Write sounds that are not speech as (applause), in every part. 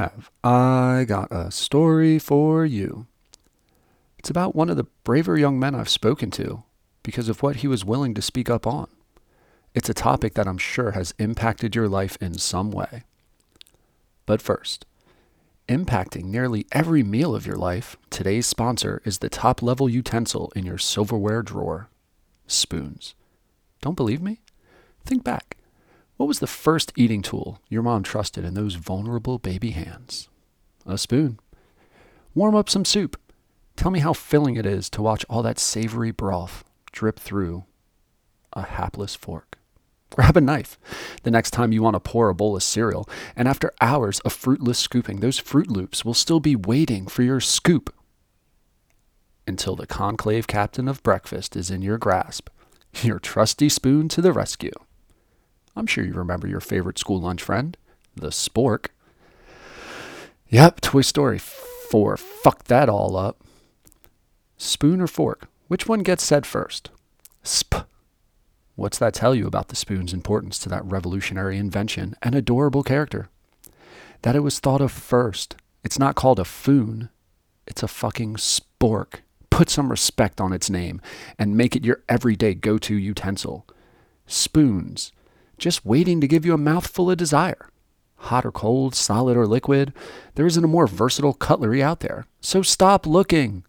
have I got a story for you. It's about one of the braver young men I've spoken to because of what he was willing to speak up on. It's a topic that I'm sure has impacted your life in some way. But first, impacting nearly every meal of your life, today's sponsor is the top level utensil in your silverware drawer spoons. Don't believe me? Think back. What was the first eating tool your mom trusted in those vulnerable baby hands? A spoon. Warm up some soup. Tell me how filling it is to watch all that savory broth drip through a hapless fork. (laughs) Grab a knife the next time you want to pour a bowl of cereal, and after hours of fruitless scooping, those Froot Loops will still be waiting for your scoop until the conclave captain of breakfast is in your grasp, your trusty spoon to the rescue. I'm sure you remember your favorite school lunch friend, the spork. Yep, Toy Story 4 fucked that all up. Spoon or fork? Which one gets said first? Sp. What's that tell you about the spoon's importance to that revolutionary invention and adorable character? That it was thought of first. It's not called a foon, it's a fucking spork. Put some respect on its name and make it your everyday go to utensil. Spoons, just waiting to give you a mouthful of desire. Hot or cold, solid or liquid, there isn't a more versatile cutlery out there. So stop looking.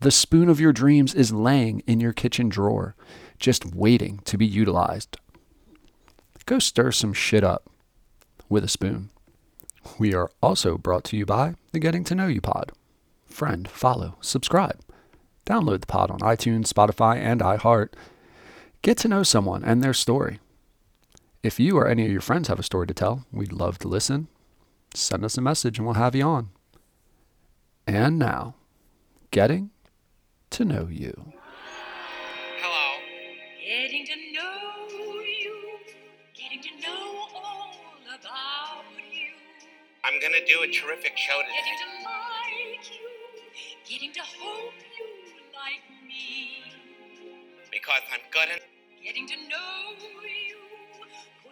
The spoon of your dreams is laying in your kitchen drawer, just waiting to be utilized. Go stir some shit up with a spoon. We are also brought to you by the Getting to Know You Pod. Friend, follow, subscribe. Download the pod on iTunes, Spotify, and iHeart. Get to know someone and their story. If you or any of your friends have a story to tell, we'd love to listen. Send us a message and we'll have you on. And now, getting to know you. Hello. Getting to know you, getting to know all about you, I'm gonna do a terrific show today. getting to like you, getting to hope you like me, Because I'm good and getting to know you,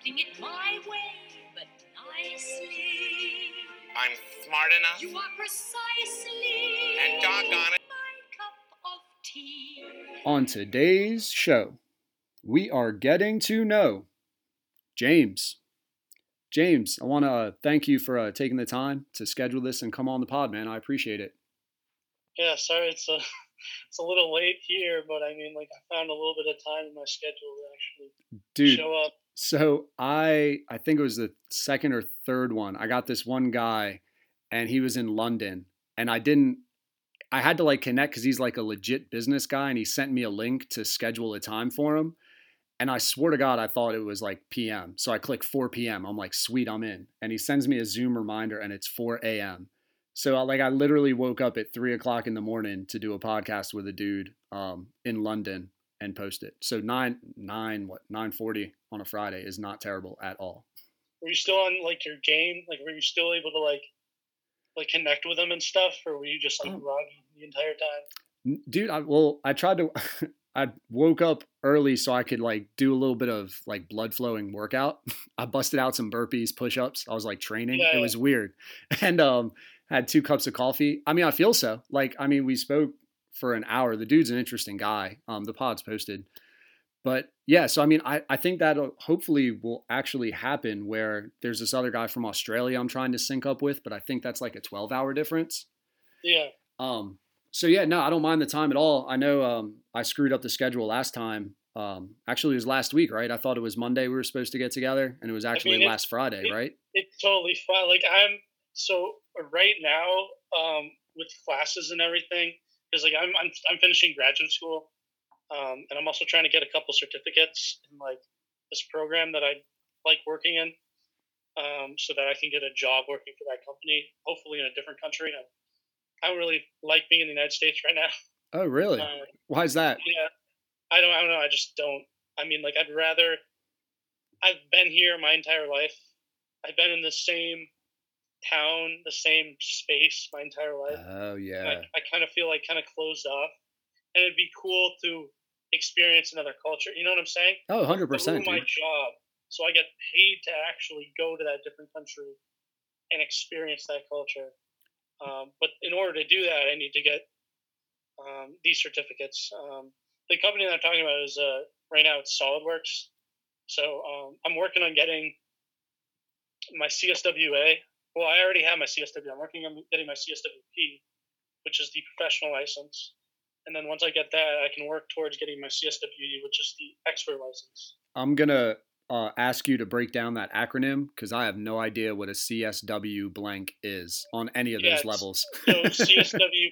putting it my way, but nicely. I'm smart enough You are precisely and doggone it. my cup of tea. On today's show, we are getting to know James. James, I want to uh, thank you for uh, taking the time to schedule this and come on the pod, man. I appreciate it. Yeah, sorry it's a (laughs) it's a little late here, but I mean, like I found a little bit of time in my schedule to actually Dude, show up. So I I think it was the second or third one. I got this one guy and he was in London and I didn't I had to like connect cuz he's like a legit business guy and he sent me a link to schedule a time for him. And I swear to God, I thought it was like PM. So I click 4 p.m. I'm like, sweet, I'm in. And he sends me a Zoom reminder and it's 4 a.m. So I, like I literally woke up at three o'clock in the morning to do a podcast with a dude um, in London and post it. So nine nine what nine forty on a Friday is not terrible at all. Were you still on like your game? Like, were you still able to like like connect with them and stuff, or were you just like Oh. groggy the entire time? Dude, I well I tried to (laughs) I woke up early so I could like do a little bit of like blood flowing workout. (laughs) I busted out some burpees, push ups. I was like training. Yeah, It yeah. was weird. (laughs) And um had two cups of coffee. I mean, I feel so. Like, I mean, we spoke for an hour. The dude's an interesting guy. Um, the pod's posted. But yeah, so I mean, I, I think that hopefully will actually happen where there's this other guy from Australia I'm trying to sync up with, but I think that's like a 12 hour difference. Yeah, Um, so yeah, no, I don't mind the time at all. I know um, I screwed up the schedule last time. Um, actually, it was last week, right? I thought it was Monday we were supposed to get together, and it was actually mean, it- last Friday, it- right? it's totally fine. Like I'm so right now um, with classes and everything because like I'm, I'm I'm finishing graduate school, um, and I'm also trying to get a couple certificates in like this program that I like working in, um, so that I can get a job working for that company, hopefully in a different country. I, I don't really like being in the United States right now. Oh, really? Uh, Why is that? yeah, I don't. I don't know. I just don't. I mean, like, I'd rather. I've been here my entire life. I've been in the same town, the same space my entire life. Oh, yeah. I, I kind of feel like kind of closed off, and it'd be cool to experience another culture. You know what I'm saying? Oh, 100%. My job, so I get paid to actually go to that different country and experience that culture. Um, but in order to do that, I need to get um, these certificates. Um, the company that I'm talking about is uh, right now it's SolidWorks. So um, I'm working on getting my CSWA. Well, I already have my CSW. I'm working on getting my CSWP, which is the professional license. And then once I get that, I can work towards getting my CSWE, which is the expert license. I'm gonna uh, ask you to break down that acronym because I have no idea what a CSW blank is on any of Yeah, those levels. So (laughs) CSW,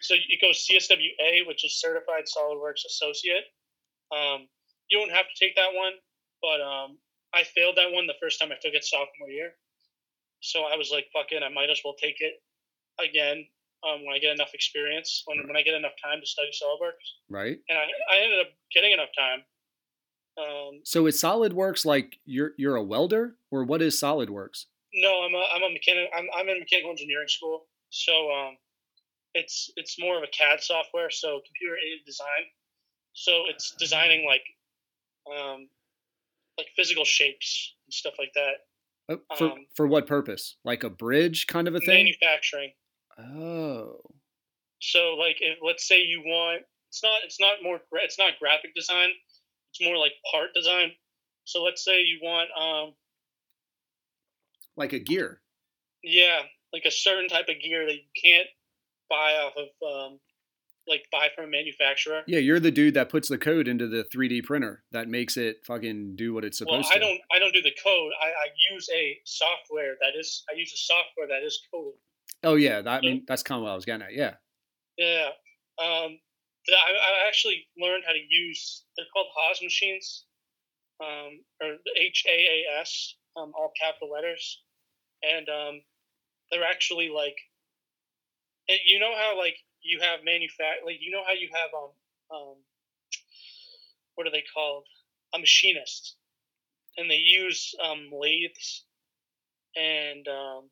so it goes CSWA, which is Certified SolidWorks Associate. Um, you don't have to take that one, but um, I failed that one the first time I took it sophomore year. So I was like, fuck it, I might as well take it again um, when I get enough experience, when, when I get enough time to study SolidWorks. right? And I, I ended up getting enough time. Um, So is SolidWorks like you're you're a welder or what is SolidWorks? No, I'm a I'm a mechanic. I'm I'm in mechanical engineering school, so um, it's it's more of a CAD software, so computer aided design. So it's designing like, um, like physical shapes and stuff like that. Oh, for Um, for what purpose? Like a bridge kind of a thing? Manufacturing. Oh, So like, if let's say you want, it's not it's not more it's not graphic design. It's more like part design. So let's say you want um, like a gear. Yeah, like a certain type of gear that you can't buy off of, um, like buy from a manufacturer. Yeah, you're the dude that puts the code into the 3D printer that makes it fucking do what it's supposed Well, I to. I don't, I don't do the code. I, I use a software that is, I use a software that is coded. Oh yeah, that, I mean that's kind of what I was getting at. Yeah. Yeah. Um, the, I, I actually learned how to use. They're called Haas machines, um, or the H A A S, um, all capital letters, and um, they're actually like, eh, you know how like you have manufact, like you know how you have um, um, what are they called? A machinist, and they use um, lathes, and um,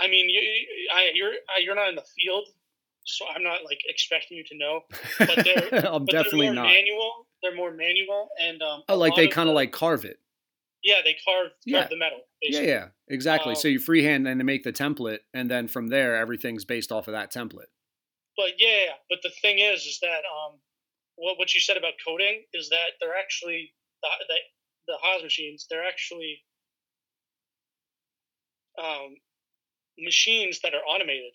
I mean, you, I, you're you're not in the field, so I'm not like expecting you to know. But they're- (laughs) I'm But definitely they're more not. manual. They're more manual, and um, Oh, like they kind of the- like carve it. Yeah, they carve, carve Yeah. the metal. Yeah, Basically. yeah, exactly. so Um, you freehand and they make the template, and then from there everything's based off of that template. But yeah, yeah, but the thing is, is that um, what what you said about coding is that they're actually the the, the Haas machines. They're actually um, machines that are automated.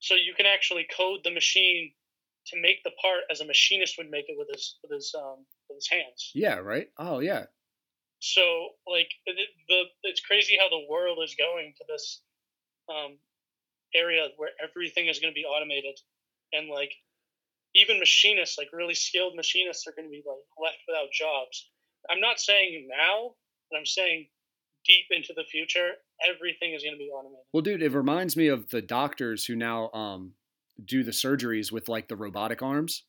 So you can actually code the machine to make the part as a machinist would make it with his with his um, with his hands. Yeah, right. Oh yeah, So like it- the it's crazy how the world is going to this um, area where everything is going to be automated, and like even machinists, like really skilled machinists, are going to be like left without jobs. I'm not saying now, but I'm saying deep into the future, everything is going to be automated. Well, dude, it reminds me of the doctors who now um do the surgeries with like the robotic arms.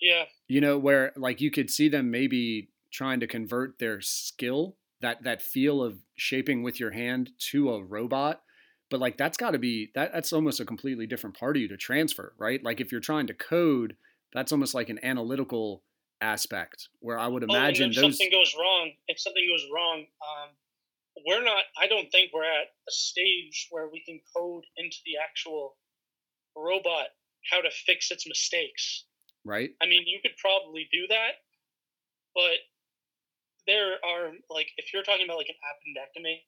Yeah, You know, where like you could see them maybe trying to convert their skill, that that feel of shaping with your hand to a robot. But like that's got to be that that's almost a completely different part of you to transfer, right? Like if you're trying to code, that's almost like an analytical aspect where I would Oh, imagine if those something goes wrong, if something goes wrong, um, we're not. I don't think we're at a stage where we can code into the actual robot how to fix its mistakes. right? I mean, you could probably do that, but there are like if you're talking about like an appendectomy,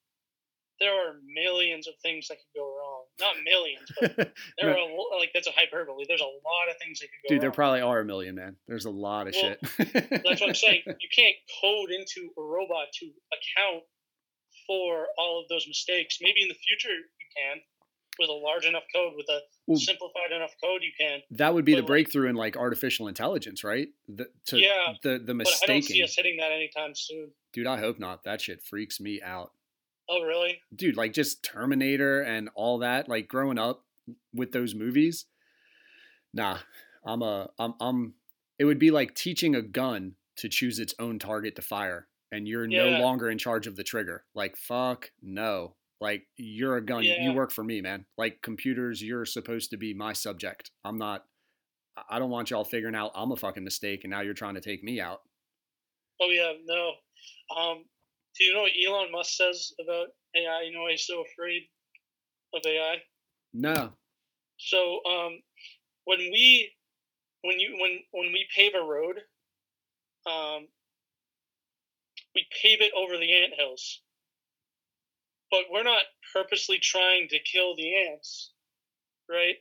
there are millions of things that could go wrong. Not millions, but (laughs) there No. are a, like that's a hyperbole. There's a lot of things that could go Dude, wrong. there probably are a million, man. There's a lot of Well, shit. That's what I'm saying. (laughs) You can't code into a robot to account for all of those mistakes. Maybe in the future you can, with a large enough code, with a simplified enough code, you can. that would be the like- breakthrough in like artificial intelligence, right? The, to, Yeah, the the But I don't see us hitting that anytime soon. Dude, I hope not. That shit freaks me out. Oh, really? Dude, like just Terminator and all that, like growing up with those movies. Nah, I'm a I'm I'm it would be like teaching a gun to choose its own target to fire and you're no longer in charge of the trigger. Like fuck no. Like you're a gun. You work for me, man. Like computers, you're supposed to be my subject. I'm not I- I don't want y'all figuring out I'm a fucking mistake and now you're trying to take me out. Oh yeah, no. Um, do you know what Elon Musk says about AI. You know why he's so afraid of AI? No. So um, when we when you when when we pave a road, um, we pave it over the ant hills. But we're not purposely trying to kill the ants, right?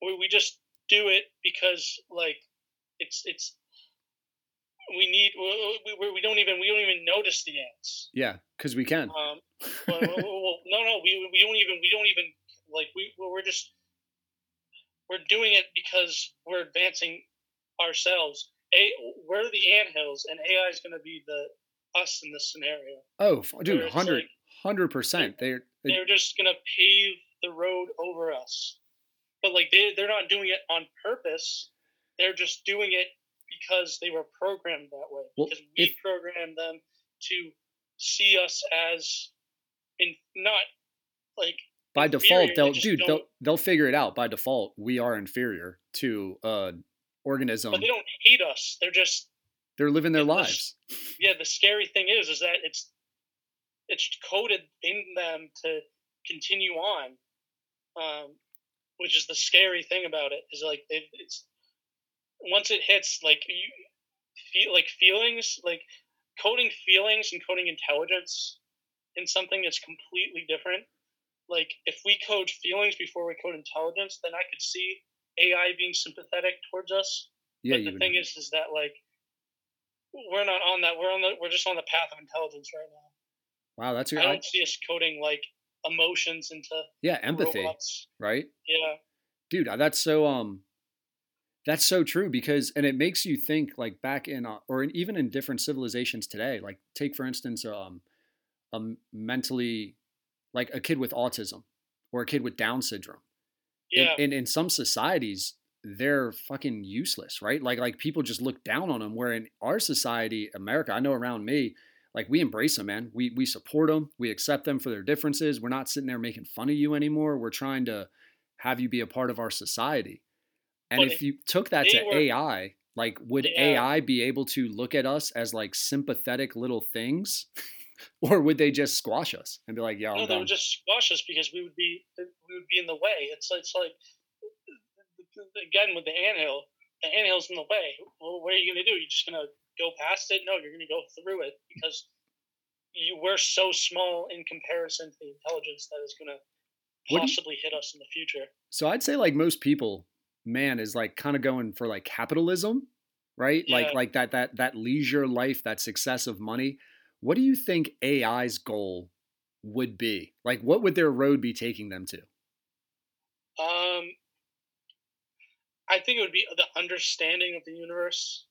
We, we just do it because like it's it's we need we, we, we don't even we don't even notice the ants. Yeah, because we can. Um, (laughs) well, well, no, no, we, we don't even we don't even like we we're just we're doing it because we're advancing ourselves. A, we're the ant hills, and AI is going to be the us in this scenario. Oh, dude, 100 like- hundred percent. They're They're just going to pave the road over us, but like they they're not doing it on purpose. They're just doing it because they were programmed that way. Well, because we if- programmed them to see us as in not like by inferior, default they they'll just dude they'll they'll figure it out by default we are inferior to uh organism but they don't hate us. They're just they're living their lives yeah. The scary thing is, is that it's it's coded in them to continue on, um, which is the scary thing about it. Is like it, it's once it hits like you feel like feelings like coding feelings and coding intelligence in something is completely different. Like if we code feelings before we code intelligence, then I could see AI being sympathetic towards us. yeah but the thing is, is that like we're not on that. We're on the. We're just on the path of intelligence right now. Wow that's your I I, don't see us coding like emotions into yeah empathy robots. right? Yeah, dude uh, that's so um that's so true because and it makes you think like back in uh, or in, even in different civilizations today like take for instance um a mentally like a kid with autism or a kid with down syndrome. Yeah, in, in in some societies they're fucking useless right? Like like people just look down on them where in our society america i know around me like we embrace them man we we support them we accept them for their differences we're not sitting there making fun of you anymore we're trying to have you be a part of our society and if you took that to were- ai like would Yeah. ai be able to look at us as like sympathetic little things (laughs) or would they just squash us and be like yeah no, I'm they done. would just squash us because we would be uh, we would be in the way. It's it's like uh, uh, again with the anthill. The anthill's in the way. Well, what are you gonna do? You're just gonna go past it? No, you're gonna go through it because you we're so small in comparison to the intelligence that is What you- possibly hit us in the future. So I'd say like most people, man, is like kind of going for like capitalism, right? Like like that that that leisure life, that success of money. What do you think AI's goal would be? Like what would their road be taking them to? Um, I think it would be the understanding of the universe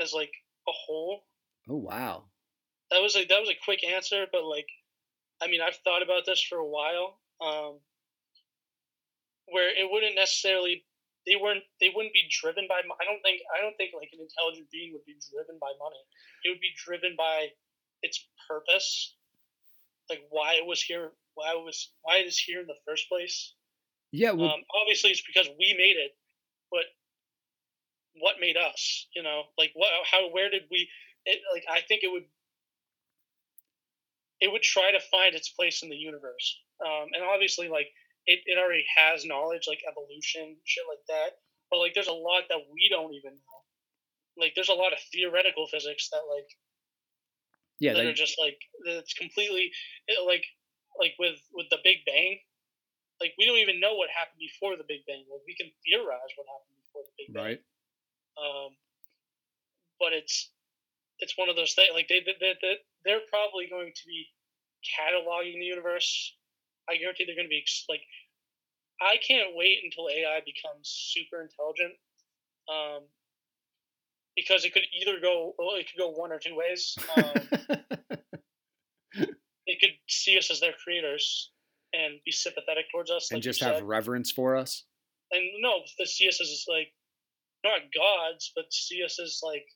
as like a whole. Oh wow. That was like that was a quick answer, but like, I mean, I've thought about this for a while. Um, where it wouldn't necessarily they weren't they wouldn't be driven by. I don't think I don't think like an intelligent being would be driven by money. It would be driven by its purpose, like why it was here, why it was why it is here in the first place. Yeah, well um, obviously it's because we made it but what made us you know like what how where did we it, like i think it would it would try to find its place in the universe um, and obviously like it, it already has knowledge like evolution shit like that but like there's a lot that we don't even know like there's a lot of theoretical physics that like yeah, that they, are just like it's completely like like with with the Big Bang. Like we don't even know what happened before the Big Bang. Like we can theorize what happened before the Big Bang. right. Um, but it's it's one of those things. Like they, they, they, they they're probably going to be cataloging the universe. I guarantee they're going to be like. I can't wait until AI becomes super intelligent. Um, because it could either go, well, it could go one or two ways. Um, (laughs) they could see us as their creators and be sympathetic towards us, and like just have said. reverence for us. and no, they see us as like not gods, but see us as like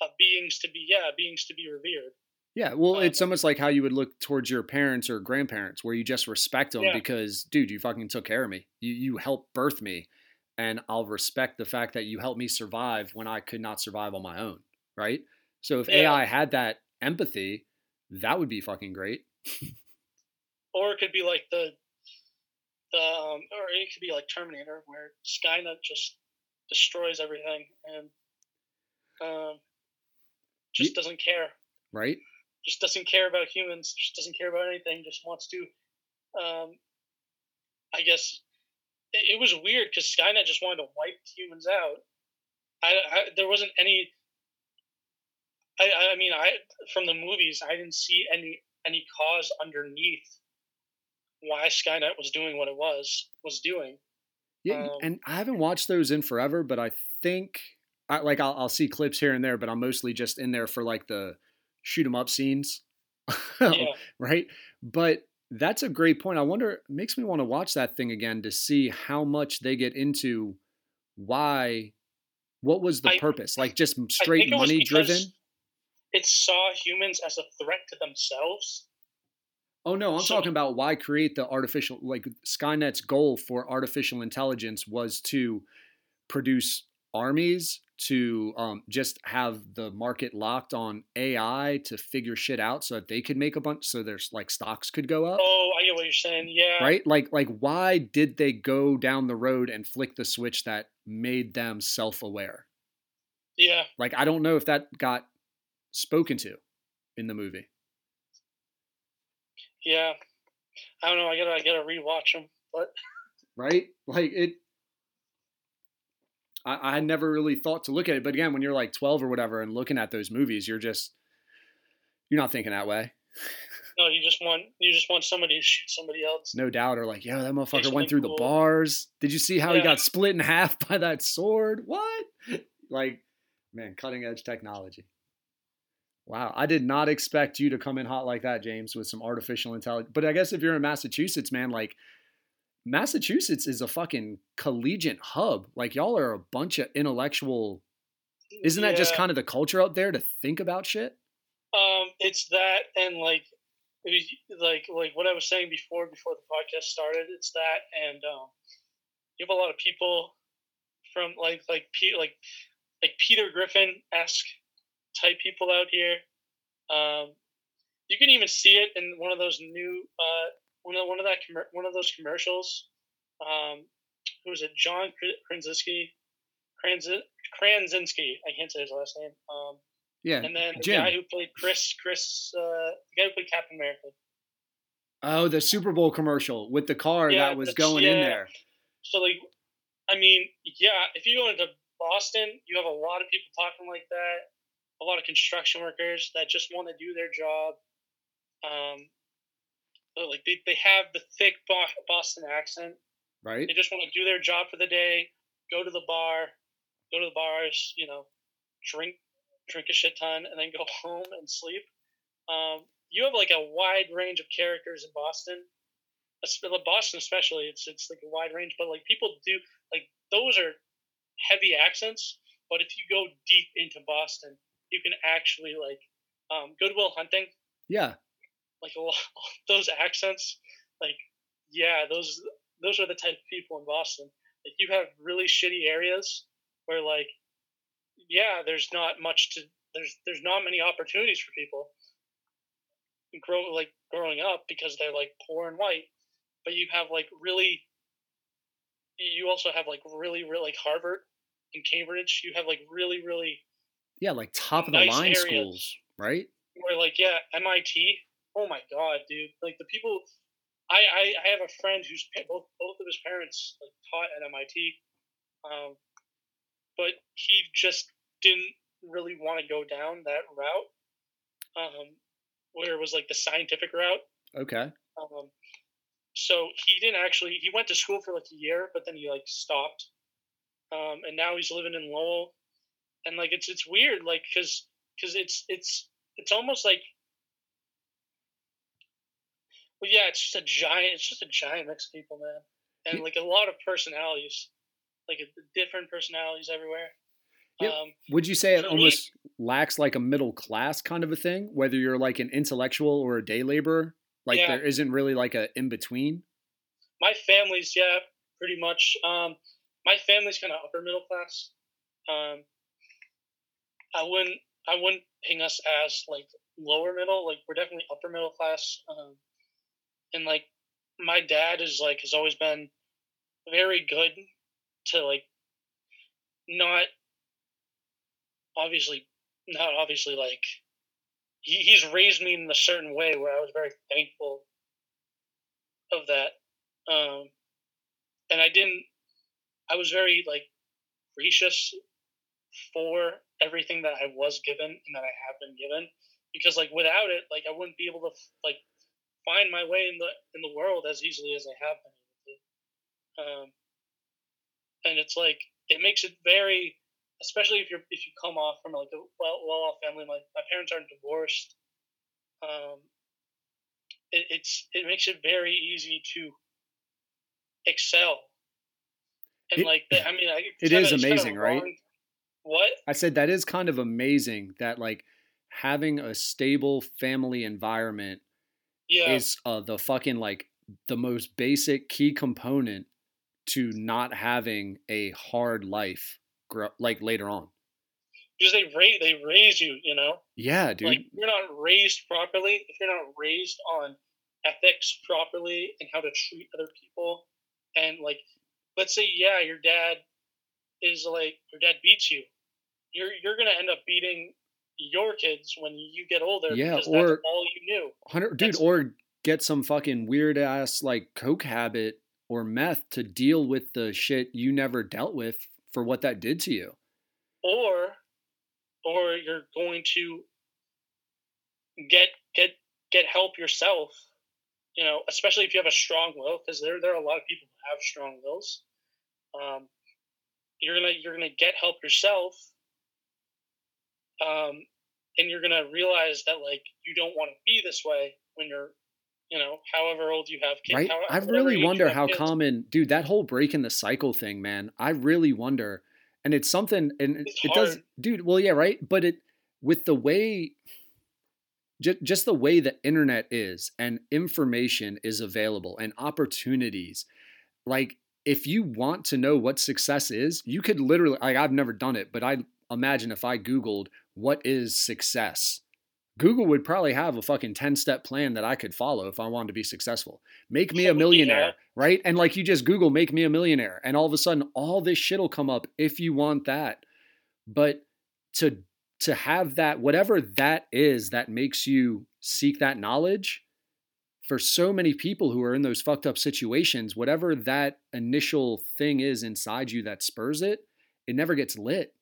uh, beings to be, yeah, beings to be revered. Yeah, well, Um, it's almost like how you would look towards your parents or grandparents, where you just respect them Yeah. because, dude, you fucking took care of me. You you helped birth me, and I'll respect the fact that you helped me survive when I could not survive on my own, right? So if Yeah. AI had that empathy, that would be fucking great. or it could be like the the um, or it could be like Terminator, where Skynet just destroys everything and um, just Ye- doesn't care. Right? Just doesn't care about humans. Just doesn't care about anything. Just wants to. Um, I guess it, it was weird because Skynet just wanted to wipe humans out. I, I there wasn't any. I, I mean I from the movies I didn't see any any cause underneath why Skynet was doing what it was was doing. Yeah, Um, and I haven't watched those in forever, but I think I, like I'll, I'll see clips here and there, but I'm mostly just in there for like the shoot 'em up scenes, (laughs) Yeah. right? But that's a great point. I wonder, makes me want to watch that thing again to see how much they get into why, what was the I- purpose? Like just straight money driven? It saw humans as a threat to themselves. Oh no, I'm So- talking about why create the artificial like Skynet's goal for artificial intelligence was to produce armies to um, just have the market locked on AI to figure shit out so that they could make a bunch so there's like stocks could go up. Oh, I get what you're saying. Yeah. Right? Like like why did they go down the road and flick the switch that made them self-aware? Yeah. Like I don't know if that got spoken to in the movie. Yeah. I don't know. I gotta I gotta rewatch them. But (laughs) right? Like it. I, I had never really thought to look at it, but again, when you're like 12 or whatever and looking at those movies, you're just you're not thinking that way, no, you just want you just want somebody to shoot somebody else. no doubt. Or like, yo, that motherfucker went through the bars. Did you see how he got split in half (laughs) by that sword? What? Like, man, cutting edge technology. Wow, I did not expect you to come in hot like that, James, with some artificial intelligence. But I guess if you're in Massachusetts, man, like Massachusetts is a fucking collegiate hub. Like y'all are a bunch of intellectual. Isn't that just kind of the culture up there to think about shit? Um, it's that and like, it was- like like what I was saying before before the podcast started. It's that and um, you have a lot of people from like like Pe- like like Peter Griffin esque type people out here. Um, you can even see it in one of those new uh, one of one of that commer- one of those commercials. Um, who was it? John Kra- Krasinski, Krasinski. I can't say his last name. Um, Yeah. and then the Jim. guy who played Chris, Chris, uh, the guy who played Captain America. Oh, the Super Bowl commercial with the car Yeah, that was going in there. So like, I mean, yeah, if you go into Boston, you have a lot of people talking like that. A lot of construction workers that just want to do their job. Um, like they, they have the thick Boston accent. Right? They just want to do their job for the day, go to the bar, go to the bars, you know, drink drink a shit ton, and then go (laughs) home and sleep. Um, you have like a wide range of characters in Boston. Boston especially, it's it's like a wide range, but like people do like those are heavy accents. But if you go deep into Boston, you can actually like um, Good Will Hunting, Yeah. like lot (laughs) those accents, like yeah, those those are the type of people in Boston. Like you have really shitty areas where like yeah, there's not much to there's there's not many opportunities for people grow like growing up because they're like poor and white. But you have like really you also have like really really like Harvard and Cambridge. You have like really really Yeah, like top of the Nice line areas. schools, right? where like yeah MIT. Oh my god, dude! Like the people, I I, I have a friend who's both both of his parents like taught at MIT, um, but he just didn't really want to go down that route, um, where it was like the scientific route. Okay. Um, so he didn't actually. He went to school for like a year, but then he like stopped, um, and now he's living in Lowell, and like it's it's weird, like because because it's it's it's almost like. Well, yeah, it's just a giant. It's just a giant mix of people, man, and like a lot of personalities, like uh, different personalities everywhere. Yep. Um, Would you say it almost lacks like a middle class kind of a thing, whether you're like an intellectual or a day laborer? Like Yeah. there isn't really like a in between. my family's yeah pretty much um my family's kind of upper middle class um i wouldn't i wouldn't ping us as like lower middle. Like we're definitely upper middle class. Um, and like my dad is like has always been very good to like not obviously not obviously like he, he's raised me in a certain way where I was very thankful of that. Um, and I didn't I was very like gracious for everything that I was given and that I have been given because like without it like I wouldn't be able to like find my way in the in the world as easily as I have been able to. Um, and it's like it makes it very especially if you're if you come off from like a well well off family like my parents aren't divorced um it, it's it makes it very easy to excel and It- like the, i mean I, it's is kinda- it's kinda amazing, right? What I said that is kind of amazing that like having a stable family environment yeah is uh, the fucking like the most basic key component to not having a hard life grow, like later on. because they raise they raise you you know Yeah, dude. like you're not raised properly if you're not raised on ethics properly and how to treat other people and like let's say yeah your dad is like your dad beats you you're you're gonna end up beating your kids when you get older Yeah, because or- that's all you knew 100 dude that's- or get some fucking weird ass like coke habit or meth to deal with the shit you never dealt with for what that did to you. or or you're going to get get get help yourself you know especially if you have a strong will because there there are a lot of people who have strong wills um you're gonna you're gonna get help yourself um and you're gonna realize that like you don't want to be this way when you're you know however old you have kids right? how- I really wonder how kids. common, dude, that whole break in the cycle thing, man. I really wonder. And it's something and it, It's it does dude, well yeah, right? But it with the way just just the way the internet is and information is available and opportunities like if you want to know what success is you could literally like i've never done it but i imagine if i googled what is success? Google would probably have a fucking 10 step plan that i could follow if i wanted to be successful. Make me a millionaire right? And like you just google make me a millionaire and all of a sudden all this shit will come up if you want that. But to to have that whatever that is that makes you seek that knowledge for so many people who are in those fucked up situations whatever that initial thing is inside you that spurs it it never gets lit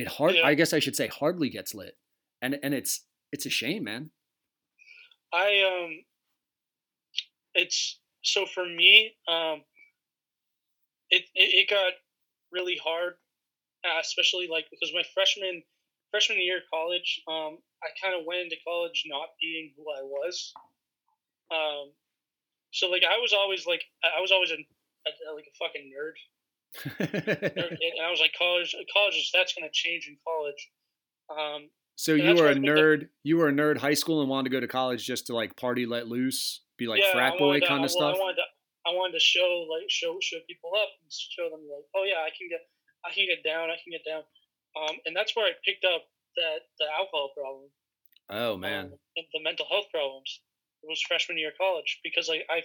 it hard Yeah. i guess i should say hardly gets lit and and it's it's a shame man I um, it's so for me um, it it, it got really hard, uh, especially like because my freshman freshman year of college, um, I kind of went into college not being who I was. Um, so like I was always like I was always a, a like a fucking nerd, and I was like college college that's gonna change in college. Um, so you were a a I think that- nerd you were a nerd high school and wanted to go to college just to like party let loose be like yeah, frat boy to- kind of stuff I wanted to, I wanted to show like show show people up and show them like, oh yeah, I can get I can get down, I can get down, um, and that's where I picked up that the alcohol problem, oh man um, the mental health problems. It was freshman year of college because like I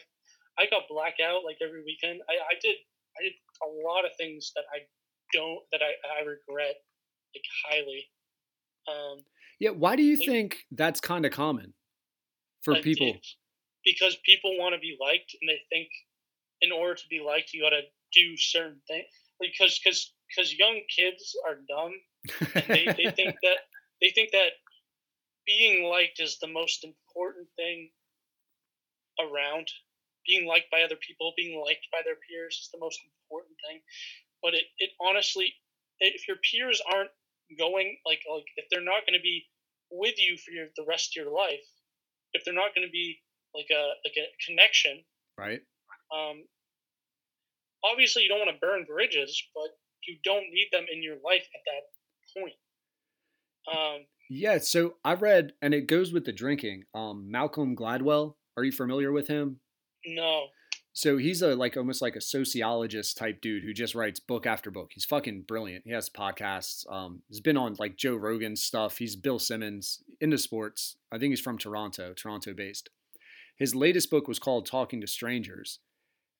I got blackout like every weekend. I, I did I did a lot of things that I don't that I, I regret like highly. Um, yeah why do you think that's kind of common for like, people because people want to be liked and they think in order to be liked you got to do certain things because because because young kids are dumb and they, they think (laughs) that they think that being liked is the most important thing around being liked by other people being liked by their peers is the most important thing but it, it honestly if your peers aren't going like like if they're not going to be with you for your, the rest of your life if they're not going to be like a like a connection right um, obviously you don't want to burn bridges, but you don't need them in your life at that point. Um, Yeah, so I read, and it goes with the drinking. Um, Malcolm Gladwell. Are you familiar with him? No, So he's a like almost like a sociologist type dude who just writes book after book. He's fucking brilliant. He has podcasts. Um, he's been on like Joe Rogan's stuff. He's Bill Simmons into sports. I think he's from Toronto, Toronto based. His latest book was called Talking to Strangers,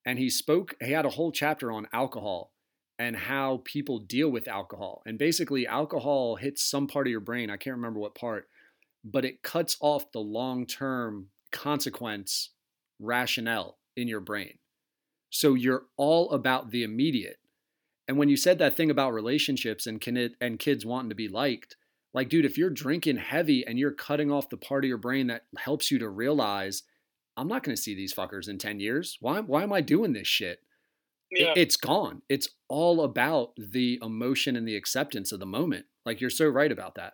and he spoke. He had a whole chapter on alcohol and how people deal with alcohol. And basically, alcohol hits some part of your brain. I can't remember what part, but it cuts off the long term consequence rationale in your brain. So you're all about the immediate. And when you said that thing about relationships and can it, and kids wanting to be liked, like dude, if you're drinking heavy and you're cutting off the part of your brain that helps you to realize I'm not going to see these fuckers in 10 years. Why why am I doing this shit? Yeah. It, it's gone. It's all about the emotion and the acceptance of the moment. Like you're so right about that.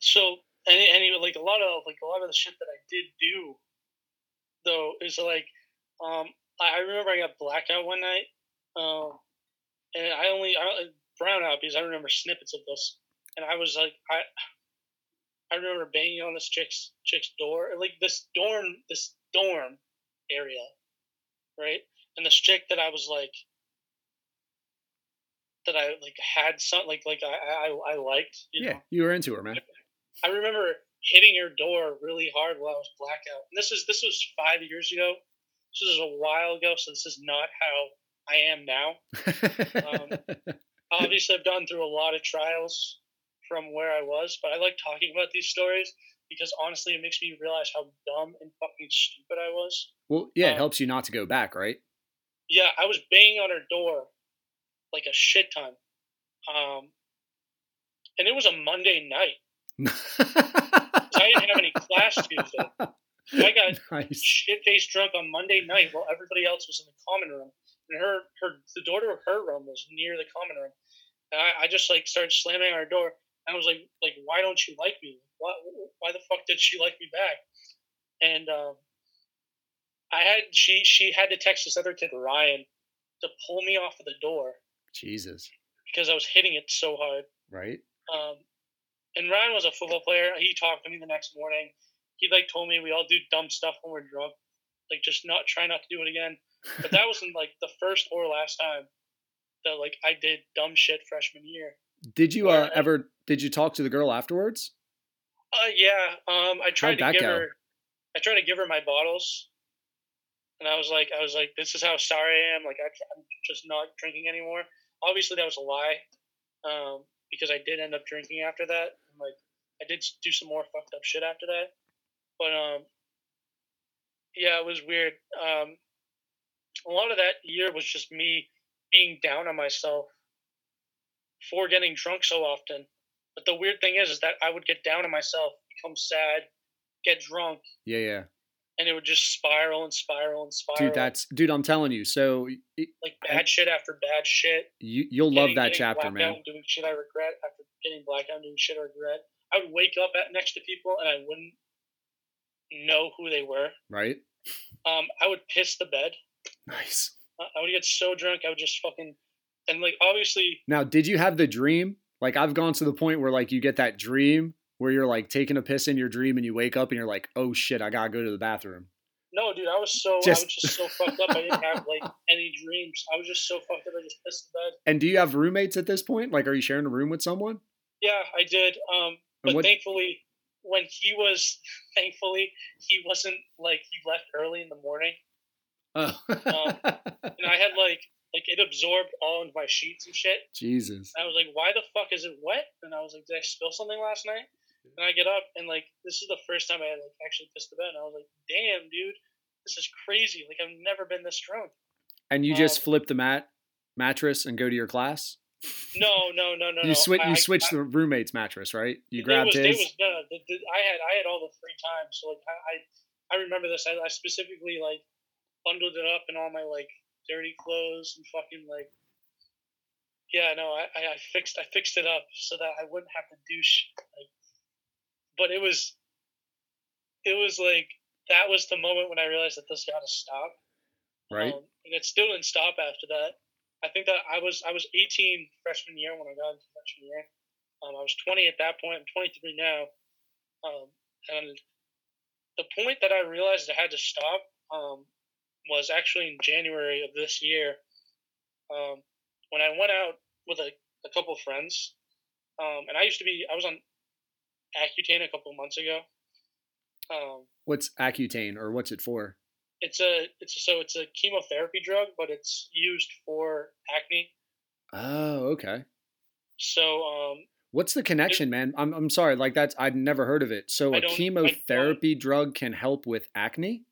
so any any like a lot of like a lot of the shit that I did do though is like um I, I remember I got blackout one night um and I only I brown out because I remember snippets of this. And I was like I I remember banging on this chick's chick's door like this dorm this dorm area right? And this chick that I was like that I like had some like like I I, I liked you yeah, know? you were into her, man. I remember hitting her door really hard while I was blackout. And this is this was five years ago. This is a while ago, so this is not how I am now. Um, (laughs) Obviously, I've gone through a lot of trials from where I was, but I like talking about these stories because honestly, it makes me realize how dumb and fucking stupid I was. well, yeah, it um, helps you not to go back, right? Yeah, I was banging on her door like a shit ton. Um, and it was a Monday night. I didn't have any class Tuesday. (laughs) I got nice. shit faced drunk on Monday night while everybody else was in the common room. And her, her, the door to her room was near the common room. And I, I just like started slamming her door. And I was like, like, why don't you like me? Why, why the fuck did she like me back? And um, I had she she had to text this other kid Ryan to pull me off of the door Jesus, because I was hitting it so hard. right? Um, and Ryan was a football player. He talked to me the next morning. He like told me we all do dumb stuff when we're drunk, like just not try not to do it again. But that wasn't like the first or last time that like I did dumb shit freshman year. Did you uh, ever? Did you talk to the girl afterwards? Uh, yeah. Um, I tried How'd to give go? her. I tried to give her my bottles, and I was like, I was like, this is how sorry I am. Like I, I'm just not drinking anymore. Obviously, that was a lie, um, because I did end up drinking after that. And, like I did do some more fucked up shit after that, but um, yeah, it was weird. Um, a lot of that year was just me being down on myself for getting drunk so often. But the weird thing is, is that I would get down on myself, become sad, get drunk, Yeah, yeah, and it would just spiral and spiral and spiral. dude. That's dude. I'm telling you. So it, like bad shit after bad shit. you you'll love that chapter, man. Doing shit I regret after getting blackout and doing shit I regret. I would wake up at next to people and I wouldn't know who they were. Right? Um, I would piss the bed. Nice. I I would get so drunk I would just fucking and like obviously Now, did you have the dream? Like I've gone to the point where like you get that dream where you're like taking a piss in your dream and you wake up and you're like, oh shit, I gotta go to the bathroom. no dude I was so Just- I was just so fucked up I didn't have like any dreams. I was just so fucked up I just pissed the bed. And do you have roommates at this point? Like, are you sharing a room with someone? Yeah, I did. Um, but what- thankfully, when he was, (laughs) thankfully, he wasn't like he left early in the morning, Oh, and I had like like it absorbed all of my sheets and shit. Jesus. And I was like, why the fuck is it wet? And I was like, did I spill something last night? And I get up and like this is the first time I had like actually pissed the bed. And I was like, damn, dude, this is crazy. Like I've never been this drunk. And you just Um, flip the mat mattress and go to your class. No, no, no, no. you switch. You switch I- the roommate's mattress, right? You grabbed was, it his. was no, the, the, I had I had all the free time, so like I I, I remember this. I, I specifically like bundled it up in all my like dirty clothes and fucking like yeah no I, I I fixed I fixed it up so that I wouldn't have to douche like but it was it was like that was the moment when I realized that this got to stop Right. um, and it still didn't stop after that. I think that I was I was 18 freshman year when I got into freshman year. Um, I was 20 at that point. I'm 23 now. Um, and the point that I realized I had to stop, um, was actually in January of this year um, when I went out with a, a couple of friends. Um, and I used to be, I was on Accutane a couple of months ago. Um, What's Accutane or what's it for? it's a, it's a, so it's a chemotherapy drug, but it's used for acne. Oh, okay. So um, What's the connection, man? I'm I'm sorry, like that's I'd never heard of it. So I a don't- I don't- chemotherapy drug can help with acne?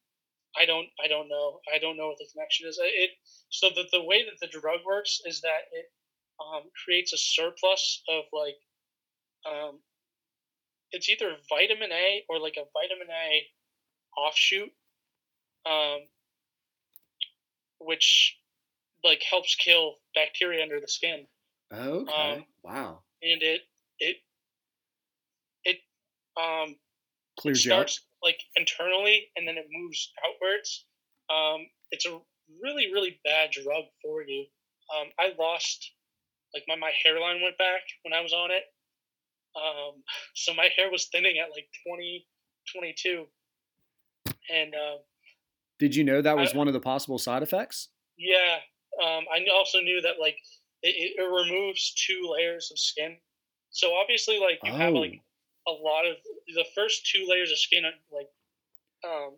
I don't I don't know. I don't know what the connection is. It so the the way that the drug works is that it um, creates a surplus of like um, it's either vitamin A or like a vitamin A offshoot, um, which like helps kill bacteria under the skin, Okay. Um, wow. and it it it um Clears starts like internally and then it moves outwards. Um, it's a really, really bad drug for you. Um, I lost, like, my, my hairline went back when I was on it. Um, so my hair was thinning at like 20, 22. And um, Did you know that was I- one of the possible side effects? yeah, um, I also knew that, like, it, it, removes two layers of skin. So obviously, like, you have Oh. like a lot of the first two layers of skin, are, like, um,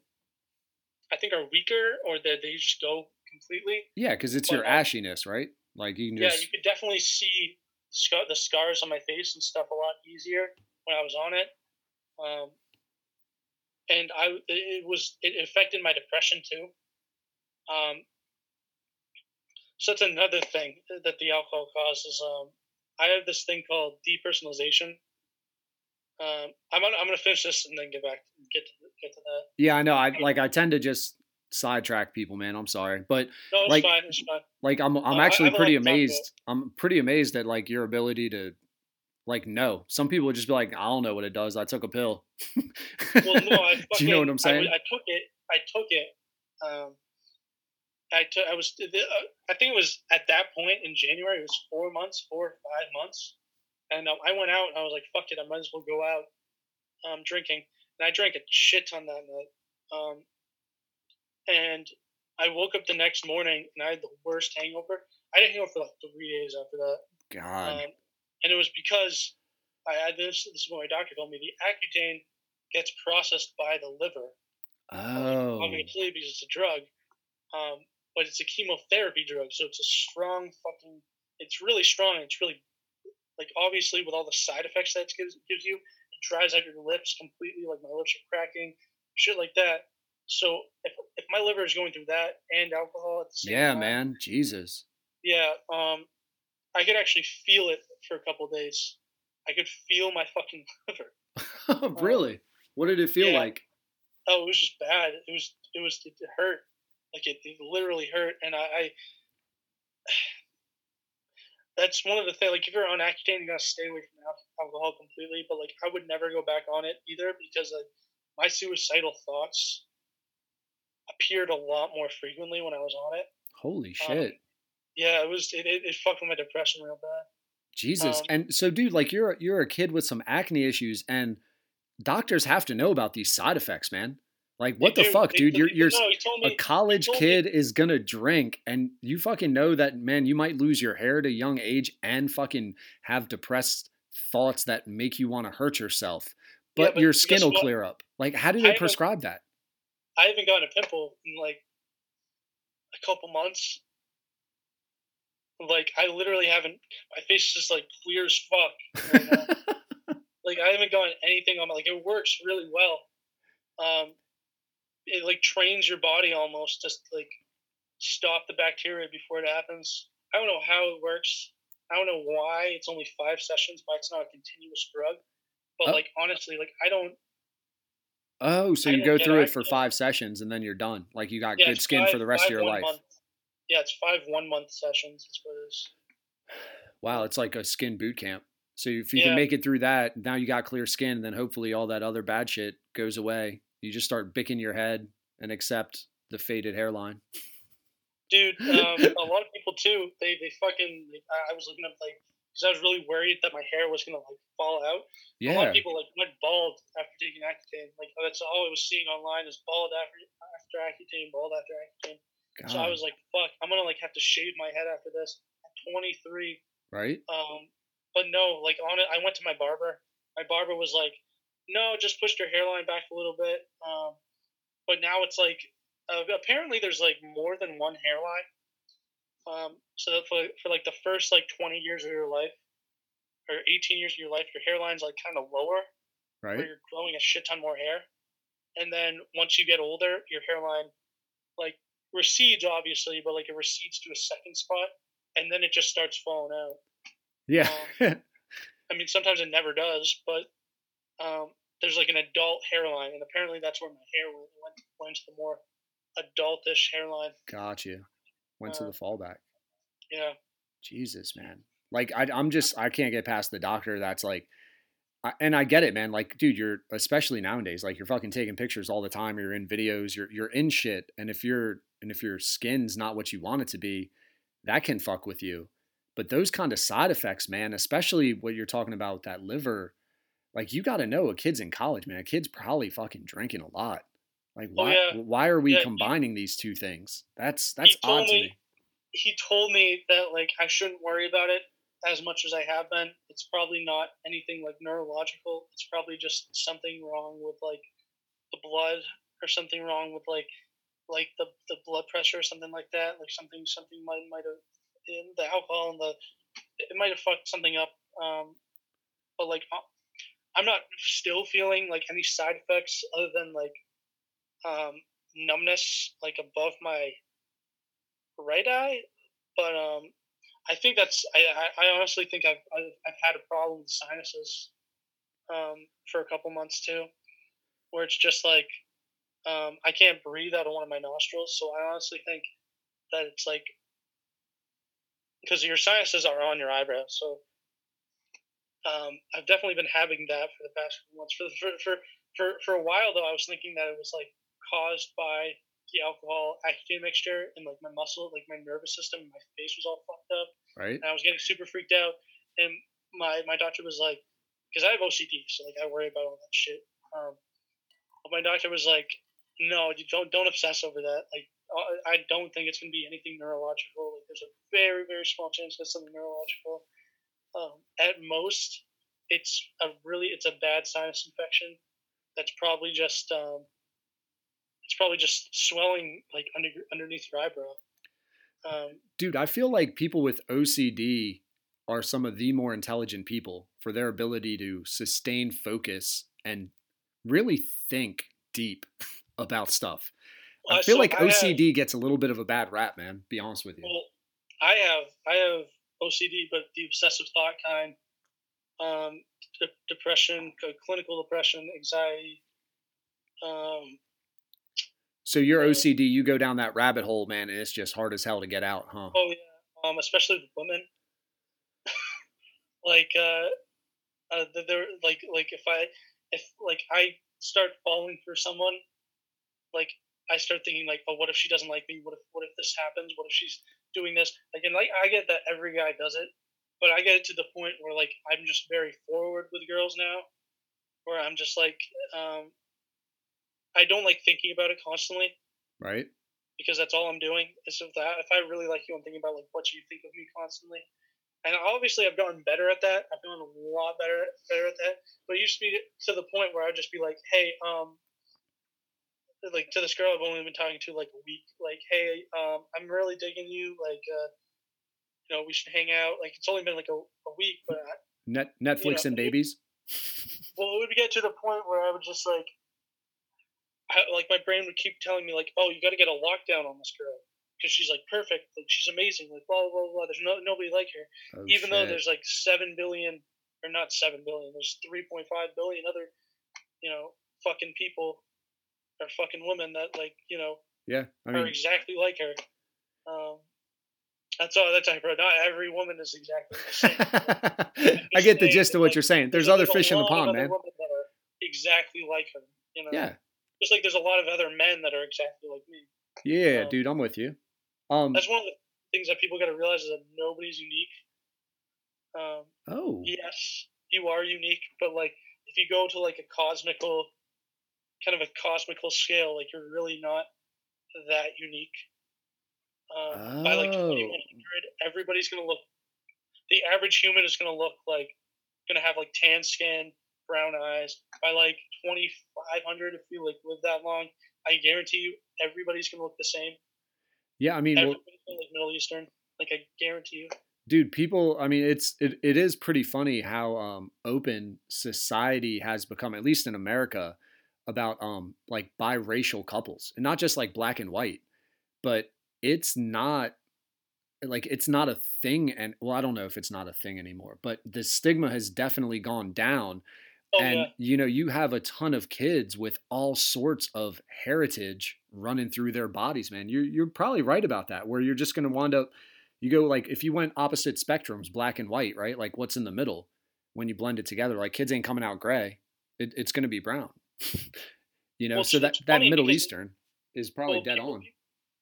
I think are weaker or that they just go completely. Yeah, because it's But, your uh, ashiness, right? Like you can Yeah, you could definitely see scar- the scars on my face and stuff a lot easier when I was on it. Um, and I it- was it affected my depression too. Um, so that's another thing that the alcohol causes. Um, I have this thing called depersonalization. Um, I'm gonna, I'm gonna finish this and then get back get to get to that. Yeah, I know. I like I tend to just sidetrack people, man. I'm sorry. But No, Like- fine. Like I'm I'm I- I actually pretty to talk about. amazed. I'm pretty amazed at like your ability to like know. Some people would just be like, I don't know what it does. I took a pill. Well, no, I (laughs) Do you know what I'm I saying? w- I, took it. I took it. Um, I took. I was. I think it was at that point in January. It was four months, four or five months, and um, I went out and I was like, "Fuck it, I might as well go out um, drinking." And I drank a shit ton that night. Um, and I woke up the next morning and I had the worst hangover. I a hangover for like three days after that. God. Um, and it was because I had this. This is what my doctor told me. The Accutane gets processed by the liver, oh. obviously because it's a drug. Um, but it's a chemotherapy drug, so it's a strong fucking. It's really strong. It's really like obviously with all the side effects that it gives, gives you, it dries out your lips completely. Like my lips are cracking, shit like that. So if if my liver is going through that and alcohol at the same time. Yeah, time, man. Jesus. yeah, um, I could actually feel it for a couple days. I could feel my fucking (laughs) liver. (laughs) really? What did it feel yeah. like? Oh, it was just bad. It was, it was, it hurt. Like it, it literally hurt. And I, I, (sighs) that's one of the things. Like if you're on Accutane, you gotta stay away from alcohol completely. But like I would never go back on it either because uh, my suicidal thoughts appeared a lot more frequently when I was on it. Holy Um, shit. Yeah, it was. It, it, it fucked with my depression real bad. Jesus. um, and so dude, like you're you're a kid with some acne issues and doctors have to know about these side effects, man. Like what They the do. fuck, They dude? told You're you're no, told a college told me- kid is gonna drink and you fucking know that man you might lose your hair at a young age and fucking have depressed thoughts that make you want to hurt yourself Yeah, but, but your skin will what? clear up like how do they haven't- prescribe that I haven't gotten a pimple in like a couple months. Like I literally haven't. My face is just like clear as fuck. right (laughs) like I haven't gotten anything on my like it works really well. Um, it like trains your body almost just like stop the bacteria before it happens. I don't know how it works. I don't know why it's only five sessions, why it's not a continuous drug. But Oh. like honestly, like I don't. Oh so I you go through it for five sessions and then you're done like you got Yeah, good skin for the rest of your life month- yeah, it's five one month sessions. That's what it is. wow it's like a skin boot camp so if you Yeah. can make it through that now you got clear skin and then hopefully all that other bad shit goes away you just start bicking your head and accept the faded hairline Dude, um, a lot of people too. They they fucking. I was looking up like because I was really worried that my hair was gonna like fall out. Yeah. A lot of people like went bald after taking Accutane. Like that's all I was seeing online is bald after after Accutane, bald after Accutane. So I was like, fuck, I'm gonna like have to shave my head after this. At 23, right? um, but no, like on it, I went to my barber. My barber was like, no, just pushed your hairline back a little bit. Um, but now it's like, uh, apparently there's like more than one hairline. Um, so that for, for like the first like 20 years of your life, or 18 years of your life, your hairline's like kind of lower, right? where you're growing a shit ton more hair. And then once you get older, your hairline like recedes obviously, but like it recedes to a second spot, and then it just starts falling out. Yeah. (laughs) I mean, sometimes it never does, but um, there's like an adult hairline, and apparently that's where my hair went. Went, went to the more adultish hairline. Got Went to Uh, the fallback. Yeah, Jesus, man. Like I, I'm just I can't get past the doctor. That's like, I, and I get it, man. Like, dude, you're especially nowadays. Like, you're fucking taking pictures all the time. You're in videos. You're you're in shit. And if you're and if your skin's not what you want it to be, that can fuck with you. But those kind of side effects, man, especially what you're talking about with that liver, like you got to know a kid's in college, man. A kid's probably fucking drinking a lot. Like, Oh, why? yeah. Why are we Yeah, he- combining these two things? That's that's odd to me- me. he told me that like I shouldn't worry about it as much as I have been. It's probably not anything like neurological. It's probably just something wrong with like the blood or something wrong with like like the, the blood pressure or something like that. Like something something might might have in the alcohol and the it might have fucked something up. Um, but like uh, I'm not still feeling like any side effects other than like um, numbness like above my right eye, but um, I think that's I, I, honestly think I've, I've I've had a problem with sinuses um, for a couple months too, where it's just like um, I can't breathe out of one of my nostrils. So I honestly think that it's like because your sinuses are on your eyebrows. So um, I've definitely been having that for the past few months. For for for for for a while though, I was thinking that it was like caused by the alcohol Accutane mixture and like my muscle, like my nervous system, my face was all fucked up, Right? and I was getting super freaked out. And my my doctor was like, because I have OCD, so like I worry about all that shit. Um, but my doctor was like, no, you don't don't obsess over that. Like uh, I don't think it's gonna be anything neurological. Like there's a very very small chance that something neurological. Um, at most, it's a really it's a bad sinus infection. That's probably just um, it's probably just swelling like under underneath your eyebrow. Um, Dude, I feel like people with OCD are some of the more intelligent people for their ability to sustain focus and really think deep (laughs) about stuff. I feel so like I have- OCD gets a little bit of a bad rap, man. Be honest with you. Well, I have I have OCD, but the obsessive thought kind, um, de- depression, clinical depression, anxiety. Um, So your OCD, you go down that rabbit hole, man, and it's just hard as hell to get out, huh? oh yeah, um, especially with women. (laughs) like uh, uh, th- they're like like if I if like I start falling for someone, like I start thinking like, oh, what if she doesn't like me? What if what if this happens? What if she's doing this? Like, and like I get that every guy does it, but I get it to the point where like I'm just very forward with girls now, where I'm just like, um, I don't like thinking about it constantly Right? because that's all I'm doing. Is if that if I really like you, I'm thinking about like what you think of me constantly. And obviously, I've gotten better at that. I've gotten a lot better better at that. But it used to be to the point where I'd just be like, "Hey, um, like to this girl I've only been talking to like a week. Like, hey, um, I'm really digging you. Like, uh, you know, we should hang out. Like, it's only been like a, a week, but I, Net Netflix know, and babies. well, it would get to the point where I would just like, like my brain would keep telling me like, oh, you got to get a lockdown on this girl because she's like perfect, like she's amazing, like blah blah blah. blah. There's no nobody like her, Oh, even though there's like seven billion or not seven billion, there's three point five billion other, you know, fucking people or fucking women that like you know yeah, I are exactly like her. Um, that's all. That's I heard. Not every woman is exactly the same. (laughs) I get the gist of what like, you're saying. There's a- other fish in the pond, man. that exactly like her. You know. Yeah, Just like there's a lot of other men that are exactly like me. yeah, Um, dude, I'm with you. Um, That's one of the things that people got to realize is that nobody's unique. Um, Oh, yes, you are unique, but like if you go to like a cosmical, kind of a cosmical scale, like you're really not that unique. Um, By like Oh. 2100, everybody's gonna look. The average human is gonna look like, gonna have like tan skin, brown eyes. By like 2500, if you like live that long, I guarantee you, everybody's gonna look the same. yeah. I mean, well, gonna Middle Eastern. Like I guarantee you. dude people i mean it's it, it is pretty funny how um open society has become at least in america about um like biracial couples and not just like black and white but it's not like it's not a thing and well i don't know if it's not a thing anymore but the stigma has definitely gone down Oh and yeah. you know you have a ton of kids with all sorts of heritage running through their bodies man. You're, you're probably right about that where you're just going to wind up you go like if you went opposite spectrums black and white right? Like what's in the middle when you blend it together? Like kids ain't coming out gray. It, it's going to be brown. (laughs) You know Well, so that that middle eastern is probably well, dead people- on.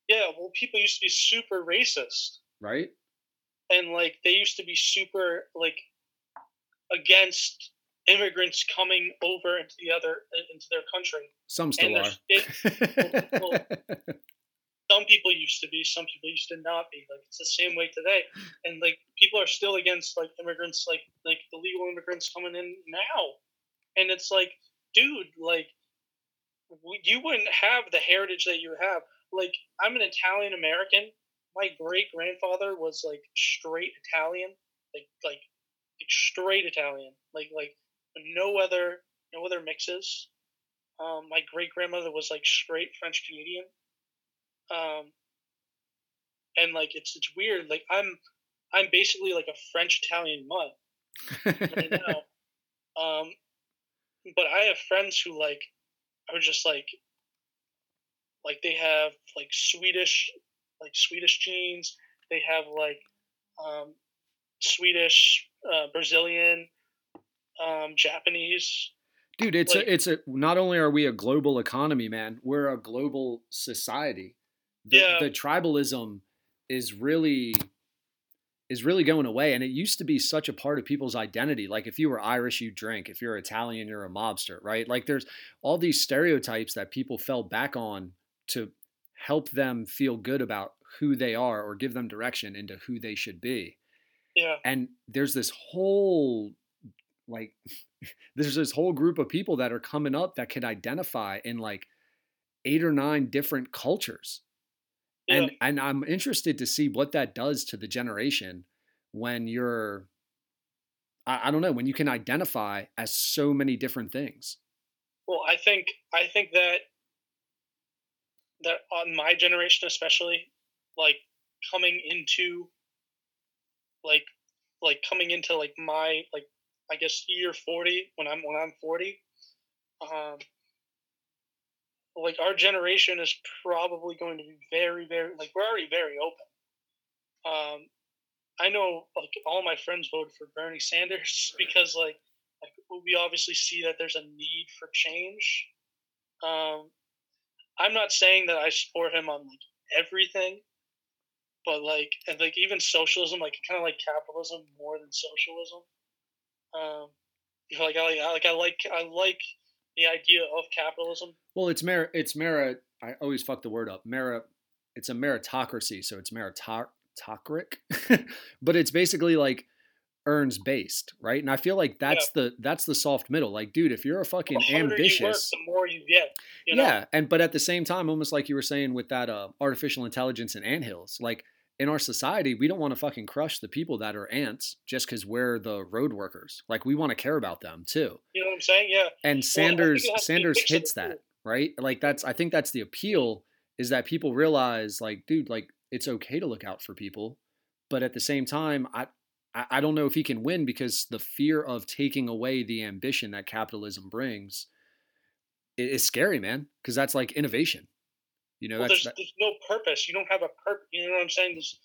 Yeah, well, people used to be super racist. right? And like they used to be super like against immigrants coming over into the other into their country. some still are it, (laughs) well, some people used to be, some people used to not be. Like it's the same way today, and like people are still against like immigrants, like like the legal immigrants coming in now, and it's like, dude, like you wouldn't have the heritage that you have. Like I'm an Italian American. My great grandfather was like straight Italian, like like like straight Italian, like like no other no other mixes. Um, my great grandmother was like straight French Canadian. Um, and like it's it's weird. Like I'm I'm basically like a French Italian mud right now. (laughs) Um, but I have friends who like are just like like they have like Swedish like Swedish genes. They have like um, Swedish, uh, Brazilian, um, Japanese. Dude, it's Like- a it's a not only are we a global economy, man, we're a global society. The, Yeah. the tribalism is really is really going away and it used to be such a part of people's identity like if you were irish you drink if you're italian you're a mobster right like there's all these stereotypes that people fell back on to help them feel good about who they are or give them direction into who they should be Yeah, and there's this whole like (laughs) there's this whole group of people that are coming up that can identify in like eight or nine different cultures yeah. and and i'm interested to see what that does to the generation when you're I, I don't know when you can identify as so many different things Well, I think I think that that on my generation especially, like coming into like like coming into like my like I guess year forty when I'm when I'm forty, um, like our generation is probably going to be very very like we're already very open. Um, I know like all my friends voted for Bernie Sanders (laughs) because like like we obviously see that there's a need for change. Um, I'm not saying that I support him on like everything, but like and like even socialism, like kind of like capitalism more than socialism. Um, like I like I like I like I like the idea of capitalism. well it's mer it's merit i always fuck the word up merit it's a meritocracy so it's meritocratic (laughs) but it's basically like earns based right and i feel like that's the that's the soft middle like dude if you're a fucking you work, ambitious the more you get. You know? yeah, and but at the same time, almost like you were saying with that uh, artificial intelligence and anthills, like in our society, we don't want to fucking crush the people that are ants just because we're the road workers. Like we want to care about them too. You know what I'm saying? Yeah. And Sanders it has to be a Sanders hits that right. Like that's I think that's the appeal is that people realize like, dude, like it's okay to look out for people, but at the same time, I. I I don't know if he can win because the fear of taking away the ambition that capitalism brings is scary, man. Because that's like innovation. You know, well, that's there's, there's no purpose. You don't have a purpose. You know what I'm saying? There's,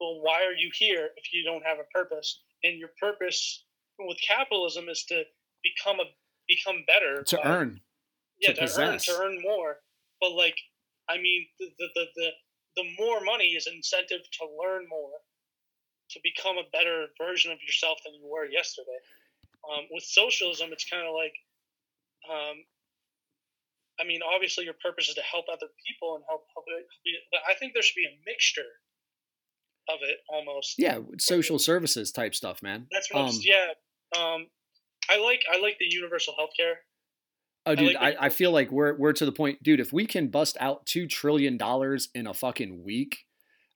well, why are you here if you don't have a purpose? And your purpose with capitalism is to become a become better to by- earn. yeah, to to, earn to earn more. But like, I mean, the the, the the the more money is incentive to learn more, to become a better version of yourself than you were yesterday. Um, with socialism, it's kind of like, um, I mean, obviously your purpose is to help other people and help help but I think there should be a mixture of it almost. Yeah, social services type stuff, man. That's what Um, yeah. Um, I like I like the universal healthcare. Oh, dude, like I, I feel like we're we're to the point, dude. If we can bust out two trillion dollars in a fucking week,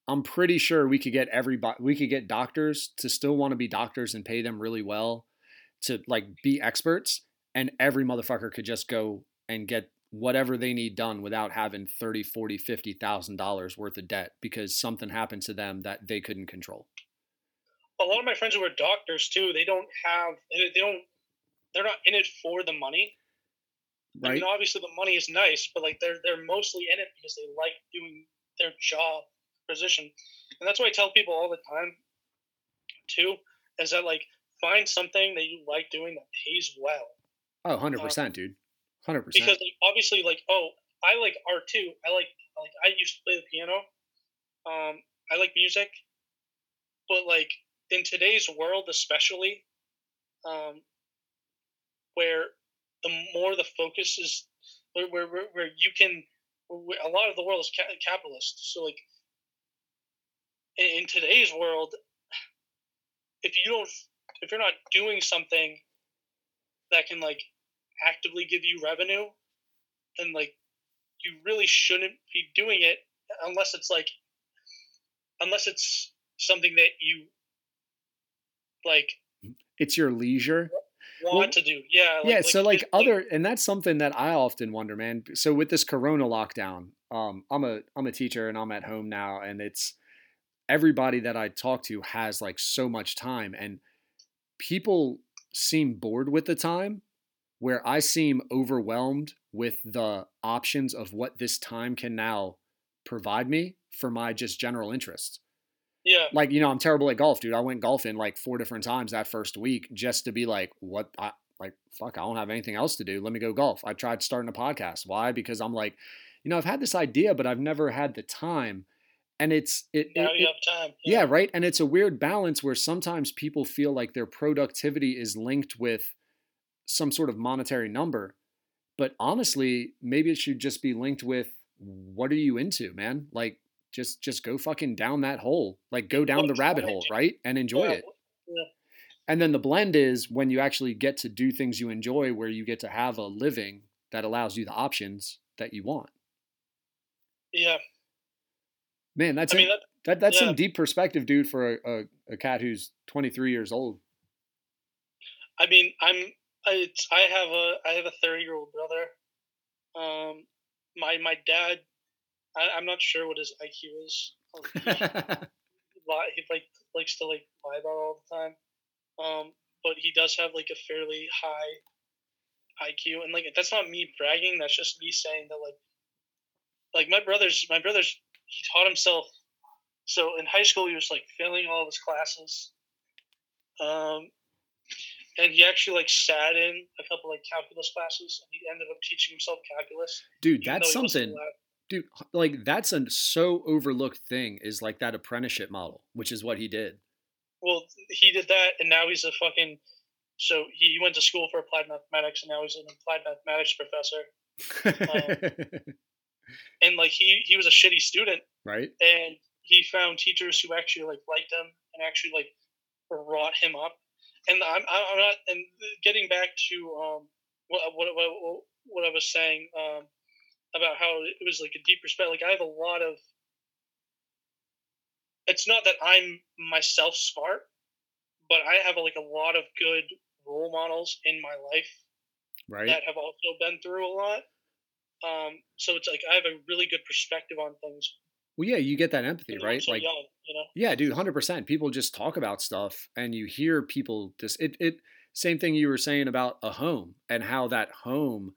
I'm pretty sure we could get everybody. We could get doctors to still want to be doctors and pay them really well to like be experts, and every motherfucker could just go and get whatever they need done without having 30 40 50 thousand dollars worth of debt because something happened to them that they couldn't control A lot of my friends who are doctors too, they don't have they don't they're not in it for the money. right. I mean, obviously the money is nice, but like they're they're mostly in it because they like doing their job position, and that's why I tell people all the time, too, is that like find something that you like doing that pays well. oh 100% um, dude 100% Because like, obviously, like oh, I like art too. I like like I used to play the piano. Um, I like music, but like in today's world, especially, um, where the more the focus is, where where, where, you can, where a lot of the world is ca- capitalist. So like in, in today's world, if you don't, if you're not doing something that can like actively give you revenue, then like you really shouldn't be doing it unless it's like unless it's something that you like it's your leisure want Well, to do. Yeah. yeah so like other and that's something that i often wonder man so with this corona lockdown um i'm a i'm a teacher and i'm at home now and it's everybody that i talk to has like so much time and people seem bored with the time where i seem overwhelmed with the options of what this time can now provide me for my just general interests. Yeah. like you know i'm terrible at golf dude. I went golfing like four different times that first week just to be like what i like fuck i don't have anything else to do. Let me go golf. I tried starting a podcast. Why? Because i'm like you know i've had this idea but i've never had the time. And it's it, Now it- you have time. yeah right? And it's a weird balance where sometimes people feel like their productivity is linked with some sort of monetary number but honestly maybe it should just be linked with what are you into man? Like just just go fucking down that hole. Like go down the rabbit hole right? And enjoy it. and then the blend is when you actually get to do things you enjoy where you get to have a living that allows you the options that you want. Yeah. man that's I mean, that, that that's yeah. some deep perspective dude for a, a, a cat who's 23 years old. I mean, I'm. I, it's, I have a. I have a thirty year old brother. Um, my my dad. I, I'm not sure what his IQ is. (laughs) He, he like likes to like lie about all the time. Um, but he does have like a fairly high IQ, and like that's not me bragging. That's just me saying that like, like my brother's my brother's he taught himself. So in high school, he was like failing all of his classes. Um, and he actually like sat in a couple like calculus classes, and he ended up teaching himself calculus. dude that's though he wasn't something dude like that's a so overlooked thing is like that apprenticeship model which is what he did Well, he did that, and now he's a fucking. So he went to school for applied mathematics, and now he's an applied mathematics professor. (laughs) And like he he was a shitty student, right and he found teachers who actually like liked him and actually like brought him up. And I'm I'm not and getting back to um what what what, what I was saying um about how it was like a deep respect. Like I have a lot of. It's not that I'm myself smart, but I have like a lot of good role models in my life right that have also been through a lot. Um, so it's like I have a really good perspective on things. Well yeah you get that empathy right like young, you know. Yeah, dude, hundred percent. People just talk about stuff, and you hear people. This it it same thing you were saying about a home and how that home.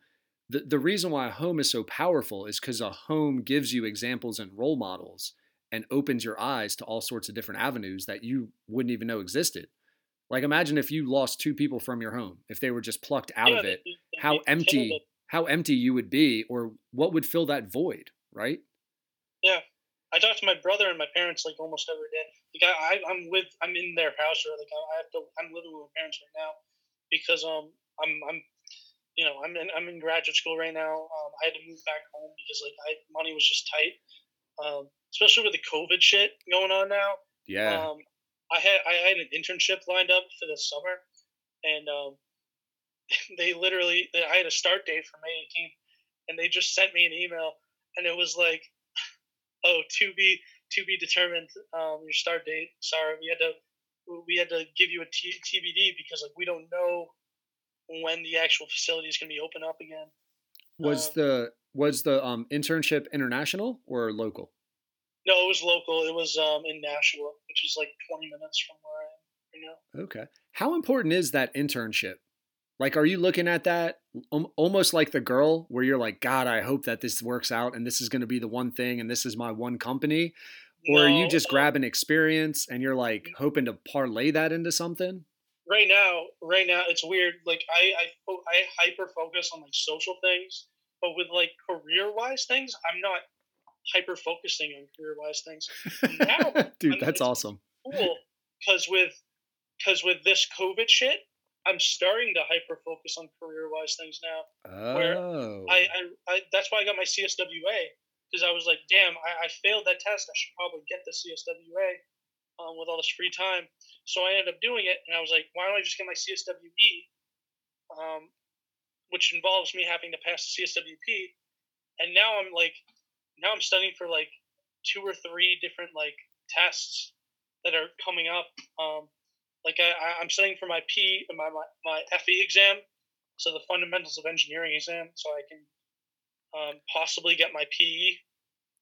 The the reason why a home is so powerful is because a home gives you examples and role models and opens your eyes to all sorts of different avenues that you wouldn't even know existed. Like imagine if you lost two people from your home, if they were just plucked out Yeah, of it, how empty how empty you would be, or what would fill that void, right? Yeah. I talk to my brother and my parents like almost every day. Like I, I I'm with I'm in their house or like I I have to I'm living with my parents right now because um I'm I'm you know I'm in I'm in graduate school right now. Um, I had to move back home because like I money was just tight. Um, especially with the COVID shit going on now. Yeah. Um, I had I had an internship lined up for the summer, and um, (laughs) they literally I had a start date for May 18th, and they just sent me an email, and it was like, oh, to be to be determined. Um, your start date. Sorry, we had to we had to give you a T- TBD because like we don't know when the actual facility is going to be open up again. was um, the was the um internship international or local? No, it was local. It was um, in Nashua, which is like 20 minutes from where I am right now. Okay. How important is that internship? Like, are you looking at that almost like the girl where you're like, God, I hope that this works out and this is going to be the one thing and this is my one company? Or are you just grabbing experience and you're like hoping to parlay that into something? right now, right now, it's weird. Like I, I, I hyper focus on like social things, but with like career wise things, I'm not hyper focusing on career wise things. Now, (laughs) Dude, I'm- that's awesome. Cool, because with, because with this COVID shit, I'm starting to hyper focus on career wise things now. Oh. I, I, I, that's why I got my CSWA because I was like, damn, I, I failed that test. I should probably get the CSWA um, with all this free time. So I ended up doing it, and I was like, why don't I just get my CSWE, um, which involves me having to pass the CSWP. And now I'm like, now I'm studying for like two or three different like tests that are coming up. Um, like I, I'm studying for my P, my, my my FE exam, so the fundamentals of engineering exam, so I can um, possibly get my PE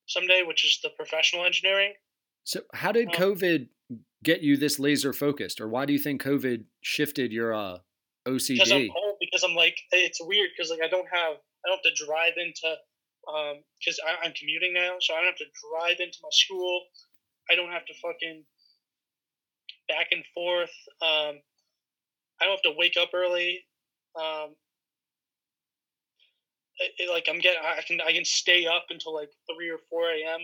someday, which is the professional engineering. So, how did Um, COVID get you this laser focused, or why do you think COVID shifted your uh, because I'm OCD? home. Because I'm like, it's weird because like I don't have, I don't have to drive into, um, because I'm commuting now, so I don't have to drive into my school. I don't have to fucking back and forth. Um, I don't have to wake up early. Um, it, it, like I'm getting, I can I can stay up until like three or four a.m.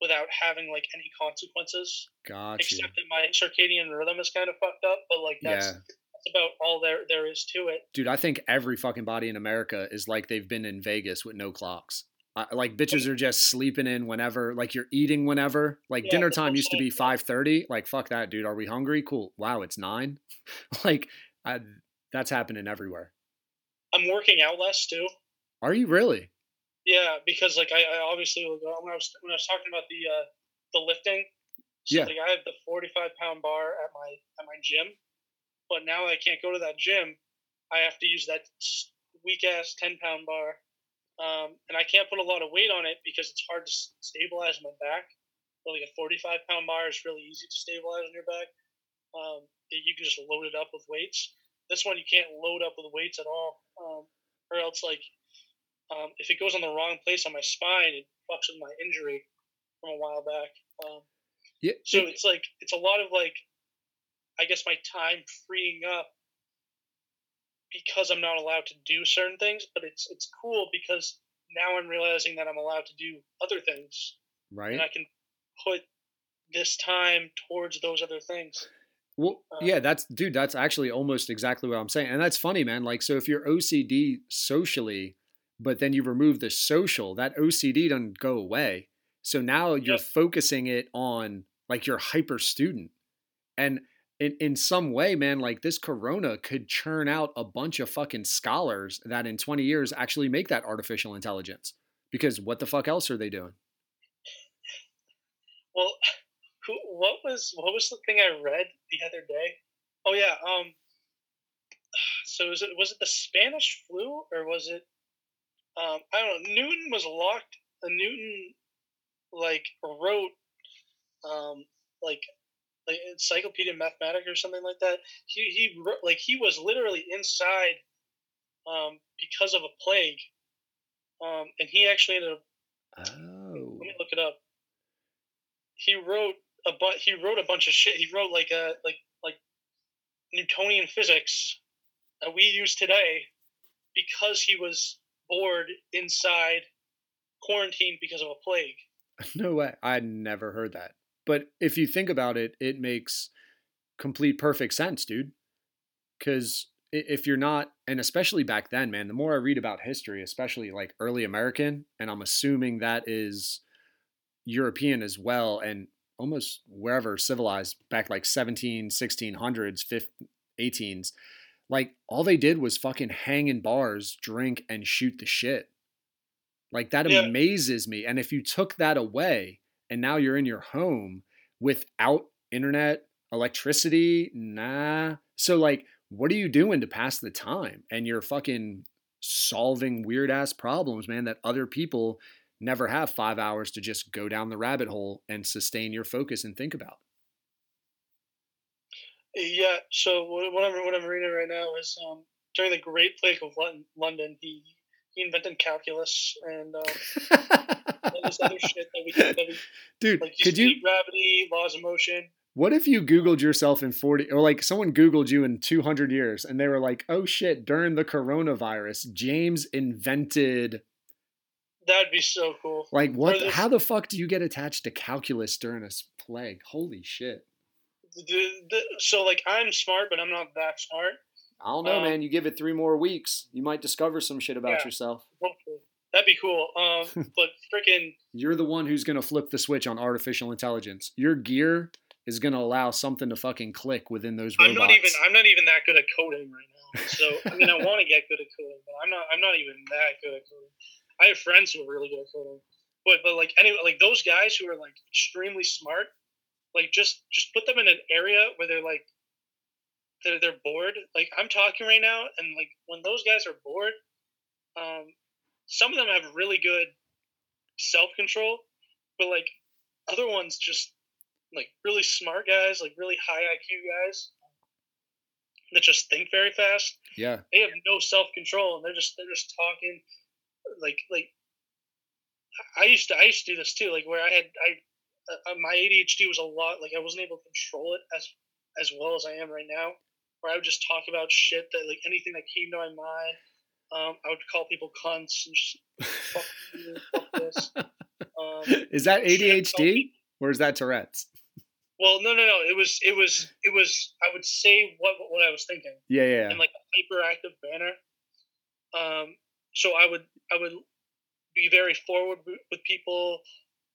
without having like any consequences. Got you. Except that my circadian rhythm is kind of fucked up, but like that's Yeah. that's about all there there is to it. Dude, I think every fucking body in America is like they've been in Vegas with no clocks. I, like bitches are just sleeping in whenever, like you're eating whenever. Like Yeah, dinner time used to be five thirty. Like fuck that, dude. Are we hungry? Cool. Wow, it's nine. (laughs) like I, that's happening everywhere. I'm working out less too. Are you really? Yeah, because like I, I obviously when I was when I was talking about the uh, the lifting, so Yeah. like I have the 45 pound bar at my at my gym, but now I can't go to that gym. I have to use that weak ass 10 pound bar, um, and I can't put a lot of weight on it because it's hard to stabilize my back. But like a 45 pound bar is really easy to stabilize on your back. Um, you can just load it up with weights. This one you can't load up with weights at all, um, or else like um, if it goes on the wrong place on my spine, it fucks with my injury from a while back. Um, Yeah. so it's like it's a lot of like, I guess my time freeing up because I'm not allowed to do certain things, but it's it's cool because now I'm realizing that I'm allowed to do other things, right. and I can put this time towards those other things. Well, Uh, yeah, that's dude. That's actually almost exactly what I'm saying, and that's funny, man. Like, so if you're OCD socially, but then you remove the social, that OCD doesn't go away. So now you're Yep. focusing it on like you're hyper student, and in in some way, man, like this Corona could churn out a bunch of fucking scholars that in 20 years actually make that artificial intelligence. Because what the fuck else are they doing? Well, who? What was what was the thing I read the other day? Oh yeah. Um. So is it was it the Spanish flu or was it? Um, I don't know. Newton was locked. Uh, Newton, like wrote, um, like like Encyclopedia Mathematica or something like that. He he wrote, like he was literally inside, um, because of a plague. Um, and he actually ended up Oh, let me look it up. He wrote a bu- he wrote a bunch of shit. He wrote like a like like Newtonian physics that we use today because he was bored inside quarantined because of a plague. (laughs) No way. I'd never heard that. But if you think about it, it makes complete perfect sense, dude. Because if you're not, and especially back then, man, the more I read about history, especially like early American, and I'm assuming that is European as well, and almost wherever civilized back like 17, 1600s, 18s, like all they did was fucking hang in bars, drink, and shoot the shit. Like that Yeah. amazes me. And if you took that away and now you're in your home without internet, electricity, nah. So like what are you doing to pass the time? And you're fucking solving weird ass problems, man, that other people never have 5 hours to just go down the rabbit hole and sustain your focus and think about. Yeah. So what I'm what I'm reading right now is um, during the Great Plague of London, he he invented calculus and um, (laughs) all this other shit that we that we Dude, like could you gravity, laws of motion. What if you Googled yourself in 40 or like someone Googled you in 200 years and they were like, oh shit, during the coronavirus, James invented That'd be so cool. like what? This- How the fuck do you get attached to calculus during a plague? Holy shit. The, the, so like I'm smart, but I'm not that smart. I don't know, Um, man. You give it three more weeks, you might discover some shit about Yeah. yourself. Hopefully, that'd be cool. Um, (laughs) but freaking You're the one who's gonna flip the switch on artificial intelligence. Your gear is gonna allow something to fucking click within those robots. I'm not even I'm not even that good at coding right now. So I mean, I (laughs) want to get good at coding, but I'm not I'm not even that good at coding. I have friends who are really good at coding, but but like anyway, like those guys who are like extremely smart, like just just put them in an area where they're like they're they're bored. Like I'm talking right now, and like when those guys are bored, um, some of them have really good self control, but like other ones just like really smart guys, like really high IQ guys that just think very fast. Yeah. They have no self control, and they're just they're just talking like like. I used to I used to do this too, like where I had I uh, my ADHD was a lot like I wasn't able to control it as as well as I am right now. Where I would just talk about shit that like anything that came to my mind. Um, I would call people cunts and just fuck you, fuck this. (laughs) Um, is that ADHD or is that Tourette's? Well, no, no, no. It was, it was, it was. I would say what what I was thinking Yeah, yeah. in like a hyperactive manner. Um, so I would, I would be very forward with with people.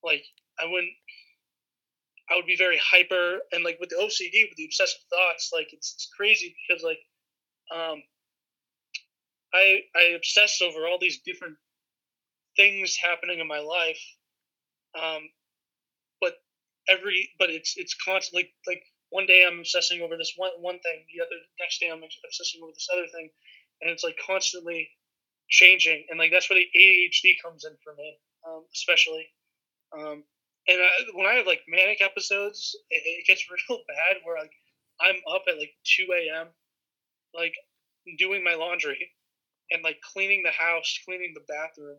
Like I wouldn't. I would be very hyper and like with the OCD, with the obsessive thoughts, like it's, it's crazy because like, um, I I obsess over all these different things happening in my life. Um, but every but it's it's constantly like one day I'm obsessing over this one one thing, the other next day I'm obsessing over this other thing, and it's like constantly changing, and like that's where the ADHD comes in for me, um, especially. Um, and I, when I have like manic episodes, it, it gets (laughs) real bad where like I'm up at like two a.m. like doing my laundry and like cleaning the house, cleaning the bathroom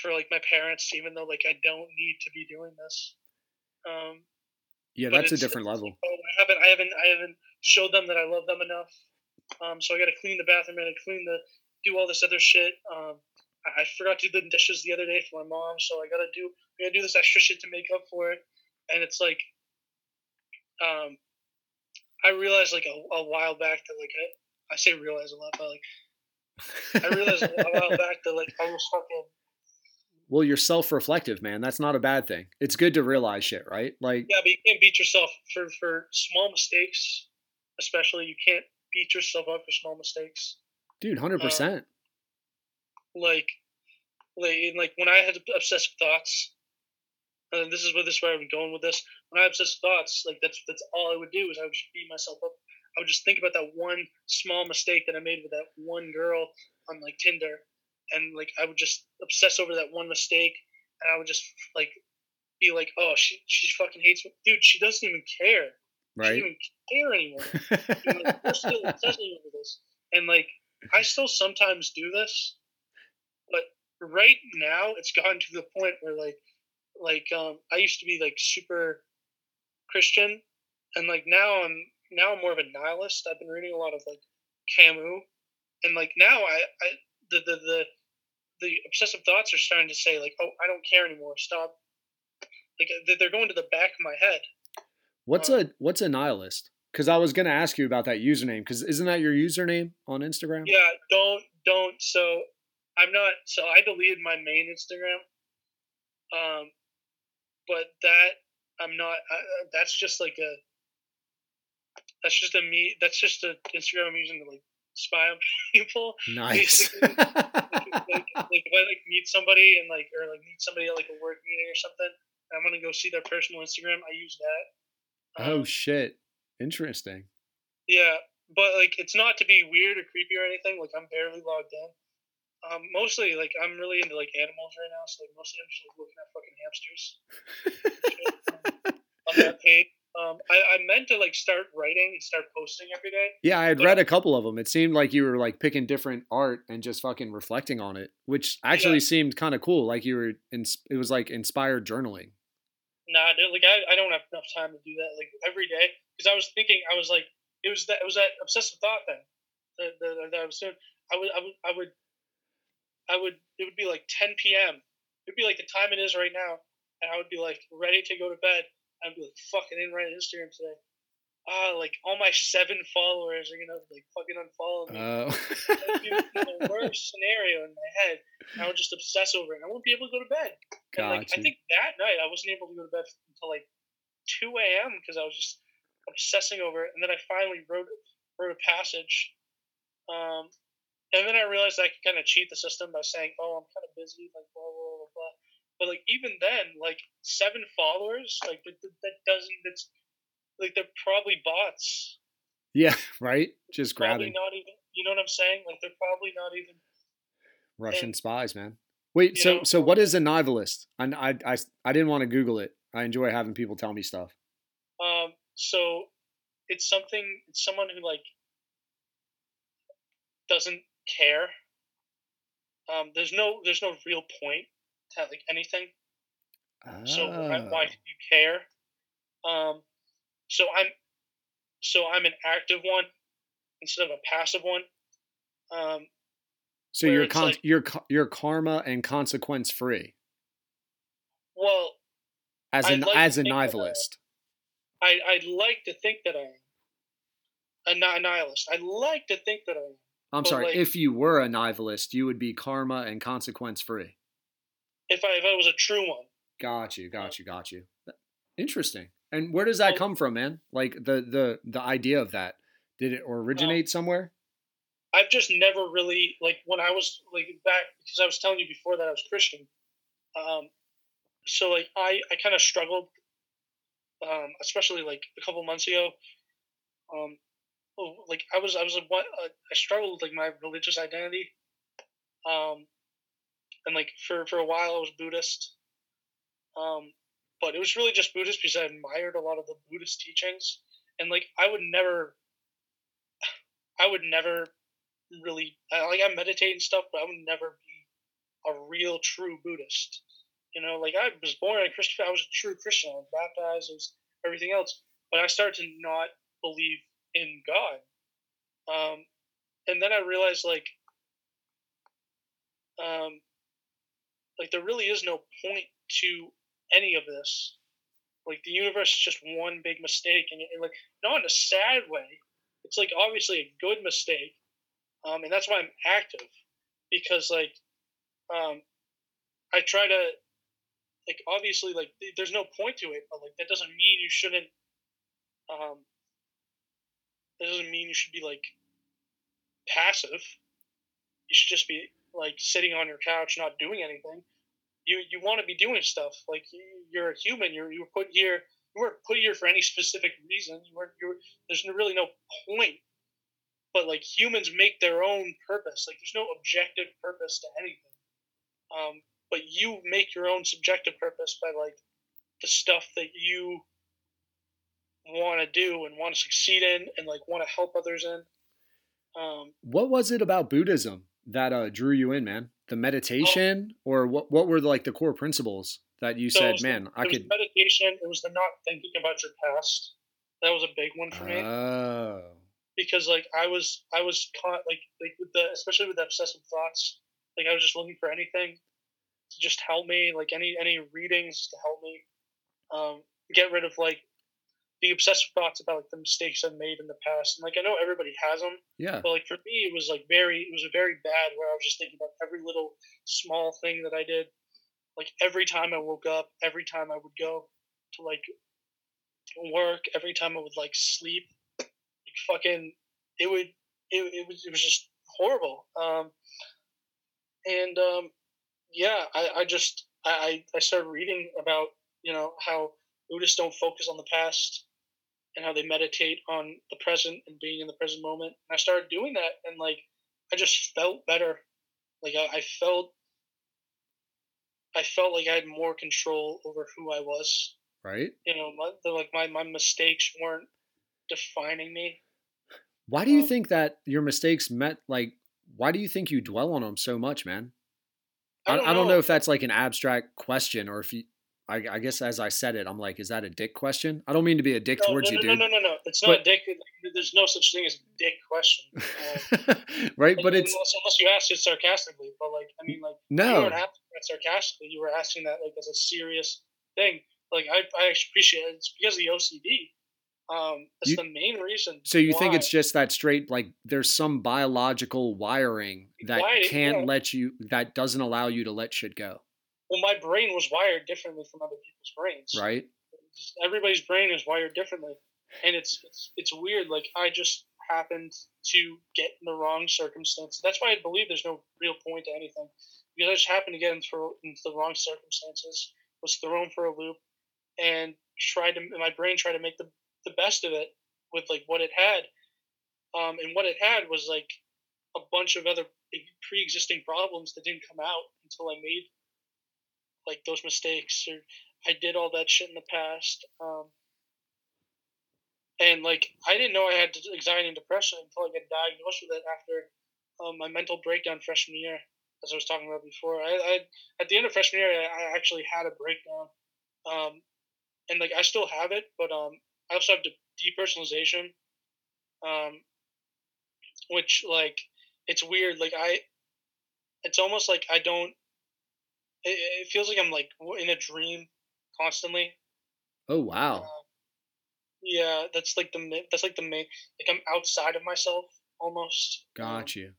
for like my parents, even though like I don't need to be doing this. Um, yeah, that's a different level. oh, I haven't, I haven't, I haven't showed them that I love them enough. Um, so I got to clean the bathroom and I clean the, do all this other shit. Um, I, I forgot to do the dishes the other day for my mom, so I got to do, I got to do this extra shit to make up for it. And it's like, um, I realized like a, a while back that like I, I say realize a lot, but like I realized a (laughs) while back that like I was fucking well, you're self-reflective, man. That's not a bad thing. It's good to realize shit, right? Like, Yeah, but you can't beat yourself for for small mistakes, especially. You can't beat yourself up for small mistakes. dude, hundred percent. Like, like, like when I had obsessive thoughts, and this is where this is where I'm going with this. When I had obsessive thoughts, like that's that's all I would do is I would just beat myself up. I would just think about that one small mistake that I made with that one girl on like Tinder, and like I would just obsess over that one mistake, and I would just like be like, oh, she she fucking hates me, dude. She doesn't even care. Right. (laughs) She doesn't even care anymore. And, like, we're still obsessing over this, and like I still sometimes do this, right now it's gotten to the point where like like um I used to be like super Christian, and like now I'm now I'm more of a nihilist. I've been reading a lot of like Camus, and like now I I the the the the obsessive thoughts are starting to say like, oh, I don't care anymore. Stop like they- they're going to the back of my head. What's Uh, a what's a nihilist? Because I was gonna ask you about that username. Because isn't that your username on Instagram? Yeah, don't don't. So I'm not. So I deleted my main Instagram. Um, but that I'm not. I, I- that's just like a. That's just a me. That's just a Instagram I'm using to like spy on (laughs) people. Nice. like, like if I like meet somebody and like or like meet somebody at like a work meeting or something, I'm gonna go see their personal Instagram. I use that. oh Um, shit! Interesting. Yeah, but like it's not to be weird or creepy or anything. Like I'm barely logged in. Um, mostly like I'm really into like animals right now, so like mostly I'm just like looking at fucking hamsters on that page. Um, I, I meant to like start writing and start posting every day. Yeah, I had read a couple of them. It seemed like you were like picking different art and just fucking reflecting on it, which actually seemed kind of cool. Like you were, in, it was like inspired journaling. Nah, dude, like I, I don't have enough time to do that like every day because I was thinking I was like it was that it was that obsessive thought thing that, that, that I was doing. I would I would I would I would it would be like 10 p.m. It'd be like the time it is right now, and I would be like ready to go to bed. I'd be like fucking in right Instagram today. Ah, like all my seven followers are gonna like fucking unfollow me. Oh. The worst scenario in my head. And I would just obsess over it. I won't be able to go to bed. And like I think that night I wasn't able to go to bed until like two a.m. because I was just obsessing over it. And then I finally wrote wrote a passage. Um, and then I realized I could kind of cheat the system by saying, "Oh, I'm kind of busy," like blah blah blah blah. But like even then, like seven followers, like that, that, doesn't. That's like they're probably bots. yeah, (laughs) right. Just Probably grabbing not even. You know what I'm saying? Like they're probably not even. Russian spies, man. Wait, so know, so what is a nivelist? I, I I I didn't want to Google it. I enjoy having people tell me stuff. Um, so it's something. It's someone who like doesn't care. Um, there's no there's no real point to like anything. So why, Oh. why should you care? Um, so I'm so I'm an active one instead of a passive one. Um, So you're con- like- you're you're karma and consequence free well, as an like as a that I- I I'd like to think that I am a nihilist. I'd like to think that I am. I'm but, sorry. like- if you were a nivelist, you would be karma and consequence free. If I if I was a true one. Got you. Got you. Got you. Interesting. And where does that Well- come from, man? Like the the the idea of that. Did it originate somewhere? I've just never really like when I was like back because I was telling you before that I was Christian. Um, so like I I kind of struggled, um, especially like a couple months ago. Um, like I was I was a, uh, I struggled with like my religious identity. Um, and like for for a while I was Buddhist. Um, but it was really just Buddhist because I admired a lot of the Buddhist teachings, and like I would never. (sighs) I would never really like I meditate and stuff, but I would never be a real true Buddhist. You know, like I was born a Christian. I was a true Christian. I was baptized. I was everything else, but I started to not believe in God. Um, and then I realized like, um, like there really is no point to any of this. Like the universe is just one big mistake, and, and like not in a sad way. It's like obviously a good mistake, um, and that's why I'm active because like um, I try to like obviously like th- there's no point to it, but like that doesn't mean you shouldn't. Um, that doesn't mean you should be like passive. You should just be like sitting on your couch, not doing anything. You you want to be doing stuff. Like you- you're a human. You're you were put here. You weren't put here for any specific reason. You weren't. You were, there's really no point. But like humans make their own purpose. Like there's no objective purpose to anything. Um, but you make your own subjective purpose by like the stuff that you want to do and want to succeed in and like want to help others in. Um, What was it about Buddhism that uh, drew you in, man? The meditation, or what? What were like the core principles that you So said, was the- man, I could. meditation. It was the not thinking about your past. That was a big one for me Oh, because like I was I was caught like like with the especially with the obsessive thoughts. Like I was just looking for anything to just help me. Like any any readings to help me. um, get rid of like the obsessive thoughts about like the mistakes I've made in the past. And like I know everybody has them, Yeah. but like for me, it was like very, it was a very bad where I was just thinking about every little small thing that I did. Like every time I woke up, every time I would go to like work, every time I would like sleep, like fucking, it would, it, it was, it was just horrible. Um, and um, yeah, I, I just, I, I I started reading about, you know, how Buddhists don't focus on the past and how they meditate on the present and being in the present moment. And I started doing that, and like I just felt better. Like I, I felt, I felt like I had more control over who I was. Right. You know, my, the, like my my mistakes weren't defining me. Why do you Um, think that your mistakes met like? Why do you think you dwell on them so much, man? I, I don't know if that's like an abstract question or if you. I, I guess as I said it, I'm like, is that a dick question? I don't mean to be a dick No, towards no, you, no, dude. no, no, no, no. It's not But- a dick. There's no such thing as a dick question. Uh, (laughs) right, but it's unless, unless you asked it sarcastically, but like I mean, like no, you weren't asking that sarcastically. You were asking that like as a serious thing. Like I, I appreciate it. It's because of the OCD. Um, that's You- the main reason. So you think it's just that straight like there's some biological wiring that Why- can't yeah. let you that doesn't allow you to let shit go, well, my brain was wired differently from other people's brains. right? Just- everybody's brain is wired differently, and it's it's it's weird. Like I just happened to get in the wrong circumstance. That's why I believe there's no real point to anything because I just happened to get into, into the wrong circumstances. Was thrown for a loop, and tried to my brain tried to make the the best of it with like what it had. Um, and what it had was like a bunch of other pre-existing problems that didn't come out until I made like those mistakes or I did all that shit in the past. Um, and like I didn't know I had anxiety and depression until I got diagnosed with it after um, my mental breakdown freshman year, as I was talking about before. I, I at the end of freshman year, I, I actually had a breakdown, um, and like I still have it, but um, I also have de- depersonalization, um, which like it's weird. Like I, it's almost like I don't. It, it feels like I'm like in a dream constantly. Oh wow. Uh, yeah, that's like the that's like the main like I'm outside of myself almost. um, Got you.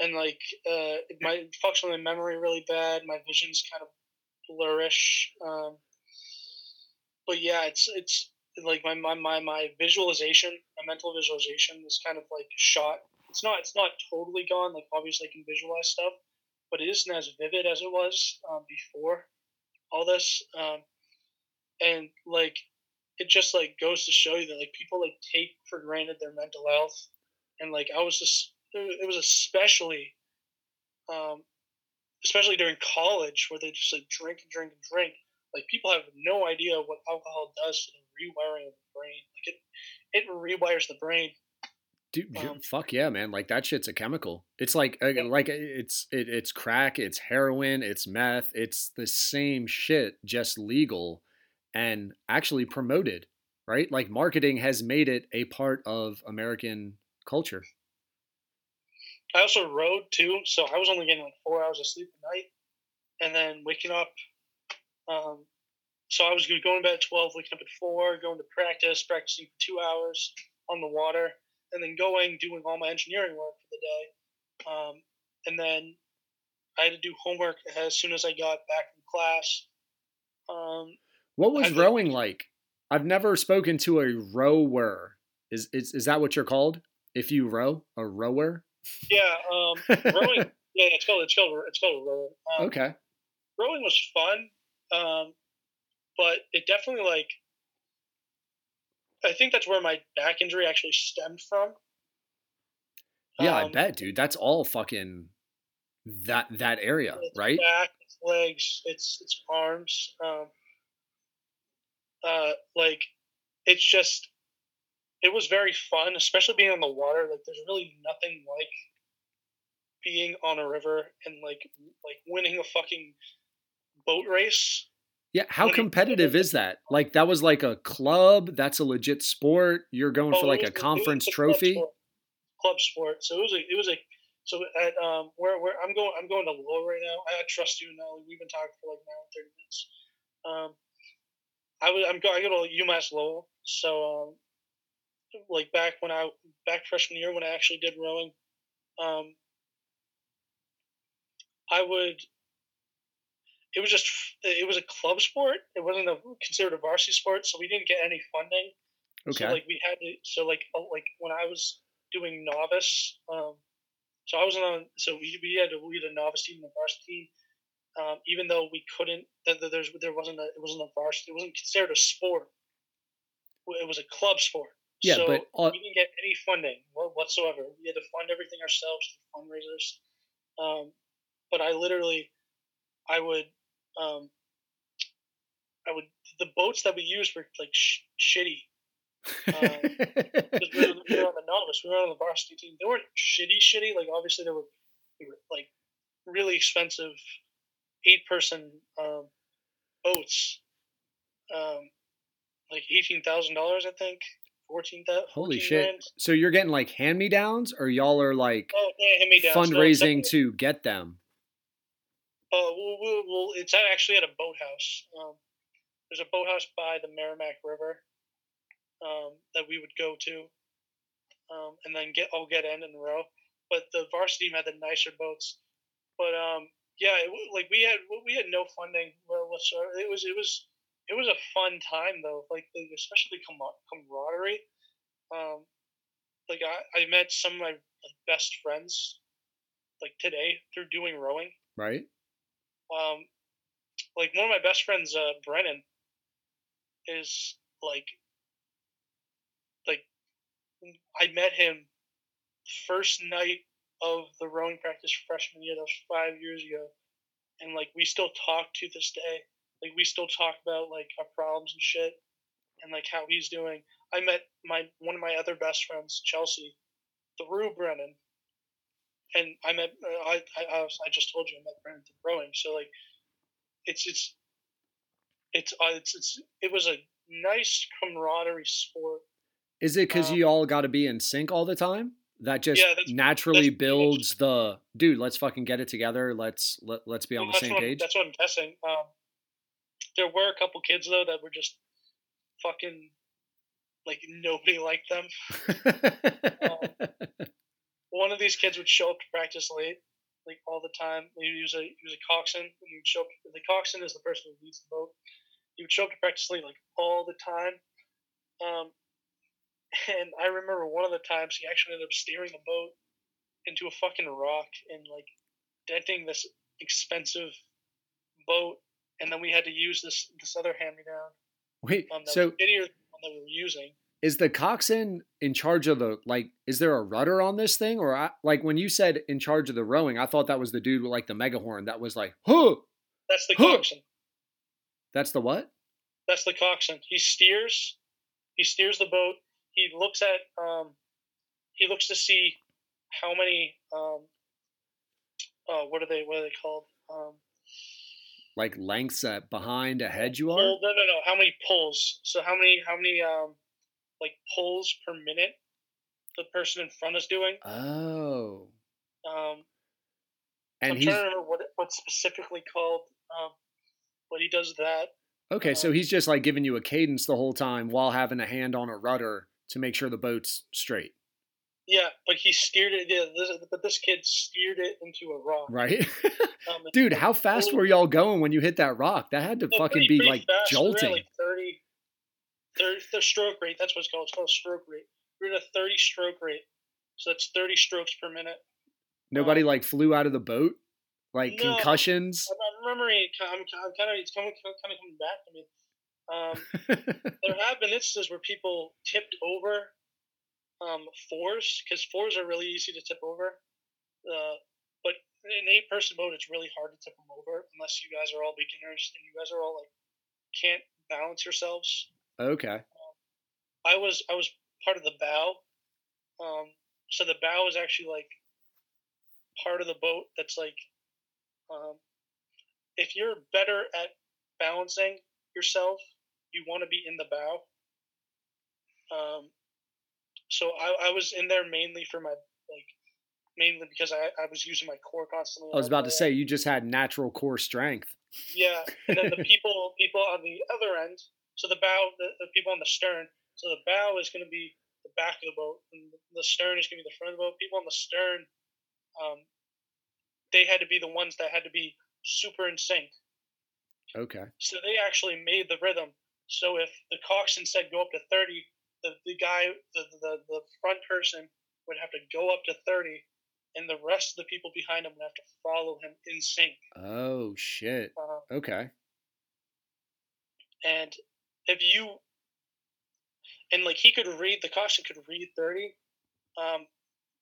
and like uh, my it fucks with my memory really bad. My vision's kind of blurrish. Um, but yeah, it's it's like my, my my my visualization, my mental visualization is kind of like shot. It's not it's not totally gone. Like obviously I can visualize stuff, but it isn't as vivid as it was um, before all this. Um, and like it just like goes to show you that like people like take for granted their mental health, and like I was just it was especially um, especially during college where they just like drink and drink and drink. Like people have no idea what alcohol does to the rewiring of the brain. Like it, it rewires the brain. Dude, Um, fuck yeah, man! Like that shit's a chemical. It's like uh, like it's it, it's crack, it's heroin, it's meth. It's the same shit, just legal and actually promoted, right? Like marketing has made it a part of American culture. I also rode too, so I was only getting like four hours of sleep a night, and then waking up. Um, so I was going to bed at twelve, waking up at four, going to practice, practicing for two hours on the water, and then going doing all my engineering work for the day. Um, and then I had to do homework as soon as I got back from class. Um, What was I rowing like? I've never spoken to a rower. Is is is that what you're called? If you row, a rower? yeah, um, (laughs) rowing. Yeah, it's called it's called it's called rowing. Um, okay. rowing was fun, um, but it definitely like I think that's where my back injury actually stemmed from. Yeah, I Um, bet, dude. That's all fucking that that area, it's right? Back, legs, it's it's arms. Um, uh, like it's just it was very fun, especially being on the water. Like there's really nothing like being on a river and like like winning a fucking boat race. Yeah, how What do you- competitive is that? Like that was like a club, that's a legit sport. You're going Oh, for like a conference a club trophy. sport. Club sport. So it was a it was a so at um where where I'm going I'm going to Lowell right now. I trust you now. We've been talking for like now thirty minutes. Um, I was I'm going I go to UMass Lowell, so um, like back when I back freshman year when I actually did rowing, um, I would. It was just it was a club sport. It wasn't a, considered a varsity sport, so we didn't get any funding. Okay. So like we had to, so like uh, like when I was doing novice, um, so I wasn't on. So we, we had to lead a novice team and a varsity. Um, even though we couldn't, th- th- there's there wasn't a it wasn't a varsity. It wasn't considered a sport. It was a club sport. Yeah, so but all- we didn't get any funding whatsoever. We had to fund everything ourselves through fundraisers. Um, but I literally, I would, um, I would the boats that we used were like sh- shitty. (laughs) Because we, were, we were on the novice, we were on the varsity team. They weren't shitty, shitty. Like obviously they were, they were like really expensive eight person um, boats, um, like eighteen thousand dollars, I think, fourteen thousand. Holy shit! So you're getting like hand me downs, or y'all are like Oh, yeah, hand me down. fundraising to get them? Oh, well, well, it's actually at a boathouse. Um, there's a boathouse by the Merrimack River um, that we would go to, um, and then get all get in and row. But the varsity team had the nicer boats. But um, yeah, it, like we had we had no funding whatsoever. It was it was it was a fun time though. Like especially camaraderie. Um, like I, I met some of my best friends like today through doing rowing Right? Um, like one of my best friends, uh, Brennan, is like, like, I met him first night of the rowing practice freshman year. That was five years ago, and like we still talk to this day. Like we still talk about like our problems and shit, and like how he's doing. I met my one of my other best friends, Chelsea, through Brennan, and I met uh, I, I I just told you I met through rowing. So like, it's it's it's uh, it's it's it was a nice camaraderie sport. Is it because Um, you all got to be in sync all the time? That just Yeah, that's- naturally that's builds the dude. Let's fucking get it together. Let's let, let's be on Well, the same page. That's what I'm guessing. Um, there were a couple kids though that were just fucking like nobody liked them. (laughs) One of these kids would show up to practice late, like all the time. He was a he was a coxswain, and he would show up. The coxswain is the person who leads the boat. He would show up to practice late, like all the time. Um, and I remember one of the times he actually ended up steering the boat into a fucking rock and like denting this expensive boat. And then we had to use this this other hand me down. Wait, Um, so was shittier the one that we were using. Is the coxswain in charge of the like? Is there a rudder on this thing, or I, like when you said in charge of the rowing? I thought that was the dude with like the megahorn that was like, huh. That's the Huh. coxswain. That's the what? That's the coxswain. He steers. He steers the boat. He looks at. Um, he looks to see how many. Um, uh, what are they? What are they called? Um, Like lengths at behind ahead you are? pull, no, no, no. How many pulls? So how many? How many? Um, like pulls per minute? The person in front is doing. Oh, Um, and I'm he's trying to remember what what's specifically called. Um, but he does that. okay. So um, he's just like giving you a cadence the whole time while having a hand on a rudder to make sure the boat's straight, Yeah, but he steered it. Yeah, this, but this kid steered it into a rock. right? (laughs) Um, Dude, how fast were y'all going when you hit that rock? That had to fucking pretty- be pretty like fast. Jolting. like 30, 30, the stroke rate. That's what it's called. It's called a stroke rate. We're at a 30 stroke rate. So that's 30 strokes per minute. Nobody um, like flew out of the boat, like No. concussions. I'm, I'm remembering. I'm, I'm kind of, it's coming, kind of coming back to me. Um, (laughs) there have been instances where people tipped over um, fours because fours are really easy to tip over. Uh, but in an eight person boat, it's really hard to tip them over unless you guys are all beginners and you guys are all like can't balance yourselves. Okay. I was I was part of the bow. Um, so the bow is actually like part of the boat that's like um, if you're better at balancing yourself, you want to be in the bow. Um, so I, I was in there mainly for my like mainly because I, I was using my core constantly. I was about to say you just had natural core strength. yeah, and then the (laughs) people people on the other end. So the bow, the, the people on the stern. So the bow is going to be the back of the boat, and the stern is going to be the front of the boat. People on the stern, um, they had to be the ones that had to be super in sync. Okay. So they actually made the rhythm. So if the coxswain said go up to 30, the, the guy, the, the, the front person would have to go up to 30, and the rest of the people behind him would have to follow him in sync. Oh shit. Uh, Okay. and if you, and like he could read, the coxswain could read 30, um,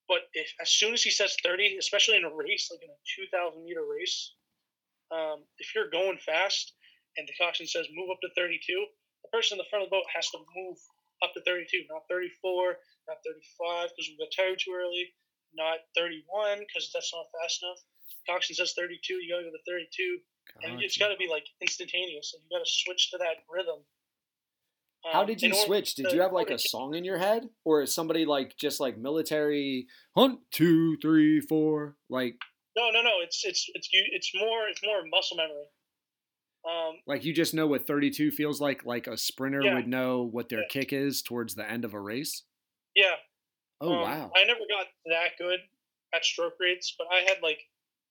but if as soon as he says 30, especially in a race, like in a 2,000 meter race, um, if you're going fast and the coxswain says move up to 32, the person in the front of the boat has to move up to 32, not 34, not 35 because we got tired too early, not 31 because that's not fast enough. Coxswain says 32, you gotta go to 32, and it's got to be like instantaneous, and you got to switch to that rhythm. How Um, did you switch? Did you have like a song in your head, or is somebody like just like military hunt two three four like No, no, no. It's it's it's you. It's more it's more muscle memory. Um, like you just know what thirty two feels like? Like a sprinter Yeah. would know what their Yeah. kick is towards the end of a race. yeah. Oh um, wow. I never got that good at stroke rates, but I had like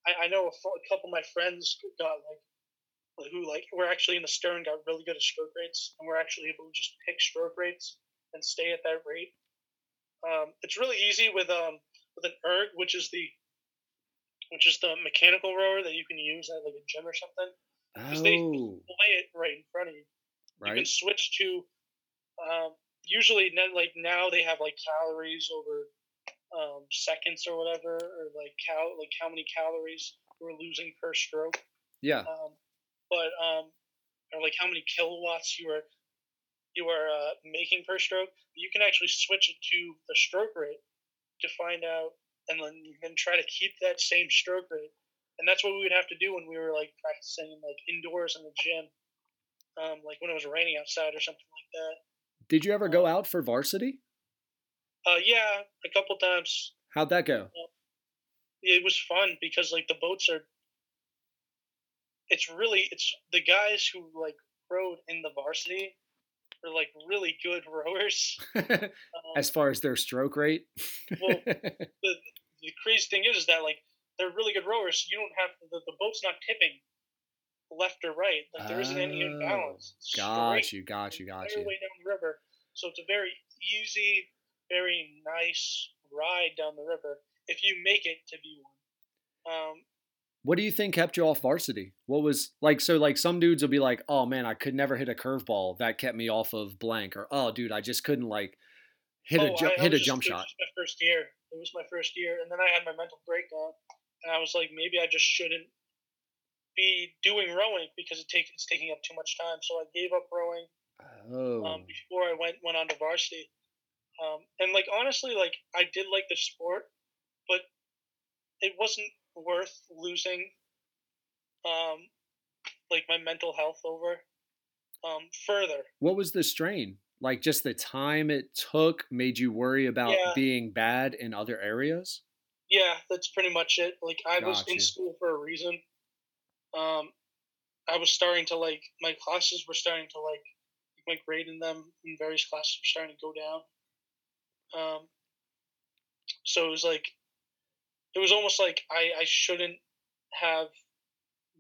I, I know a, f- a couple of my friends got like, who like were actually in the stern got really good at stroke rates, and were actually able to just pick stroke rates and stay at that rate. Um, it's really easy with um with an erg, which is the which is the mechanical rower that you can use at like a gym or something. because they- Oh, Lay it right in front of you. Right. You can switch to um, usually like now they have like calories over um, seconds or whatever, or like cal like how many calories we're losing per stroke. Yeah. Um, but um, or like how many kilowatts you are you are uh, making per stroke. You can actually switch it to the stroke rate to find out, and then you can try to keep that same stroke rate. And that's what we would have to do when we were like practicing like indoors in the gym, um, like when it was raining outside or something like that. Did you ever go out for varsity? Uh, yeah, a couple times. How'd that go? It was fun because like the boats are. It's really it's the guys who like rowed in the varsity are like really good (laughs) rowers. Um, as far as their stroke rate. Well, (laughs) the the crazy thing is, is that like they're really good rowers. You don't have the, the boat's not tipping left or right. Like there isn't any Oh, imbalance. It's got straight you, got you, the got you. way down the river. So it's a very easy, very nice ride down the river if you make it to be one. Um, What do you think kept you off varsity? What was like so like some dudes will be like, "Oh man, I could never hit a curveball. That kept me off of blank." Or, "Oh dude, I just couldn't like hit a oh, ju- I- I hit a just- jump it was shot." my first year. It was my first year, and then I had my mental breakdown, and I was like, maybe I just shouldn't be doing rowing because it takes it's taking up too much time. So I gave up rowing. Oh. um, before I went went on to varsity. Um, and like honestly, like I did like the sport, but it wasn't worth losing, um, like my mental health over. Um, further, What was the strain? Like just the time it took made you worry about Yeah. being bad in other areas? yeah, that's pretty much it. Like I was in school for a reason. Um, I was starting to like my classes were starting to like my grade in them in various classes were starting to go down. Um, so it was like it was almost like I, I shouldn't have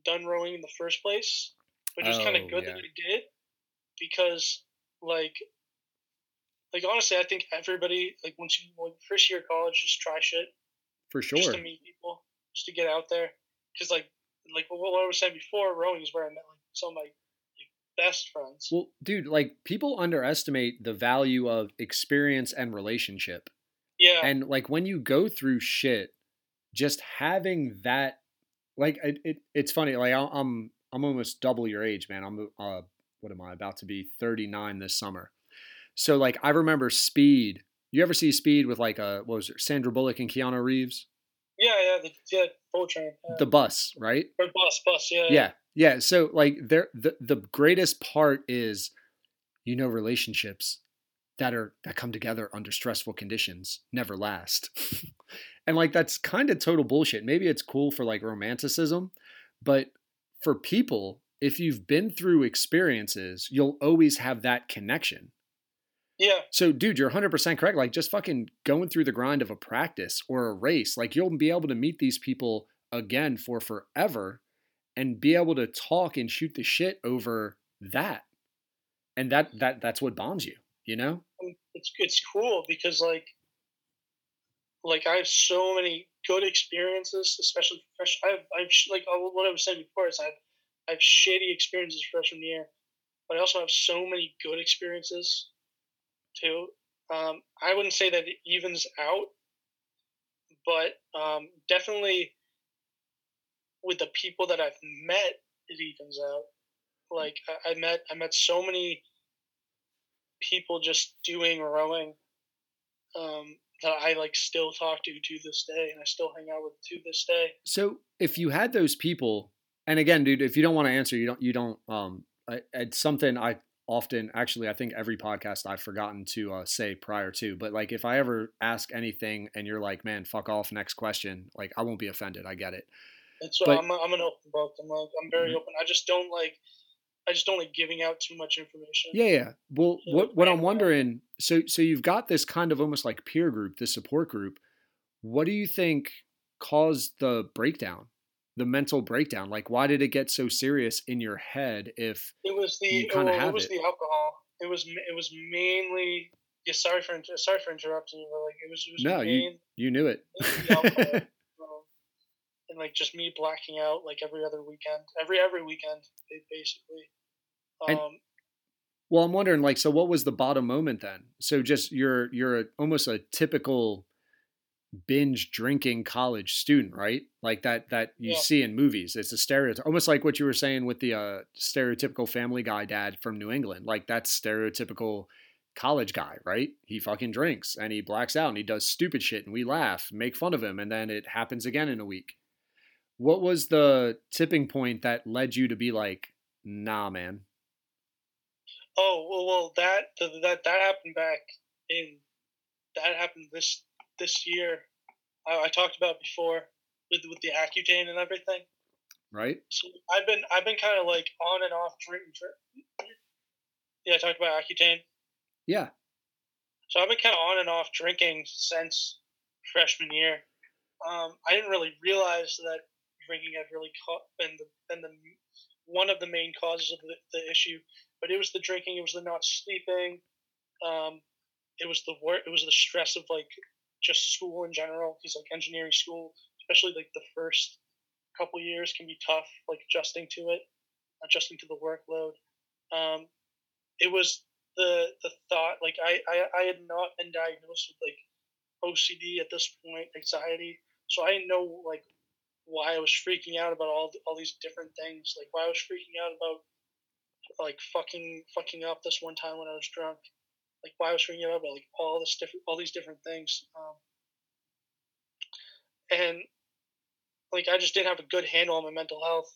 done rowing in the first place, which was kind Oh, of good yeah. that I did because like like honestly I think everybody like once you like first year of college just try shit For sure, just to meet people just to get out there because like like what I was saying before rowing is where I met like some of my like, best friends. Well, dude, like people underestimate the value of experience and relationship. yeah, and like when you go through shit just having that like it, it it's funny like I- i'm i'm almost double your age man. I'm uh what am i about to be 39 this summer. So like i remember speed. You ever see speed with like a what was it sandra bullock and keanu reeves? Yeah, yeah, the yeah, full train, yeah. the bus right? The bus, bus, yeah, yeah yeah so like there the, the greatest part is you know relationships that are that come together under stressful conditions never last (laughs) and like that's kind of total bullshit maybe it's cool for like romanticism but for people if you've been through experiences, you'll always have that connection. Yeah, So, dude, you're 100% correct. Like, just fucking going through the grind of a practice or a race, like, you'll be able to meet these people again for forever and be able to talk and shoot the shit over that. And that, that, that's what bonds you, you know? Um, it's it's cool because like like I have so many good experiences, especially fresh. I have I've like what I was saying before is I have I have shitty experiences freshman year, but I also have so many good experiences too. Um, I wouldn't say that it evens out, but um, definitely with the people that I've met, it evens out. Like I, I met I met so many people just doing rowing um, that I like still talk to to this day, and I still hang out with to this day. So if you had those people, and again, dude, if you don't want to answer, you don't, you don't, um, I, it's something I often, actually, I think every podcast I've forgotten to uh, say prior to, but like if I ever ask anything and you're like, man, fuck off, next question, like I won't be offended. I get it. And so But- I'm, a- I'm an open book. I'm like I'm very Mhm. open. I just don't like I just don't like giving out too much information. Yeah, yeah. Well, what what I'm wondering, so so you've got this kind of almost like peer group, this support group. What do you think caused the breakdown, the mental breakdown? Like, why did it get so serious in your head? If It was the You kinda well, it was it. the alcohol. It was it was mainly yeah. Sorry for sorry for interrupting you, but like it was it was No, you- main, you knew it, (laughs) mainly the alcohol. um, and like just me blacking out like every other weekend, every every weekend ba- basically. And- Um, well, I'm wondering, like, so what was the bottom moment then? So just you're you're a, almost a typical binge drinking college student, right? Like that that you Yeah. see in movies. It's a stereotype, almost like what you were saying with the uh, stereotypical Family Guy dad from New England. Like that's stereotypical college guy, right? He fucking drinks and he blacks out and he does stupid shit and we laugh, make fun of him, and then it happens again in a week. What was the tipping point that led you to be like, nah, man? Oh well, well that that that happened back in that happened this this year. I, I talked about before with with the Accutane and everything. Right? So I've been I've been kind of like on and off drinking. dr- Yeah, I talked about Accutane. Yeah. So I've been kind of on and off drinking since freshman year. Um, I didn't really realize that drinking had really caught been the been the one of the main causes of the, the issue. But it was the drinking. It was the not sleeping. Um, it was the work. It was the stress of like just school in general. Because like engineering school, especially like the first couple years, can be tough. Like adjusting to it, adjusting to the workload. Um, it was the the thought like I, I I had not been diagnosed with like OCD at this point, anxiety. So I didn't know like why I was freaking out about all all these different things. Like why I was freaking out about like fucking fucking up this one time when I was drunk. Like why I was freaking out about like all this different all these different things. Um, and like I just didn't have a good handle on my mental health.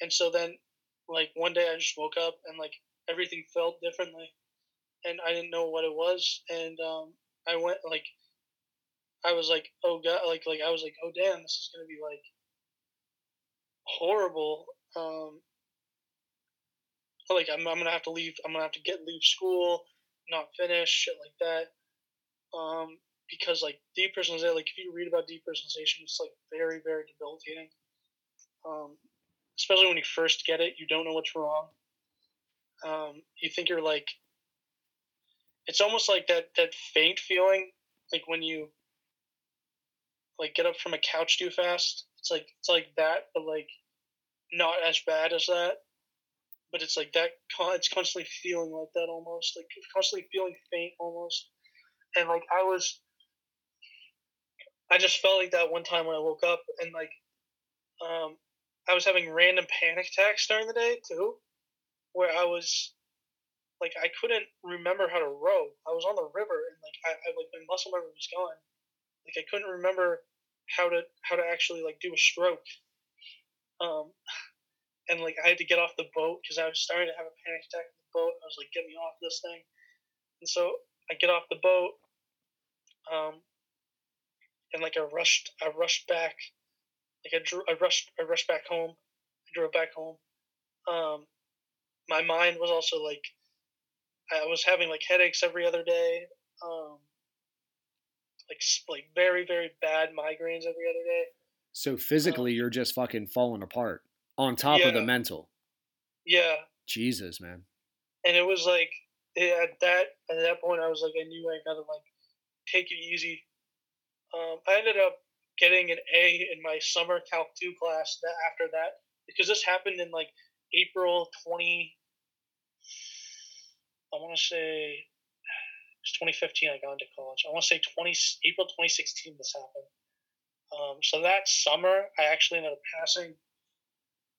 And so then like one day I just woke up and like everything felt differently and I didn't know what it was. And um, I went like, I was like, oh god, like like I was like, oh damn, this is gonna be like horrible. Um, like I'm, I'm gonna have to leave. I'm gonna have to get leave school, not finish shit like that. Um, because like depersonalization, like if you read about depersonalization, it's like very very debilitating. Um, especially when you first get it, you don't know what's wrong. Um, you think you're like it's almost like that that faint feeling like when you like get up from a couch too fast it's like it's like that but like not as bad as that but it's like that it's constantly feeling like that almost like constantly feeling faint almost and like i was i just felt like that one time when i woke up and like um i was having random panic attacks during the day too where i was like I couldn't remember how to row. I was on the river and like I, I like my muscle memory was gone. Like I couldn't remember how to how to actually like do a stroke. Um, and like I had to get off the boat because I was starting to have a panic attack on the boat. I was like, get me off this thing. And so I get off the boat. Um, and like I rushed, I rushed back. Like I drew, I rushed, I rushed back home. I drove back home. Um, my mind was also like, I was having like headaches every other day. Um, like like very very bad migraines every other day. So physically, you're just fucking falling apart on top of the mental. Yeah, Jesus, man. and it was like at that at that point I was like I knew I gotta like take it easy. Um, I ended up getting an A in my summer Calc two class that after that because this happened in like April twenty. I want to say it's 2015. I got into college. I want to say 20 April 2016. This happened. Um, so that summer, I actually ended up passing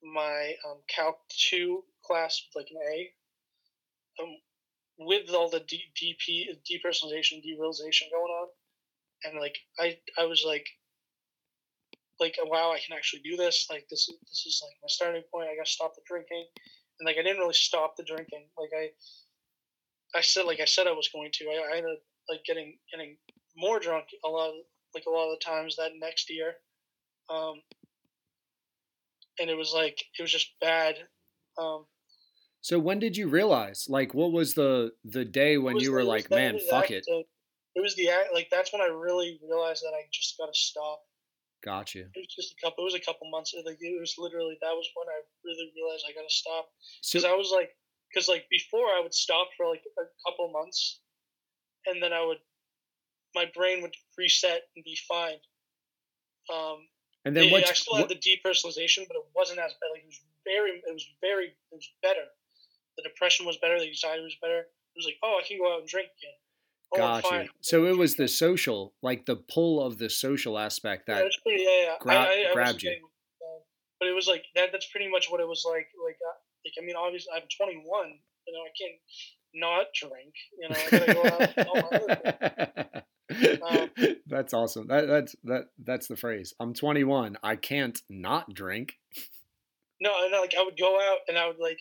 my um, Calc two class with like an A um, with all the DP depersonalization, derealization going on, and like I, I was like, like wow, I can actually do this. Like this is this is like my starting point. I got to stop the drinking, and like I didn't really stop the drinking. Like I, I said like I said I was going to. I, I ended up like getting getting more drunk a lot, of, like a lot of the times that next year, um, and it was like it was just bad. Um, So when did you realize? Like, what was the the day when you were like, man, fuck it, it was the act like that's when I really realized that I just got to stop. got you. It was just a couple. It was a couple months. Like it was literally that was when I really realized I got to stop So because I was like, because like before I would stop for like a couple months, and then I would, my brain would reset and be fine. Um, and then yeah, what? I still had the depersonalization, but it wasn't as bad. Like it was very, it was very, it was better. The depression was better. The anxiety was better. It was like, oh, I can go out and drink again. Oh, fine. So it was the social, like the pull of the social aspect that it's pretty, yeah, yeah. grab- I, I, I grabbed you. getting, uh, but it was like that. That's pretty much what it was like. Like, uh, like I mean, obviously, I'm 21. You know, I can't not drink. You know, I gotta go out. all my things. (laughs) that's awesome. That that's that that's the phrase. I'm 21. I can't not drink. No, and like I would go out and I would like,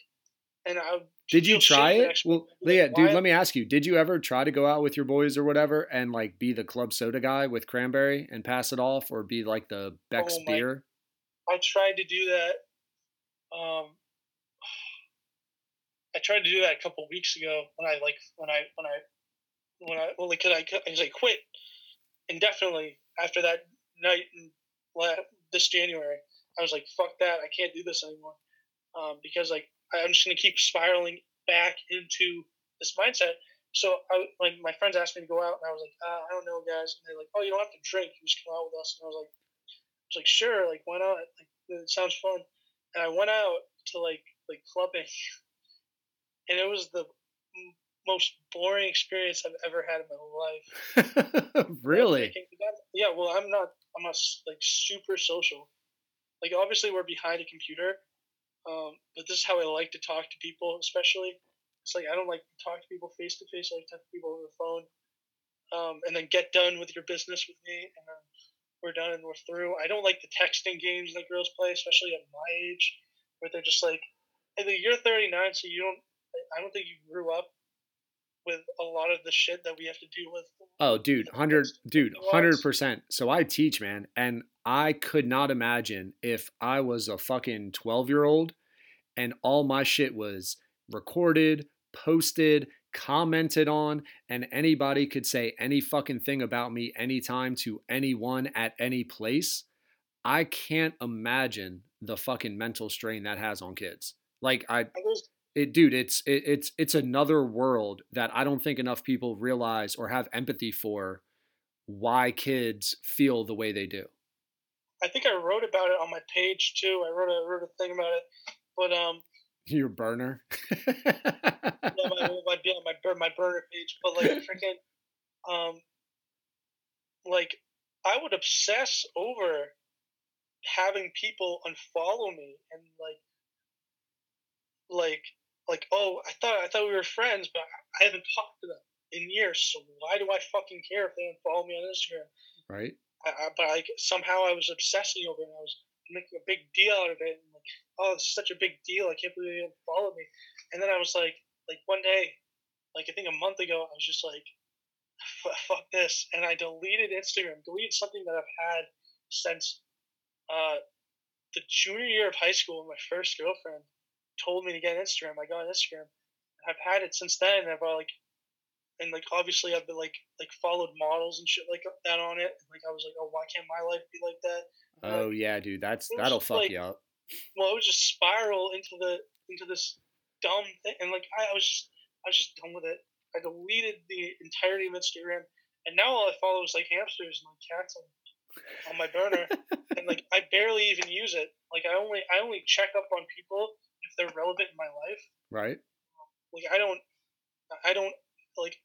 and I would. Did you try it? Well, week. Yeah, dude. "Why- Let me ask you. Did you ever try to go out with your boys or whatever and like be the club soda guy with cranberry and pass it off, or be like the Beck's Oh beer? I tried to do that. Um, I tried to do that a couple weeks ago when I like when I when I when I well because I because I quit indefinitely after that night in this January. I was like, fuck that, I can't do this anymore. Um, because like I'm just gonna keep spiraling back into this mindset. So I like my friends asked me to go out, and I was like, uh, I don't know, guys. And they're like, Oh, you don't have to drink. You just come out with us. And I was like, I was like, sure, like why not? Like it sounds fun. And I went out to like like clubbing, (laughs) and it was the most boring experience I've ever had in my life. (laughs) really? Yeah, well, I'm not. I'm not s- like super social. Like obviously we're behind a computer, um, but this is how I like to talk to people. Especially, it's like I don't like to talk to people face to face. I like to talk to people over the phone, um, and then get done with your business with me, and then we're done and we're through. I don't like the texting games that girls play, especially at my age, where they're just like, "Hey, you're 39, so you don't." I don't think you grew up with a lot of the shit that we have to deal with. Oh, dude, hundred, dude, hundred percent. So I teach, man, and I could not imagine if I was a fucking twelve-year-old and all my shit was recorded, posted, commented on, and anybody could say any fucking thing about me anytime to anyone at any place. I can't imagine the fucking mental strain that has on kids. Like I, I was it, dude, it's it, it's it's another world that I don't think enough people realize or have empathy for why kids feel the way they do. I think I wrote about it on my page too. I wrote a wrote a thing about it, but um, Your burner. (laughs) yeah, my my yeah, my my burner page. But like (laughs) freaking, um, like I would obsess over having people unfollow me and like, like, like oh, I thought I thought we were friends, but I haven't talked to them in years. So why do I fucking care if they unfollow me on Instagram? right? I, I, but like somehow I was obsessing over it. And I was making a big deal out of it. And like, oh, it's such a big deal. I can't believe you followed me. And then I was like, like one day, like I think a month ago, I was just like, "F- fuck this, and I deleted Instagram. Deleted something that I've had since uh, the junior year of high school with my first girlfriend. Told me to get Instagram. I got Instagram. I've had it since then. And I've uh, like, and like obviously I've been like like followed models and shit like that on it. Like I was like, oh, why can't my life be like that? Oh yeah, dude, that's that'll fuck like- you up. Well, it was just spiral into the into this dumb thing, and like I, I was just I was just done with it. I deleted the entirety of Instagram, and now all I follow is like hamsters and like cats on, on my burner, and like I barely even use it. Like I only I only check up on people if they're relevant in my life. Right? Like I don't I don't like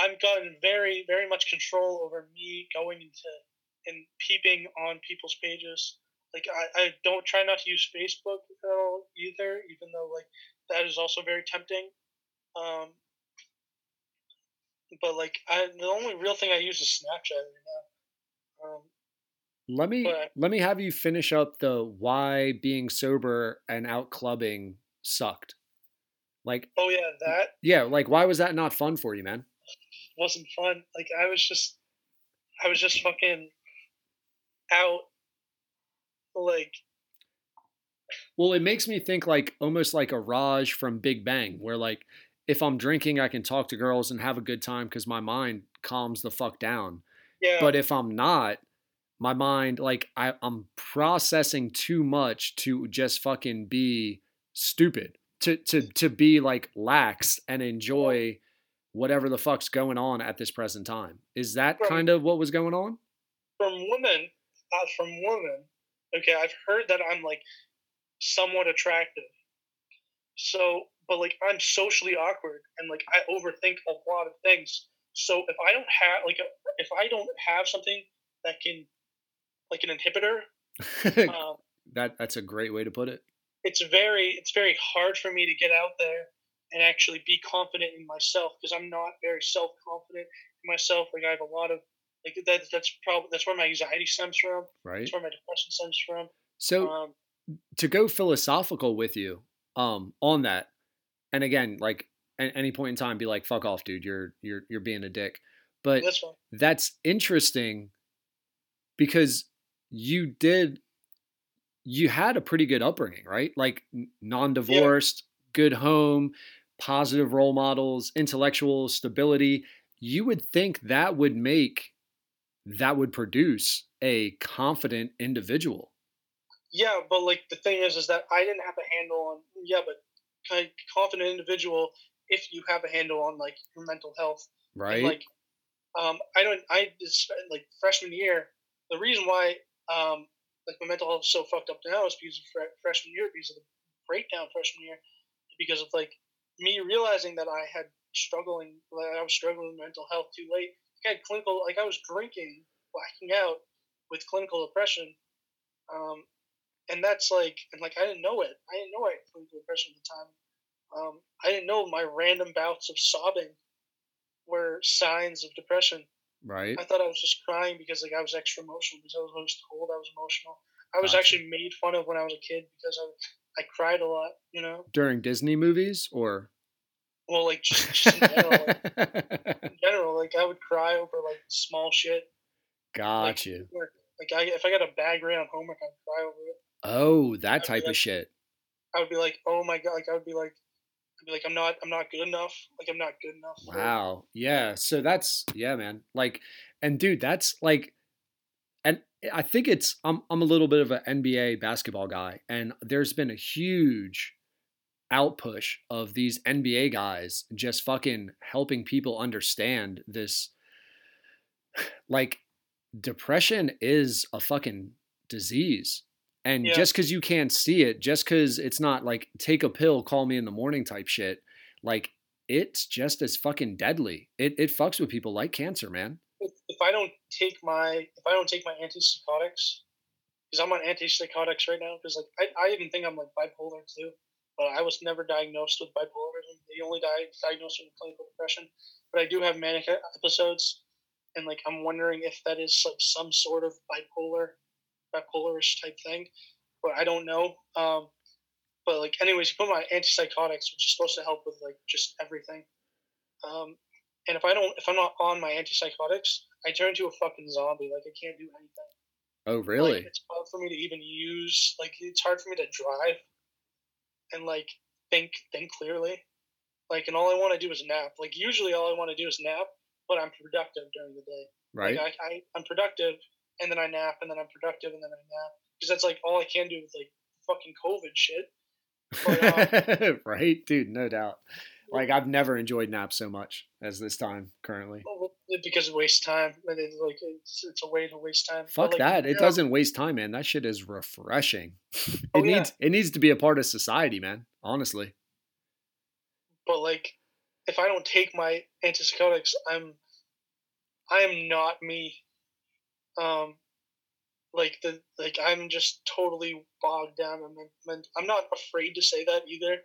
I've gotten very very much control over me going into and peeping on people's pages. Like I, I don't try not to use Facebook at all either, even though like that is also very tempting. Um, but like I, the only real thing I use is Snapchat right now. Um, Let me But- let me have you finish up the why being sober and out clubbing sucked. Like oh yeah, that yeah, like why was that not fun for you, man? wasn't fun. Like I was just, I was just fucking out. Like Well, it makes me think like almost like a Raj from Big Bang, where like if I'm drinking, I can talk to girls and have a good time because my mind calms the fuck down. yeah, But if I'm not, my mind like I, I'm processing too much to just fucking be stupid. To to to be like lax and enjoy whatever the fuck's going on at this present time. Is that Right. kind of what was going on? from women, uh, from women. Okay, I've heard that I'm like somewhat attractive. So, but like I'm socially awkward and like I overthink a lot of things. So if I don't have like if I don't have something that can like an inhibitor, (laughs) um, that that's a great way to put it. it's very it's very hard for me to get out there and actually be confident in myself because I'm not very self confident in myself. Like I have a lot of like that. That's probably that's where my anxiety stems from. Right. That's where my depression stems from. So Um, to go philosophical with you um on that and again like at any point in time be like fuck off dude you're you're you're being a dick but that's that's interesting because you did you had a pretty good upbringing right like non-divorced good home positive role models intellectual stability you would think that would make that would produce a confident individual Yeah, but like the thing is, is that I didn't have a handle on. Yeah, but kind of confident individual if you have a handle on like your mental health. And, right like, um, I don't. I just like freshman year. The reason why um like my mental health is so fucked up now is because of fre- freshman year, because of the breakdown freshman year, because of like me realizing that I had struggling, like I was struggling with mental health too late. I had clinical, like I was drinking, blacking out with clinical depression, um, and that's like, and like I didn't know it. I didn't know I had clinical depression at the time. Um, I didn't know my random bouts of sobbing were signs of depression. Right I thought I was just crying because like I was extra emotional because I was always told I was emotional. I was Gotcha. actually made fun of when I was a kid because I I cried a lot, you know. during Disney movies or Well, like (laughs) just, just in general, like, in general, like I would cry over like small shit. Got like, you. Like I, if I got a bad grade on homework, I'd cry over it. Oh, that I'd type of shit. I would be like, oh my god, like I would be like, Be like, I'm not, I'm not good enough. Like I'm not good enough. Wow. Yeah. So that's yeah, man. Like, and dude, that's like, and I think it's I'm I'm a little bit of an NBA basketball guy, and there's been a huge outpush of these NBA guys just fucking helping people understand this. (sighs) Like, depression is a fucking disease. And Yeah. just because you can't see it, just because it's not like take a pill, call me in the morning type shit, like it's just as fucking deadly. It it fucks with people like cancer, man. if, if I don't take my if I don't take my antipsychotics, because I'm on antipsychotics right now, because like I, I even think I'm like bipolar too, but I was never diagnosed with bipolarism. They only di- diagnosed with clinical depression, but I do have manic episodes, and like I'm wondering if that is like some sort of bipolar, bipolarish type thing, but I don't know. Um, but like anyways, you put my antipsychotics, which is supposed to help with like just everything. Um, and if I don't, if I'm not on my antipsychotics, I turn into a fucking zombie. Like I can't do anything. Oh, Like, really? it's hard for me to even use. Like it's hard for me to drive. and like think think clearly. Like, and all I want to do is nap. Like, usually all I want to do is nap, but I'm productive during the day. Right. Like, I, I I'm productive, and then I nap, and then I'm productive, and then I nap because that's like all I can do with like fucking COVID shit. But, um, (laughs) right, dude, no doubt. Like I've never enjoyed naps so much as this time currently. Because it wastes time. And it's like it's, it's a way to waste time. Fuck like, that. It yeah, doesn't waste time, man. That shit is refreshing. (laughs) Oh, it Oh, yeah. needs it needs to be a part of society, man. Honestly. But like, if I don't take my antipsychotics, I'm, I am not me. Um, like the like I'm just totally bogged down. And men- I'm not afraid to say that either.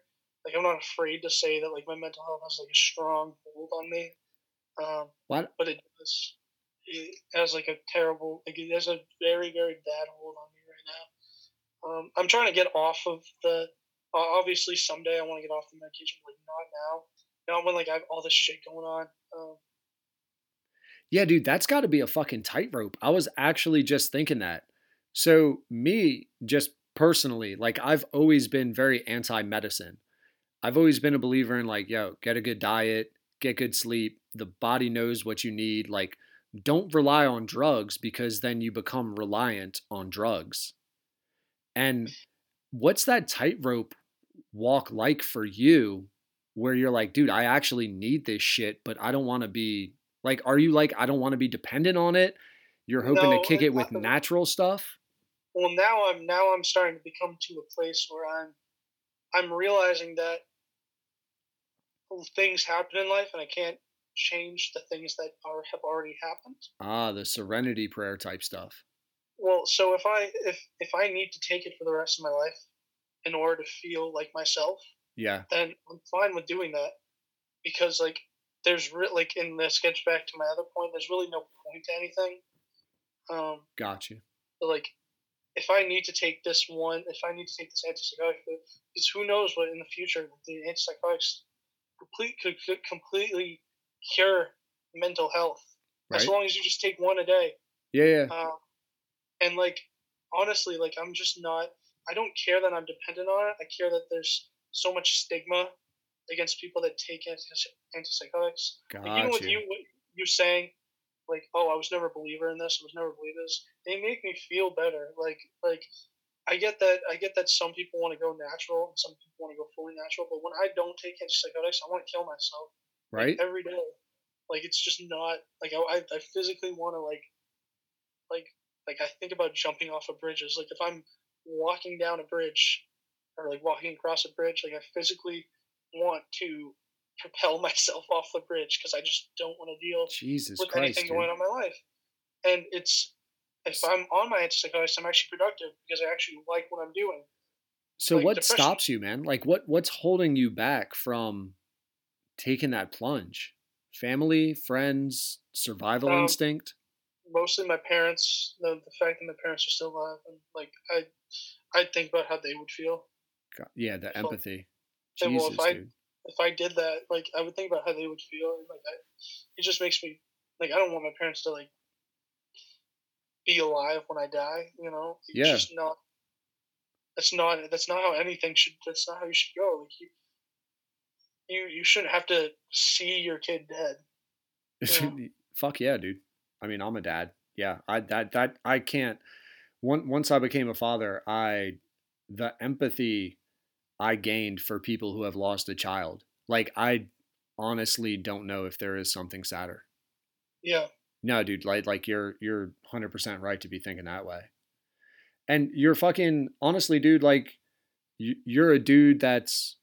Like I'm not afraid to say that like my mental health has like a strong hold on me. Um, What? but it does. It has like a terrible, like it has a very, very bad hold on me right now. Um, I'm trying to get off of the. Uh, obviously, someday I want to get off the medication, but like not now. Not when like I have all this shit going on. Um, Yeah, dude, that's got to be a fucking tightrope. I was actually just thinking that. So, me, just personally, like, I've always been very anti medicine. I've always been a believer in, like, yo, get a good diet, get good sleep. The body knows what you need. Like, don't rely on drugs because then you become reliant on drugs. And what's that tightrope walk like for you where you're like, dude, I actually need this shit, but I don't want to be like, are you like, I don't want to be dependent on it? You're hoping No, to kick it with I- natural stuff? well, now I'm now I'm starting to become to a place where I'm I'm realizing that things happen in life, and I can't change the things that are have already happened. Ah, the serenity prayer type stuff. Well, so if I if if I need to take it for the rest of my life in order to feel like myself, Yeah. then I'm fine with doing that because like there's re- like in the sketch back to my other point, there's really no point to anything. Um, Got you. like if I need to take this one, if I need to take this antipsychotic, because who knows what in the future the antipsychotics complete could, could completely cure mental health as long as you just take one a day. Yeah, yeah. Um, and like honestly, like I'm just not. I don't care that I'm dependent on it. I care that there's so much stigma against people that take anti- antipsychotics. Like, even with you, you. you saying, like, oh, I was never a believer in this. I was never a believer in this. They make me feel better. Like, like I get that. I get that some people want to go natural and some people want to go fully natural. But when I don't take antipsychotics, I want to kill myself Right? every day. Like it's just not like I, I, I physically want to like, like, like I think about jumping off of bridges. Like if I'm walking down a bridge or like walking across a bridge, like I physically want to propel (laughs) myself off the bridge because I just don't want to deal Jesus with Christ. anything dude. going on in my life. And it's if I'm on my antipsychotics, I'm actually productive because I actually like what I'm doing. So like, what depression. stops you, man? Like what what's holding you back from taking that plunge? Family, friends, survival Um, instinct? Mostly my parents, the, the fact that my parents are still alive, and like I, I think about how they would feel. God, yeah, the well, empathy. then, well, Jesus, if I- dude. if I did that, like I would think about how they would feel. and, Like I, it just makes me like I don't want my parents to like be alive when I die. You know, it's Yeah. just not. That's not. That's not how anything should. That's not how you should go. Like you, you, you shouldn't have to see your kid dead. Yeah. (laughs) Fuck yeah, dude. I mean, I'm a dad. Yeah, I that that I can't. Once once I became a father, I the empathy I gained for people who have lost a child. Like I honestly don't know if there is something sadder. Yeah, No, dude, like like you're you're 100% right to be thinking that way. And you're fucking honestly, dude, like you, you're a dude that's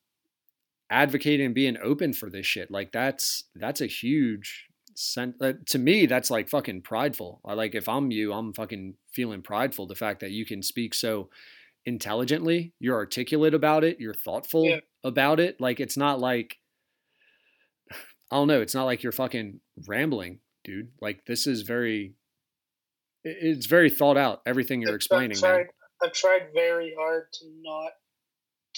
advocating and being open for this shit. Like that's that's a huge sent uh, to me that's like fucking prideful. I like if I'm you, I'm fucking feeling prideful the fact that you can speak so intelligently, you're articulate about it, you're thoughtful Yeah. about it. Like it's not like (sighs) I don't know, it's not like you're fucking rambling, dude. Like this is very it's very thought out everything you're I've explaining, tried, man. I've tried very hard to not,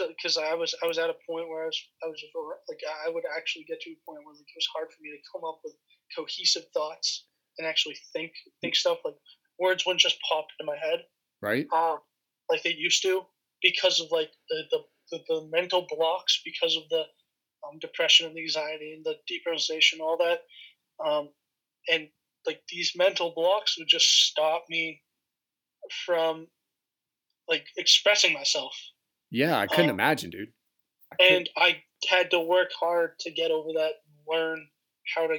because I was I was at a point where I was I was like I would actually get to a point where like it was hard for me to come up with cohesive thoughts and actually think think stuff like words wouldn't just pop into my head Right? um, like they used to because of like the, the the, the mental blocks because of the um, depression and the anxiety and the depersonalization, all that. Um, and like these mental blocks would just stop me from like expressing myself. Yeah, I couldn't Um, imagine, dude. I couldn't- And I had to work hard to get over that, learn how to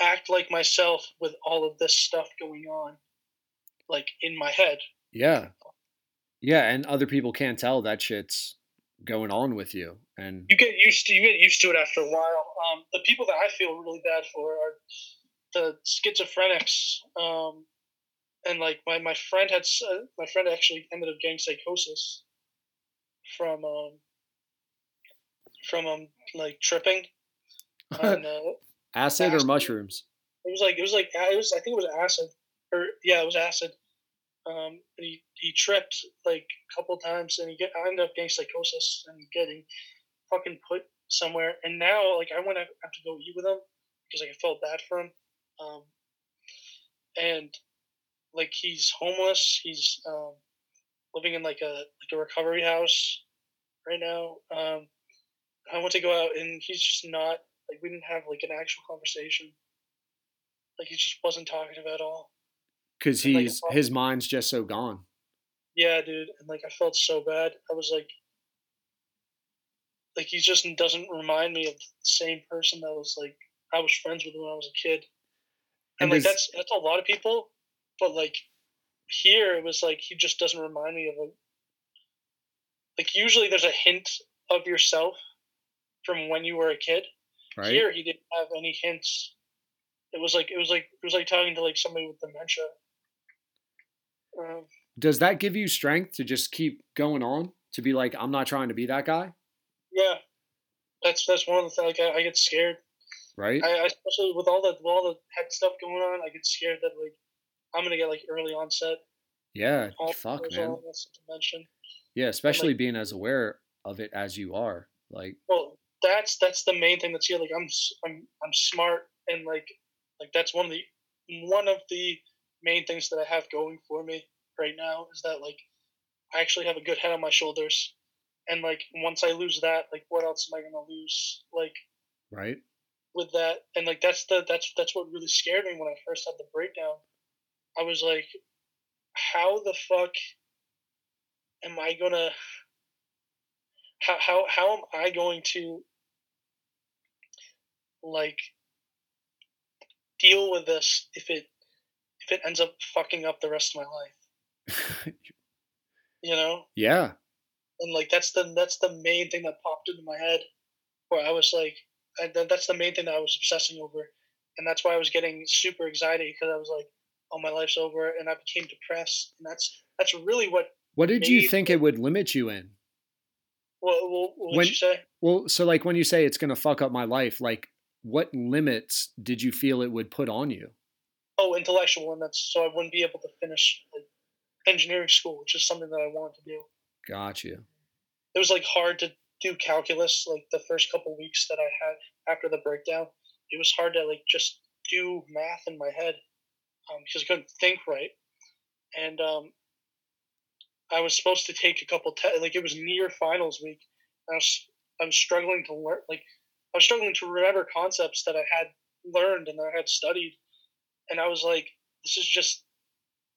act like myself with all of this stuff going on, like in my head. Yeah, yeah, and other people can't tell that shit's going on with you, and you get used to you get used to it after a while. Um, the people that I feel really bad for are the schizophrenics. Um, and like my, my friend had uh, my friend actually ended up getting psychosis from um, from um like tripping. on, (laughs) uh, acid or mushrooms. it was like it was like it was I think it was acid or yeah it was acid. Um, he he tripped like a couple times and he get I ended up getting psychosis and getting fucking put somewhere. And now like I went out have to go eat with him because like I felt bad for him. Um, and like he's homeless. He's um, living in like a like a recovery house right now. Um, I went to go out and he's just not like we didn't have like an actual conversation. Like he just wasn't talkative at all. Because like, he's uh, his mind's just so gone. Yeah, dude. And like I felt so bad. I was like like he just doesn't remind me of the same person that was like I was friends with when I was a kid. And And, like that's that's a lot of people, but like here it was like he just doesn't remind me of a like usually there's a hint of yourself from when you were a kid. Right? Here he didn't have any hints. It was like it was like it was like talking to like somebody with dementia. Does that give you strength to just keep going on? To be like, I'm not trying to be that guy, yeah, that's that's one of the things. Like I, I get scared. right? I, I especially with all the with all the head stuff going on, I get scared that like I'm gonna get like early onset. yeah, All fuck, man. all this dementia. Yeah, especially being as aware of it as you are. Like, Well, that's that's the main thing that's here. Like I'm I'm I'm smart and like like that's one of the one of the main things that I have going for me right now is that like I actually have a good head on my shoulders. And like once I lose that, like what else am I gonna lose? Like right? with that and like that's the that's that's what really scared me when I first had the breakdown. I was like, how the fuck am I gonna how how how am I going to like deal with this if it if it ends up fucking up the rest of my life? (laughs) You know? yeah, and like that's the that's the main thing that popped into my head where i was like I, that's the main thing that i was obsessing over and that's why i was getting super anxiety because i was like oh my life's over and i became depressed and that's that's really what What did you think it would limit you in? what, what, what When- you say Well, so like when you say it's going to fuck up my life, like what limits did you feel it would put on you? Intellectual and that's so i wouldn't be able to finish like engineering school which is something that i wanted to do Got you. it was like hard to do calculus like the first couple weeks that I had after the breakdown. It was hard to like just do math in my head um, because I couldn't think right. And um, I was supposed to take a couple te- like it was near finals week. And I was I was struggling to learn like I was struggling to remember concepts that I had learned and that I had studied, and I was like, this is just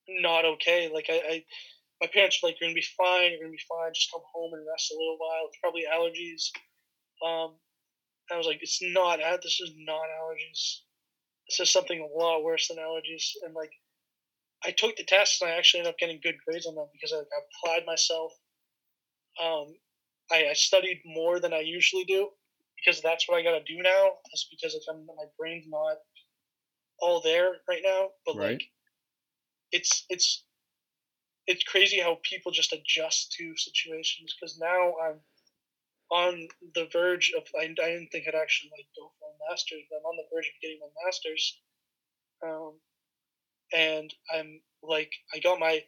not okay. Like I, I my parents were like, "You're gonna be fine. You're gonna be fine. Just come home and rest a little while. It's probably allergies." Um, I was like, "It's not. This is not allergies. This is something a lot worse than allergies." And like, I took the test and I actually ended up getting good grades on them because I, applied myself. Um, I, I studied more than I usually do because that's what I got to do now. Is because if I'm, my brain's not all there right now, but Right. like, it's it's it's crazy how people just adjust to situations because now I'm on the verge of I, I didn't think I'd actually like go for a master's, but I'm on the verge of getting my master's. Um, and I'm like I got my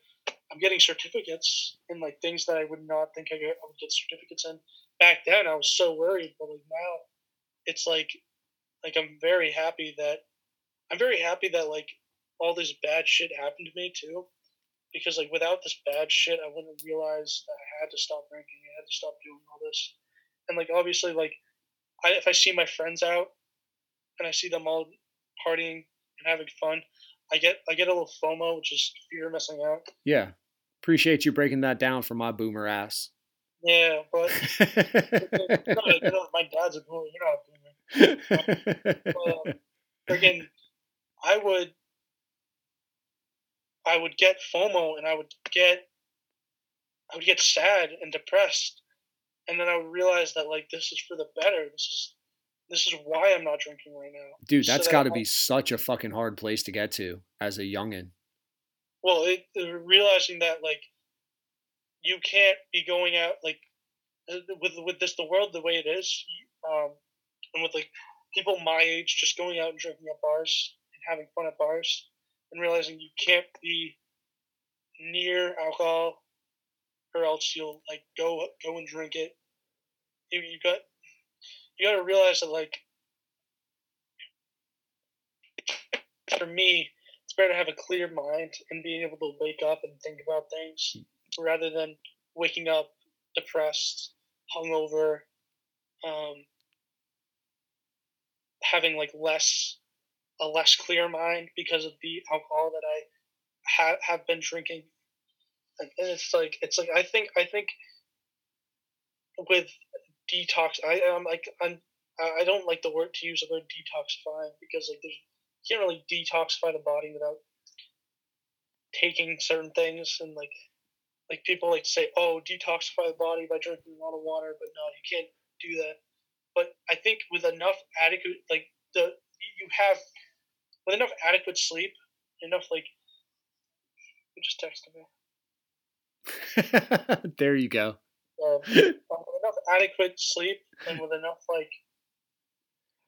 I'm getting certificates in like things that I would not think I, get, I would get certificates in. Back then I was so worried, but like now it's like like I'm very happy that I'm very happy that like all this bad shit happened to me too because like without this bad shit, I wouldn't realize that I had to stop drinking. I had to stop doing all this, and like obviously, like I, if I see my friends out and I see them all partying and having fun, I get I get a little FOMO, which is fear of missing out. Yeah. Appreciate you breaking that down for my boomer ass. Yeah, but (laughs) you know, my dad's a boomer. You're not a boomer. (laughs) Well, Friggin', I would, I would get FOMO and I would get, I would get sad and depressed, and then I would realize that like this is for the better. This is, this is why I'm not drinking right now. Dude, So that's that got to I- be such a fucking hard place to get to as a youngin. Well, it, realizing that like you can't be going out like uh, with with this the world the way it is, um, and with like people my age just going out and drinking at bars having fun at bars, and realizing you can't be near alcohol, or else you'll like go go and drink it. You, you got you got to realize that like for me, it's better to have a clear mind and being able to wake up and think about things rather than waking up depressed, hungover, um, having like less a less clear mind because of the alcohol that I ha- have been drinking. And it's like it's like I think I think with detox, I am like I'm I don't like the word to use the word detoxifying because like there's you can't really detoxify the body without taking certain things and like like people like to say oh detoxify the body by drinking a lot of water but no you can't do that but i think with enough adequate like the you have with enough adequate sleep enough like you just texted me (laughs) there you go. um, (laughs) with enough adequate sleep and with enough like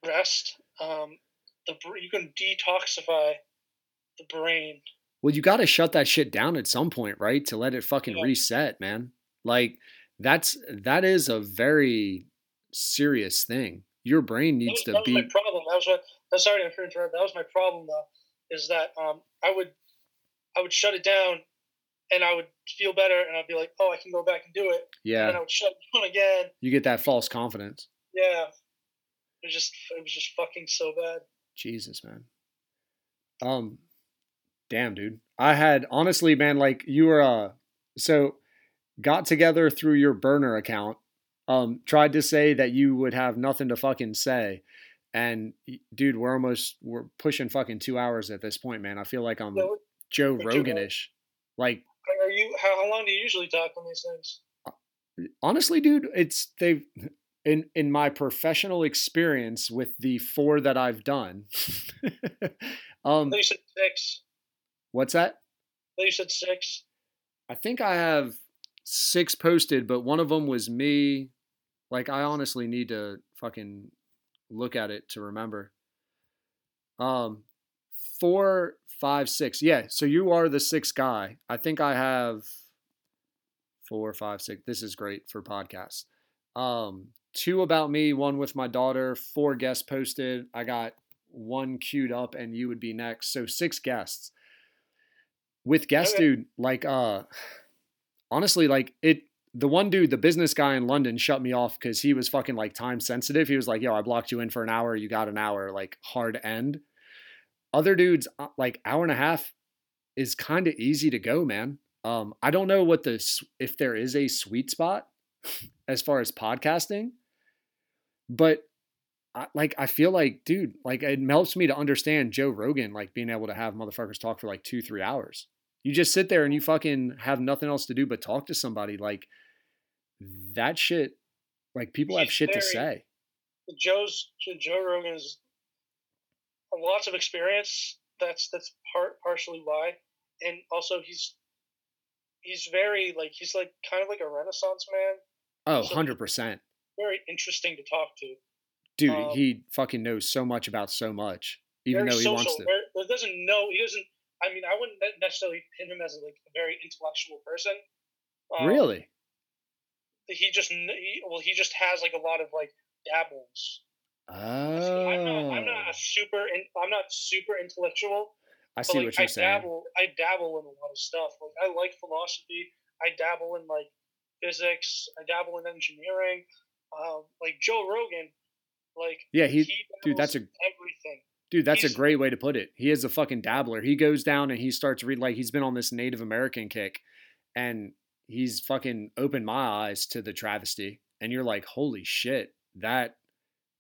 rest um the you can detoxify the brain Well, you got to shut that shit down at some point, right? To let it fucking Yeah. reset, man. Like that's that is a very serious thing. Your brain That needs was, to that was be my problem. That was what. I'm sorry to interrupt. That was my problem though. Is that um I would I would shut it down, and I would feel better, and I'd be like, oh, I can go back and do it. Yeah. And then I would shut it down again. you get that false confidence. Yeah. It was just it was just fucking so bad. Jesus, man. Um damn, dude. I had honestly, man, like you were uh so got together through your burner account. Um tried to say that you would have nothing to fucking say. And dude, we're almost we're pushing fucking 2 hours at this point, man. I feel like I'm So, Joe But you know- Roganish. Like are you? How, how long do you usually talk on these things? honestly, dude, it's they've in in my professional experience with the four that I've done. (laughs) Um you said six. what's that? You said six. I think I have six posted, but one of them was me. Like, I honestly need to fucking look at it to remember. Um, four, five, six. Yeah, so you are the sixth guy. I think I have four, five, six. This is great for podcasts. Um, two about me, one with my daughter, four guests posted. I got one queued up, and you would be next. So six guests with guest Okay. dude like uh honestly like it the one dude the business guy in london shut me off because he was fucking like time sensitive he was like yo i blocked you in for an hour you got an hour like hard end other dudes uh, like hour and a half is kind of easy to go man um i don't know what the if there is a sweet spot (laughs) as far as podcasting but I, like I feel like, dude, like it helps me to understand Joe Rogan, like being able to have motherfuckers talk for like two, three hours. You just sit there and you fucking have nothing else to do but talk to somebody. Like that shit, like people have He's shit to say. Joe's Joe Rogan Rogan's lots of experience. That's that's part partially why, and also he's he's very like he's like kind of like a renaissance man. Oh, So- 100%. Very interesting to talk to. Dude, Um, he fucking knows so much about so much, even very though he social. wants to. Very, doesn't know. He doesn't. I mean, I wouldn't necessarily pin him as like a very intellectual person. Um, really? He just he, well, he just has like a lot of like dabbles. Oh. I'm not. I'm not a super. In, I'm not super intellectual. I see like what you're I saying. dabble, I dabble in a lot of stuff. Like I like philosophy. I dabble in like physics. I dabble in engineering. Um, like Joe Rogan, like Yeah, he he dude, that's a everything. dude, that's a great way to put it. He is a fucking dabbler. He goes down and he starts read like he's been on this Native American kick, and he's fucking opened my eyes to the travesty. And you're like, holy shit, that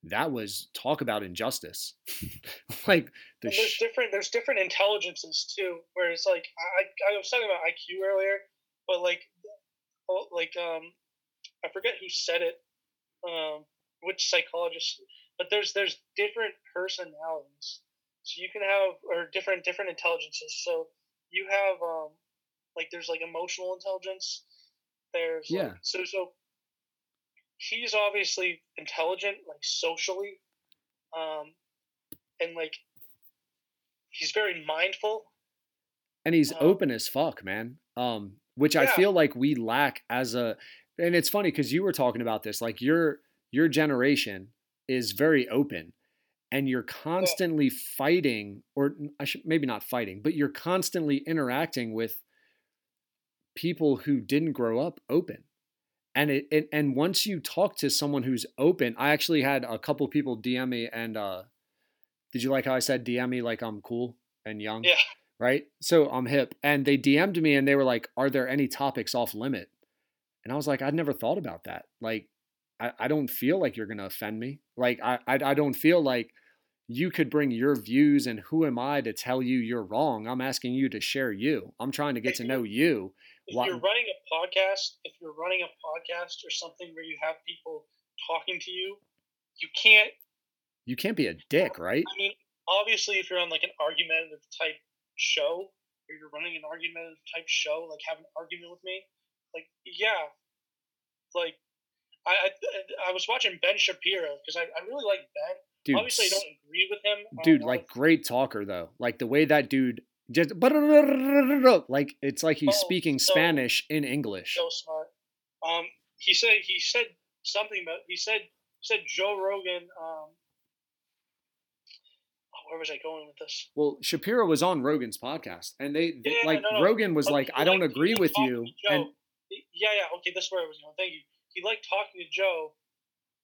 that was talk about injustice. (laughs) like the And there's sh- different there's different intelligences too. Where it's like I I was talking about IQ earlier, but like oh, like um I forget who said it, um which psychologist, but there's there's different personalities. So you can have or different different intelligences. So you have um like there's like emotional intelligence. There's like- Yeah. so so he's obviously intelligent like socially um and like he's very mindful and he's Um, open as fuck, man. Um, which I feel like we lack as a. And it's funny because you were talking about this, like your your generation is very open, and you're constantly fighting, or I should maybe not fighting, but you're constantly interacting with people who didn't grow up open. And it, it and once you talk to someone who's open, I actually had a couple people DM me and uh did you like how I said DM me like I'm cool and young? Yeah. Right? So I'm hip. And they DM'd me and they were like, Are there any topics off limit? And I was like, I'd never thought about that. Like, I, I don't feel like you're gonna offend me. Like I, I I don't feel like you could bring your views and who am I to tell you you're wrong? I'm asking you to share you. I'm trying to get to (laughs) know you. If Why- you're running a podcast if you're running a podcast or something where you have people talking to you you can't You can't be a dick, right? i mean obviously if you're on like an argumentative type show or you're running an argumentative type show like have an argument with me like yeah. Like i i, I was watching ben shapiro because I, I really like ben. Dude, obviously i don't agree with him. Dude like great talker though. Like the way that dude just like it's like he's Oh, speaking so- spanish in english so smart. Um, he said he said something about he said said Joe Rogan. Um, where was I going with this? well shapiro was on rogan's podcast and they, they- Yeah, like no, no. rogan was like i don't agree with you and Yeah, yeah. Okay, that's where I was going. Thank you. He liked talking to Joe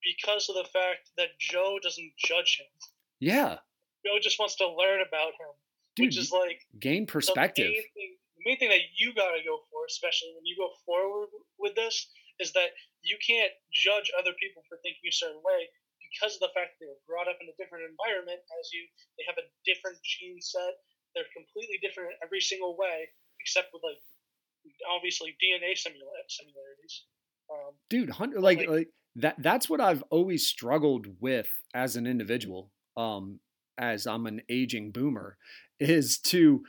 because of the fact that Joe doesn't judge him. yeah Joe just wants to learn about him, dude which is like gain perspective The main, thing, the main thing that you got to go for, especially when you go forward with this, is that you can't judge other people for thinking a certain way because of the fact that they were brought up in a different environment as you. They have a different gene set. They're completely different in every single way, except with like obviously DNA similarities. Um, dude hun- like, like- like that that's what i've always struggled with as an individual um as i'm an aging boomer is to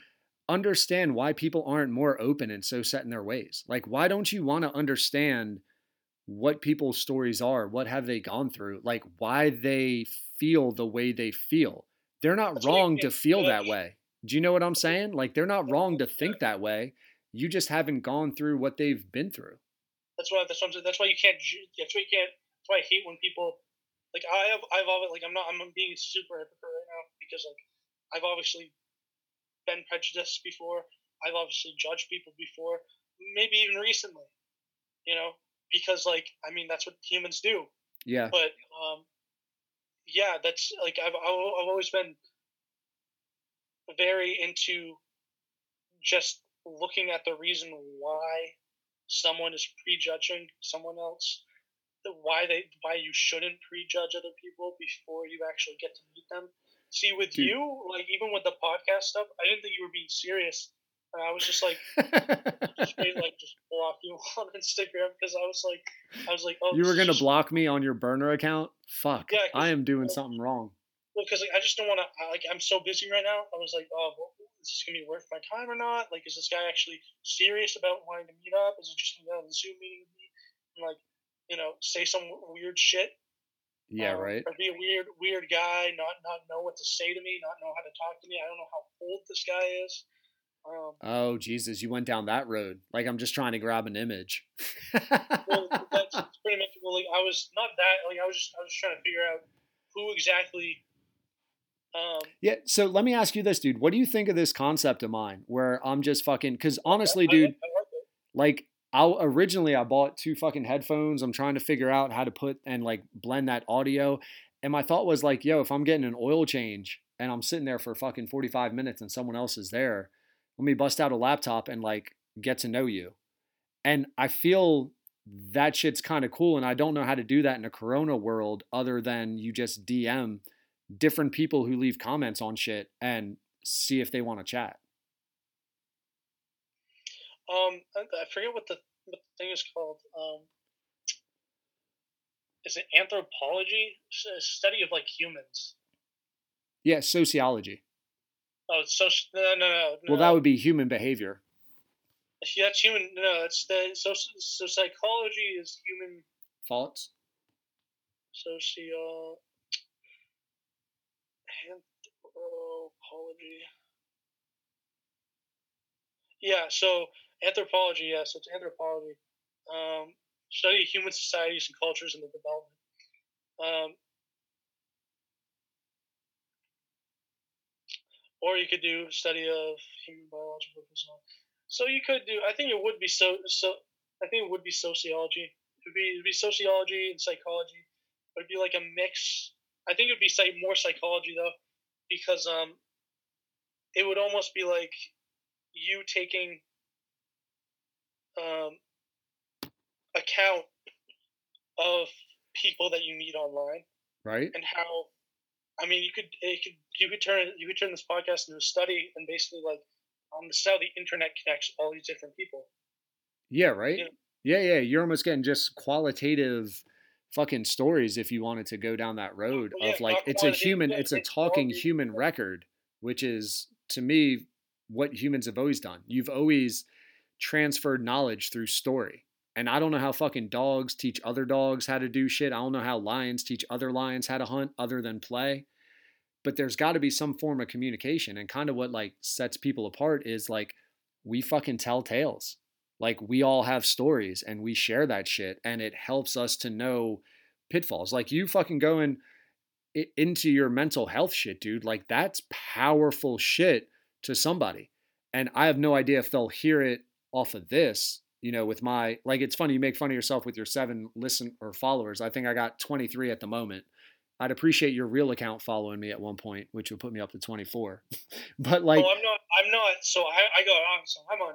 understand why people aren't more open and so set in their ways. Like why don't you want to understand what people's stories are? What have they gone through? Like why they feel the way they feel. They're not That's wrong to feel that way. Do you know what i'm saying? Like they're not wrong to think that way. You just haven't gone through what they've been through. That's why that's what That's why you can't. That's why you can't. That's why I hate when people like I have. I've always like I'm not. I'm being super hypocrite right now because like I've obviously been prejudiced before. I've obviously judged people before. Maybe even recently. You know, because like I mean that's what humans do. yeah But um, yeah, that's like I've I've always been very into just looking at the reason why someone is prejudging someone else, why they why you shouldn't prejudge other people before you actually get to meet them. See, with Dude. you, like even with the podcast stuff, I didn't think you were being serious. And I was just like, (laughs) just made, like just block you (laughs) on Instagram because I was like, I was like, oh, you were gonna block me on your burner account? Fuck. Yeah, I am doing something wrong. Well, because like, I just don't want to. Like, I'm so busy right now. I was like, oh, well, is this gonna be worth my time or not? Like, is this guy actually serious about wanting to meet up? Is it just gonna go on a Zoom meeting with me and like, you know, say some weird shit? Yeah, um, right. Or be a weird, weird guy, not not know what to say to me, not know how to talk to me. I don't know how old this guy is. Um, Oh Jesus, you went down that road. Like I'm just trying to grab an image. well, (laughs) that's pretty much well, like I was not that like I was just I was trying to figure out who exactly Um, Yeah. So let me ask you this, dude. What do you think of this concept of mine where I'm just fucking, because honestly, I dude, I like like I originally I bought two fucking headphones. I'm trying to figure out how to put and like blend that audio. And my thought was like, yo, if I'm getting an oil change and I'm sitting there for fucking 45 minutes and someone else is there, let me bust out a laptop and like get to know you. And I feel that shit's kind of cool. And I don't know how to do that in a corona world other than you just DM different people who leave comments on shit and see if they want to chat. Um, I, forget what the what the thing is called. Um, is it anthropology? Study of like humans. Yeah, sociology. Oh, so no, no, no. no. Well, that would be human behavior. Yeah, that's human. No, it's the so so psychology is human Thoughts? socio anthropology. Yeah, so anthropology. yes, it's anthropology. Um, study human societies and cultures and their development. Um, or you could do study of human biological design. So you could do. I think it would be so. So I think it would be sociology. It would be it'd be sociology and psychology. It would be like a mix. I think it would be psych, more psychology though, because um, it would almost be like you taking um account of people that you meet online Right? and how I mean you could it could you could turn you could turn this podcast into a study and basically like um this is how the internet connects all these different people. Yeah, right? Yeah. Yeah, yeah. You're almost getting just qualitative fucking stories if you wanted to go down that road of like it's a human it's a talking human record, which is to me what humans have always done. You've always transferred knowledge through story. And I don't know how fucking dogs teach other dogs how to do shit. I don't know how lions teach other lions how to hunt other than play. But there's got to be some form of communication. And kind of what like sets people apart is like we fucking tell tales. Like we all have stories and we share that shit and it helps us to know pitfalls. Like you fucking going into your mental health shit, dude. Like that's powerful shit to somebody. And I have no idea if they'll hear it off of this, you know, with my like it's funny you make fun of yourself with your 7 listen or followers. I think I got 23 at the moment. I'd appreciate your real account following me at one point, which would put me up to 24. (laughs) but like oh, I'm not. I'm not. So I, I go on. So I'm on.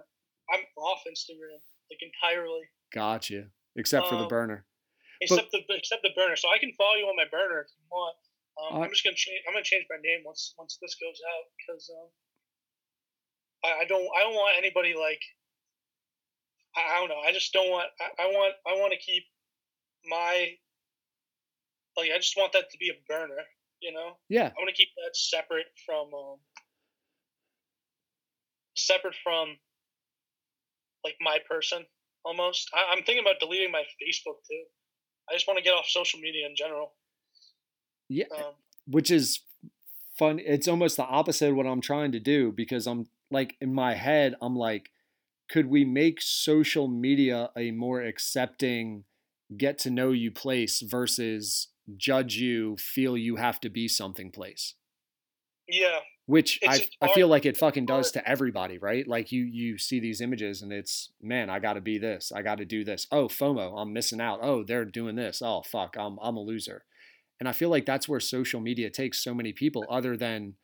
I'm off Instagram like entirely, gotcha. Except for the Um, burner. except the except the burner. So I can follow you on my burner if you want. Um, Uh, I'm just gonna change. I'm gonna change my name once once this goes out because um, I, I don't I don't want anybody like. I, I don't know. I just don't want. I, I want. I want to keep my. Like I just want that to be a burner. You know. Yeah. I want to keep that separate from um, separate from like my person almost. I, I'm thinking about deleting my Facebook too. I just want to get off social media in general. Yeah. Um, which is fun. It's almost the opposite of what I'm trying to do because I'm like in my head, I'm like, could we make social media a more accepting, get to know you place versus judge you, feel you have to be something place? yeah, Which It's- I, it's I feel like it fucking does hard. to everybody, right? Like you you see these images and it's man, I got to be this, I got to do this. Oh, FOMO, I'm missing out. Oh, they're doing this. Oh, fuck, I'm I'm a loser. And I feel like that's where social media takes so many people other than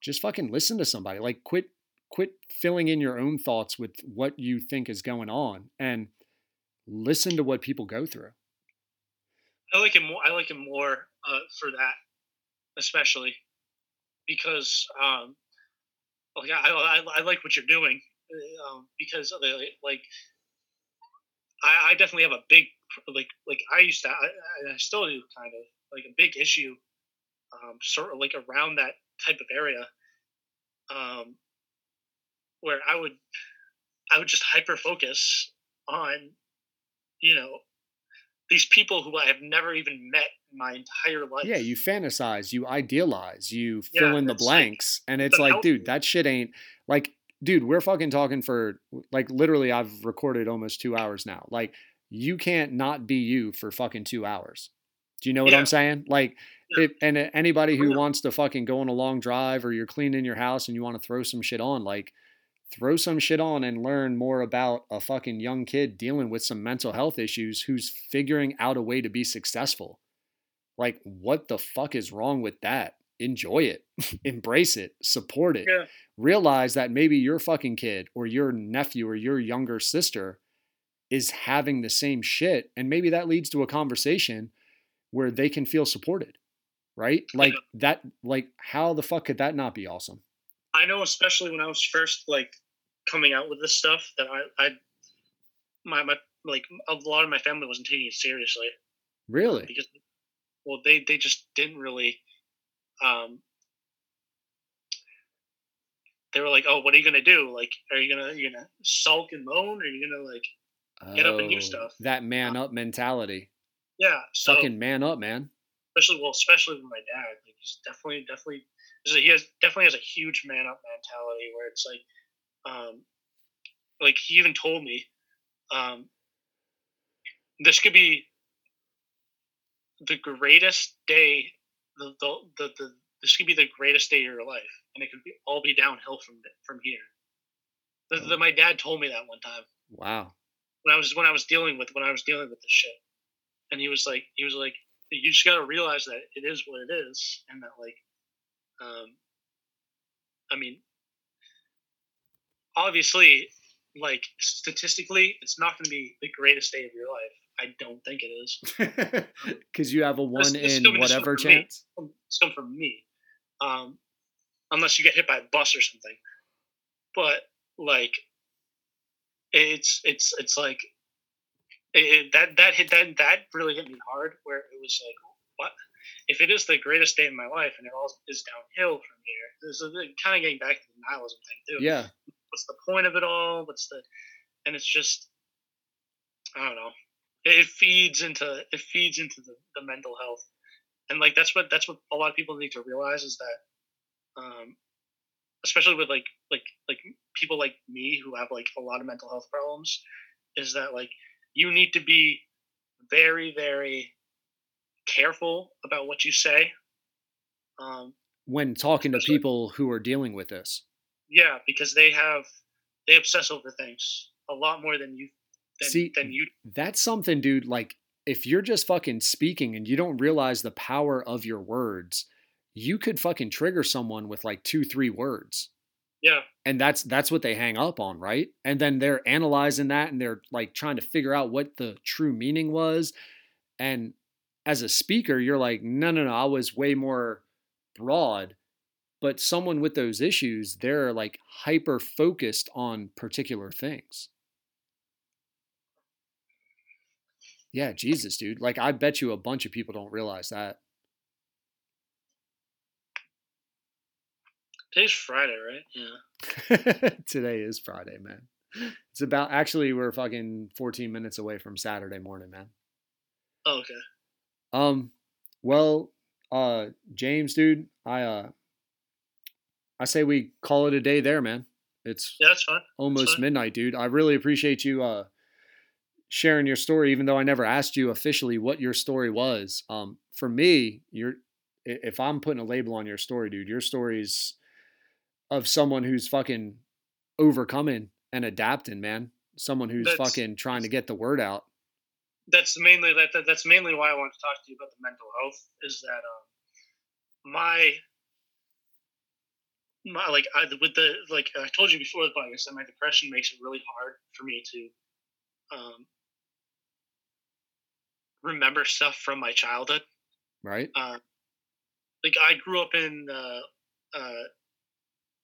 just fucking listen to somebody. Like quit quit filling in your own thoughts with what you think is going on and listen to what people go through. I like it more. I like it more uh, for that, especially because um, like I, I, I like what you're doing uh, um, because the, like I, I definitely have a big like like I used to I, I still do kind of like a big issue um, sort of like around that type of area um, where I would I would just hyper focus on you know these people who I have never even met in my entire life. Yeah, you fantasize, you idealize, you Yeah, fill in the it's like- blanks, and it's like, dude, that shit ain't like, dude, we're fucking talking for like literally. I've recorded almost two hours now. Like, you can't not be you for fucking two hours. Do you know what Yeah. I'm saying? Like, Yeah. if, and uh, anybody who Yeah. wants to fucking go on a long drive or you're cleaning your house and you want to throw some shit on, like, throw some shit on and learn more about a fucking young kid dealing with some mental health issues who's figuring out a way to be successful. Like, what the fuck is wrong with that? Enjoy it, (laughs) embrace it, support it. Yeah. Realize that maybe your fucking kid or your nephew or your younger sister is having the same shit. And maybe that leads to a conversation where they can feel supported, right? Like that, like, how the fuck could that not be awesome? I know, especially when I was first like coming out with this stuff, that I, I, my, my, like a lot of my family wasn't taking it seriously Really? because, well, they they just didn't really, um, they were like, oh, what are you gonna do? Like, are you gonna you gonna sulk and moan? Or Are you gonna like, Get up and do Oh, stuff. That man up mentality. yeah? So Fucking man up, man. especially well, especially with my dad, like he's definitely definitely he has definitely has a huge man up mentality where it's like, um, like he even told me, um, this could be the greatest day, the the the, the this could be the greatest day of your life, and it could be all be downhill from from here. The, the, my dad told me that one time Wow. when I was when I was dealing with when I was dealing with this shit, and he was like he was like you just got to realize that it is what it is, and that like, um, I mean, obviously, like statistically, it's not going to be the greatest day of your life. I don't think it is. (laughs) Because you have a one This- in this whatever me. chance. It's come from me, um, unless you get hit by a bus or something. But like, it's it's it's like it, it- that that hit that that really hit me hard. Where it was like, what if it is the greatest day of my life and it all is downhill from here? This is kind of getting back to the nihilism thing too. Yeah. What's the point of it all? What's the and it's just I don't know. It, it feeds into it feeds into the, the mental health and like that's what that's what a lot of people need to realize is that um especially with like like like people like me who have like a lot of mental health problems is that like you need to be very very careful about what you say um When talking to people who are dealing with this. yeah because they have they obsess over things a lot more than you than, See, than you That's something, dude. Like, if you're just fucking speaking and you don't realize the power of your words, you could fucking trigger someone with like two, three words. yeah and that's that's what they hang up on right and then they're analyzing that and they're like trying to figure out what the true meaning was and as a speaker you're like no no no i was way more broad but someone with those issues they're like hyper focused on particular things. Yeah jesus dude like i bet you a bunch of people don't realize that. Today's friday right? Yeah. (laughs) Today is Friday, man. It's about actually we're fucking 14 minutes away from Saturday morning, man. oh, okay Um well, uh James, dude, I uh I say we call it a day there, man. It's yeah that's fine almost fine. midnight, dude. I really appreciate you uh sharing your story even though I never asked you officially what your story was. Um for me, you're if I'm putting a label on your story, dude, your story's of someone who's fucking overcoming and adapting, man. Someone who's That's- fucking trying to get the word out. That's mainly that, that that's mainly why I want to talk to you about the mental health is that um my my like I, with the like I told you before the podcast that my depression makes it really hard for me to um remember stuff from my childhood. Right? Uh, like I grew up in uh, uh,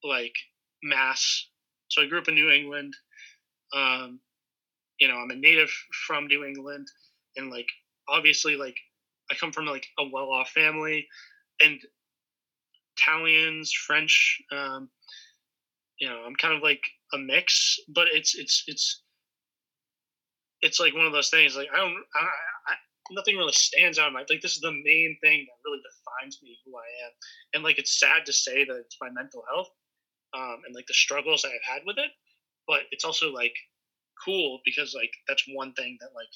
like Mass, so I grew up in New England. Um, you know, I'm a native from New England, and like obviously, like I come from like a well-off family, and Italians, French. Um, you know, I'm kind of like a mix, but it's it's it's it's like one of those things. Like I don't, I, I, nothing really stands out. My like this is the main thing that really defines me, who I am, and like it's sad to say that it's my mental health, um, and like the struggles I've had with it, but it's also like cool because like that's one thing that like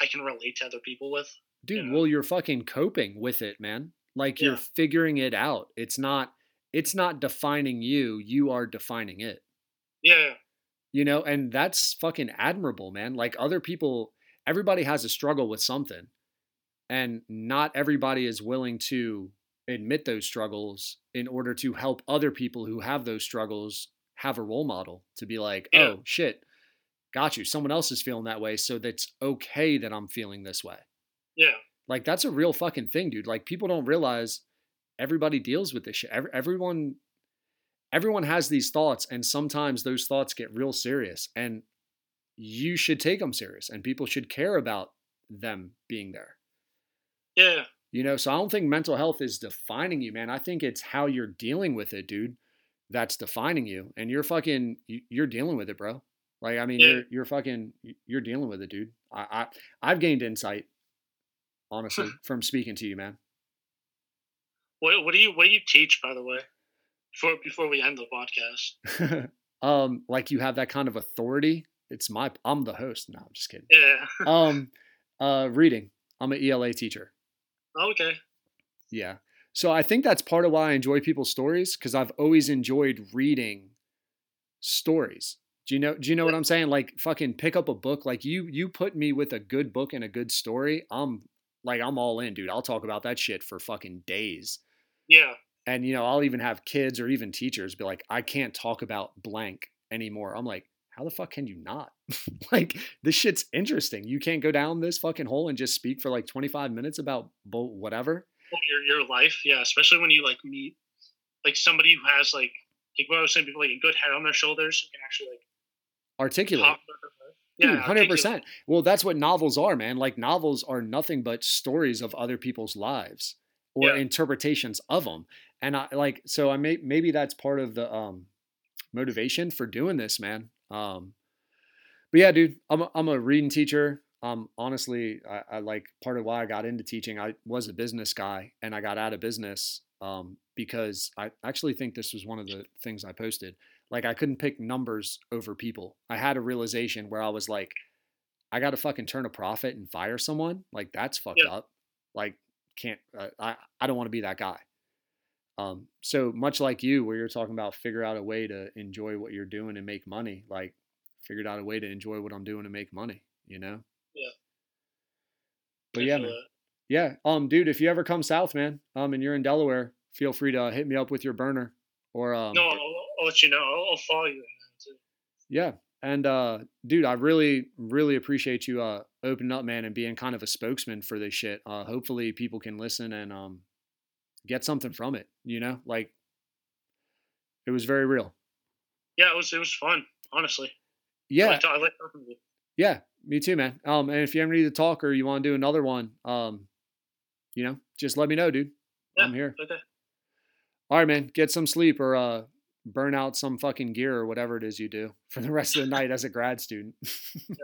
I can relate to other people with. dude, Yeah. well, you're fucking coping with it, man. Like you're figuring it out. It's not it's not defining you, you are defining it. Yeah, You know, and that's fucking admirable, man. Like other people, everybody has a struggle with something. And not everybody is willing to admit those struggles in order to help other people who have those struggles have a role model to be like, Yeah. oh shit, got you. Someone else is feeling that way. So that's okay that I'm feeling this way. yeah, Like that's a real fucking thing, dude. Like people don't realize everybody deals with this shit. Every, everyone everyone has these thoughts and sometimes those thoughts get real serious and you should take them serious and people should care about them being there. yeah, You know, so I don't think mental health is defining you, man. I think it's how you're dealing with it, dude. That's defining you and you're fucking you- you're dealing with it, bro. Like I mean, Yeah. you're you're fucking you're dealing with it, dude. I, I I've gained insight honestly (laughs) from speaking to you, man. What what do you what do you teach, by the way? Before before we end the podcast. (laughs) um, like you have that kind of authority. It's my I'm the host. No, I'm just kidding. Yeah. (laughs) Um, uh, reading. I'm an ELA teacher. okay. Yeah. So I think that's part of why I enjoy people's stories because I've always enjoyed reading stories. Do you know? Do you know what I'm saying? Like fucking pick up a book. Like you you put me with a good book and a good story. I'm like I'm all in, dude. I'll talk about that shit for fucking days. Yeah. And you know, I'll even have kids or even teachers be like, I can't talk about blank anymore. I'm like, how the fuck can you not? (laughs) like this shit's interesting. You can't go down this fucking hole and just speak for like 25 minutes about bo- whatever. Your your life, yeah. Especially when you like meet like somebody who has like like what I was saying before, like a good head on their shoulders who can actually like Articulate. talk about their life. Dude, Yeah, hundred percent. Well, that's what novels are, man. Like novels are nothing but stories of other people's lives or Yeah. interpretations of them. And I like so I may maybe that's part of the um motivation for doing this, man. Um but yeah, dude, I'm a, I'm a reading teacher. Um honestly, I, I like part of why I got into teaching. I was a business guy and I got out of business um because I actually think this was one of the things I posted like I couldn't pick numbers over people. I had a realization where I was like, I got to fucking turn a profit and fire someone. Like that's fucked Yeah. up. Like can't uh, I? I don't want to be that guy. Um, so much like you, where you're talking about figure out a way to enjoy what you're doing and make money. Like figured out a way to enjoy what I'm doing and make money. You know. But yeah, man. Yeah. Um, dude, if you ever come south, man, um, and you're in Delaware, feel free to hit me up with your burner or um. No, I'll, I'll let you know. I'll, I'll follow you. Yeah. And uh dude, I really really appreciate you uh opening up, man, and being kind of a spokesman for this shit. Uh hopefully people can listen and um get something from it, you know? Like it was very real. Yeah, it was it was fun. Honestly. I Yeah. like, I like talking to you. Yeah, me too, man. Um and if you ever need to talk or you want to do another one, um you know, just let me know, dude. Yeah. I'm here. Okay. All right, man. Get some sleep or uh burn out some fucking gear or whatever it is you do for the rest of the night as a grad student. (laughs) yeah.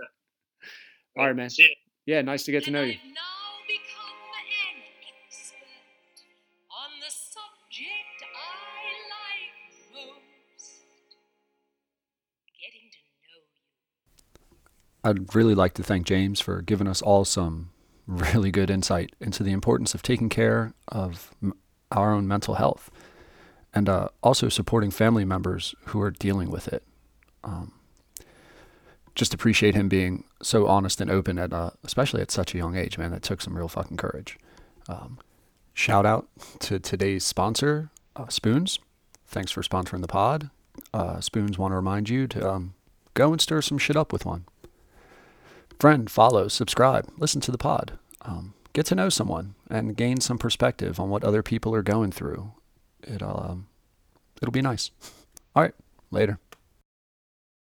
All right, man. See ya. Yeah, nice to get to And know you. I'd really like to thank James for giving us all some really good insight into the importance of taking care of m- our own mental health and uh, also supporting family members who are dealing with it. Um, just appreciate him being so honest and open at, uh, especially at such a young age, man. That took some real fucking courage. Um, shout out to today's sponsor, uh, Spoons. Thanks for sponsoring the pod. Uh, Spoons want to remind you to um, go and stir some shit up with one friend, follow, subscribe, listen to the pod. Um, get to know someone and gain some perspective on what other people are going through. It'll um, it'll be nice. (laughs) All right, later.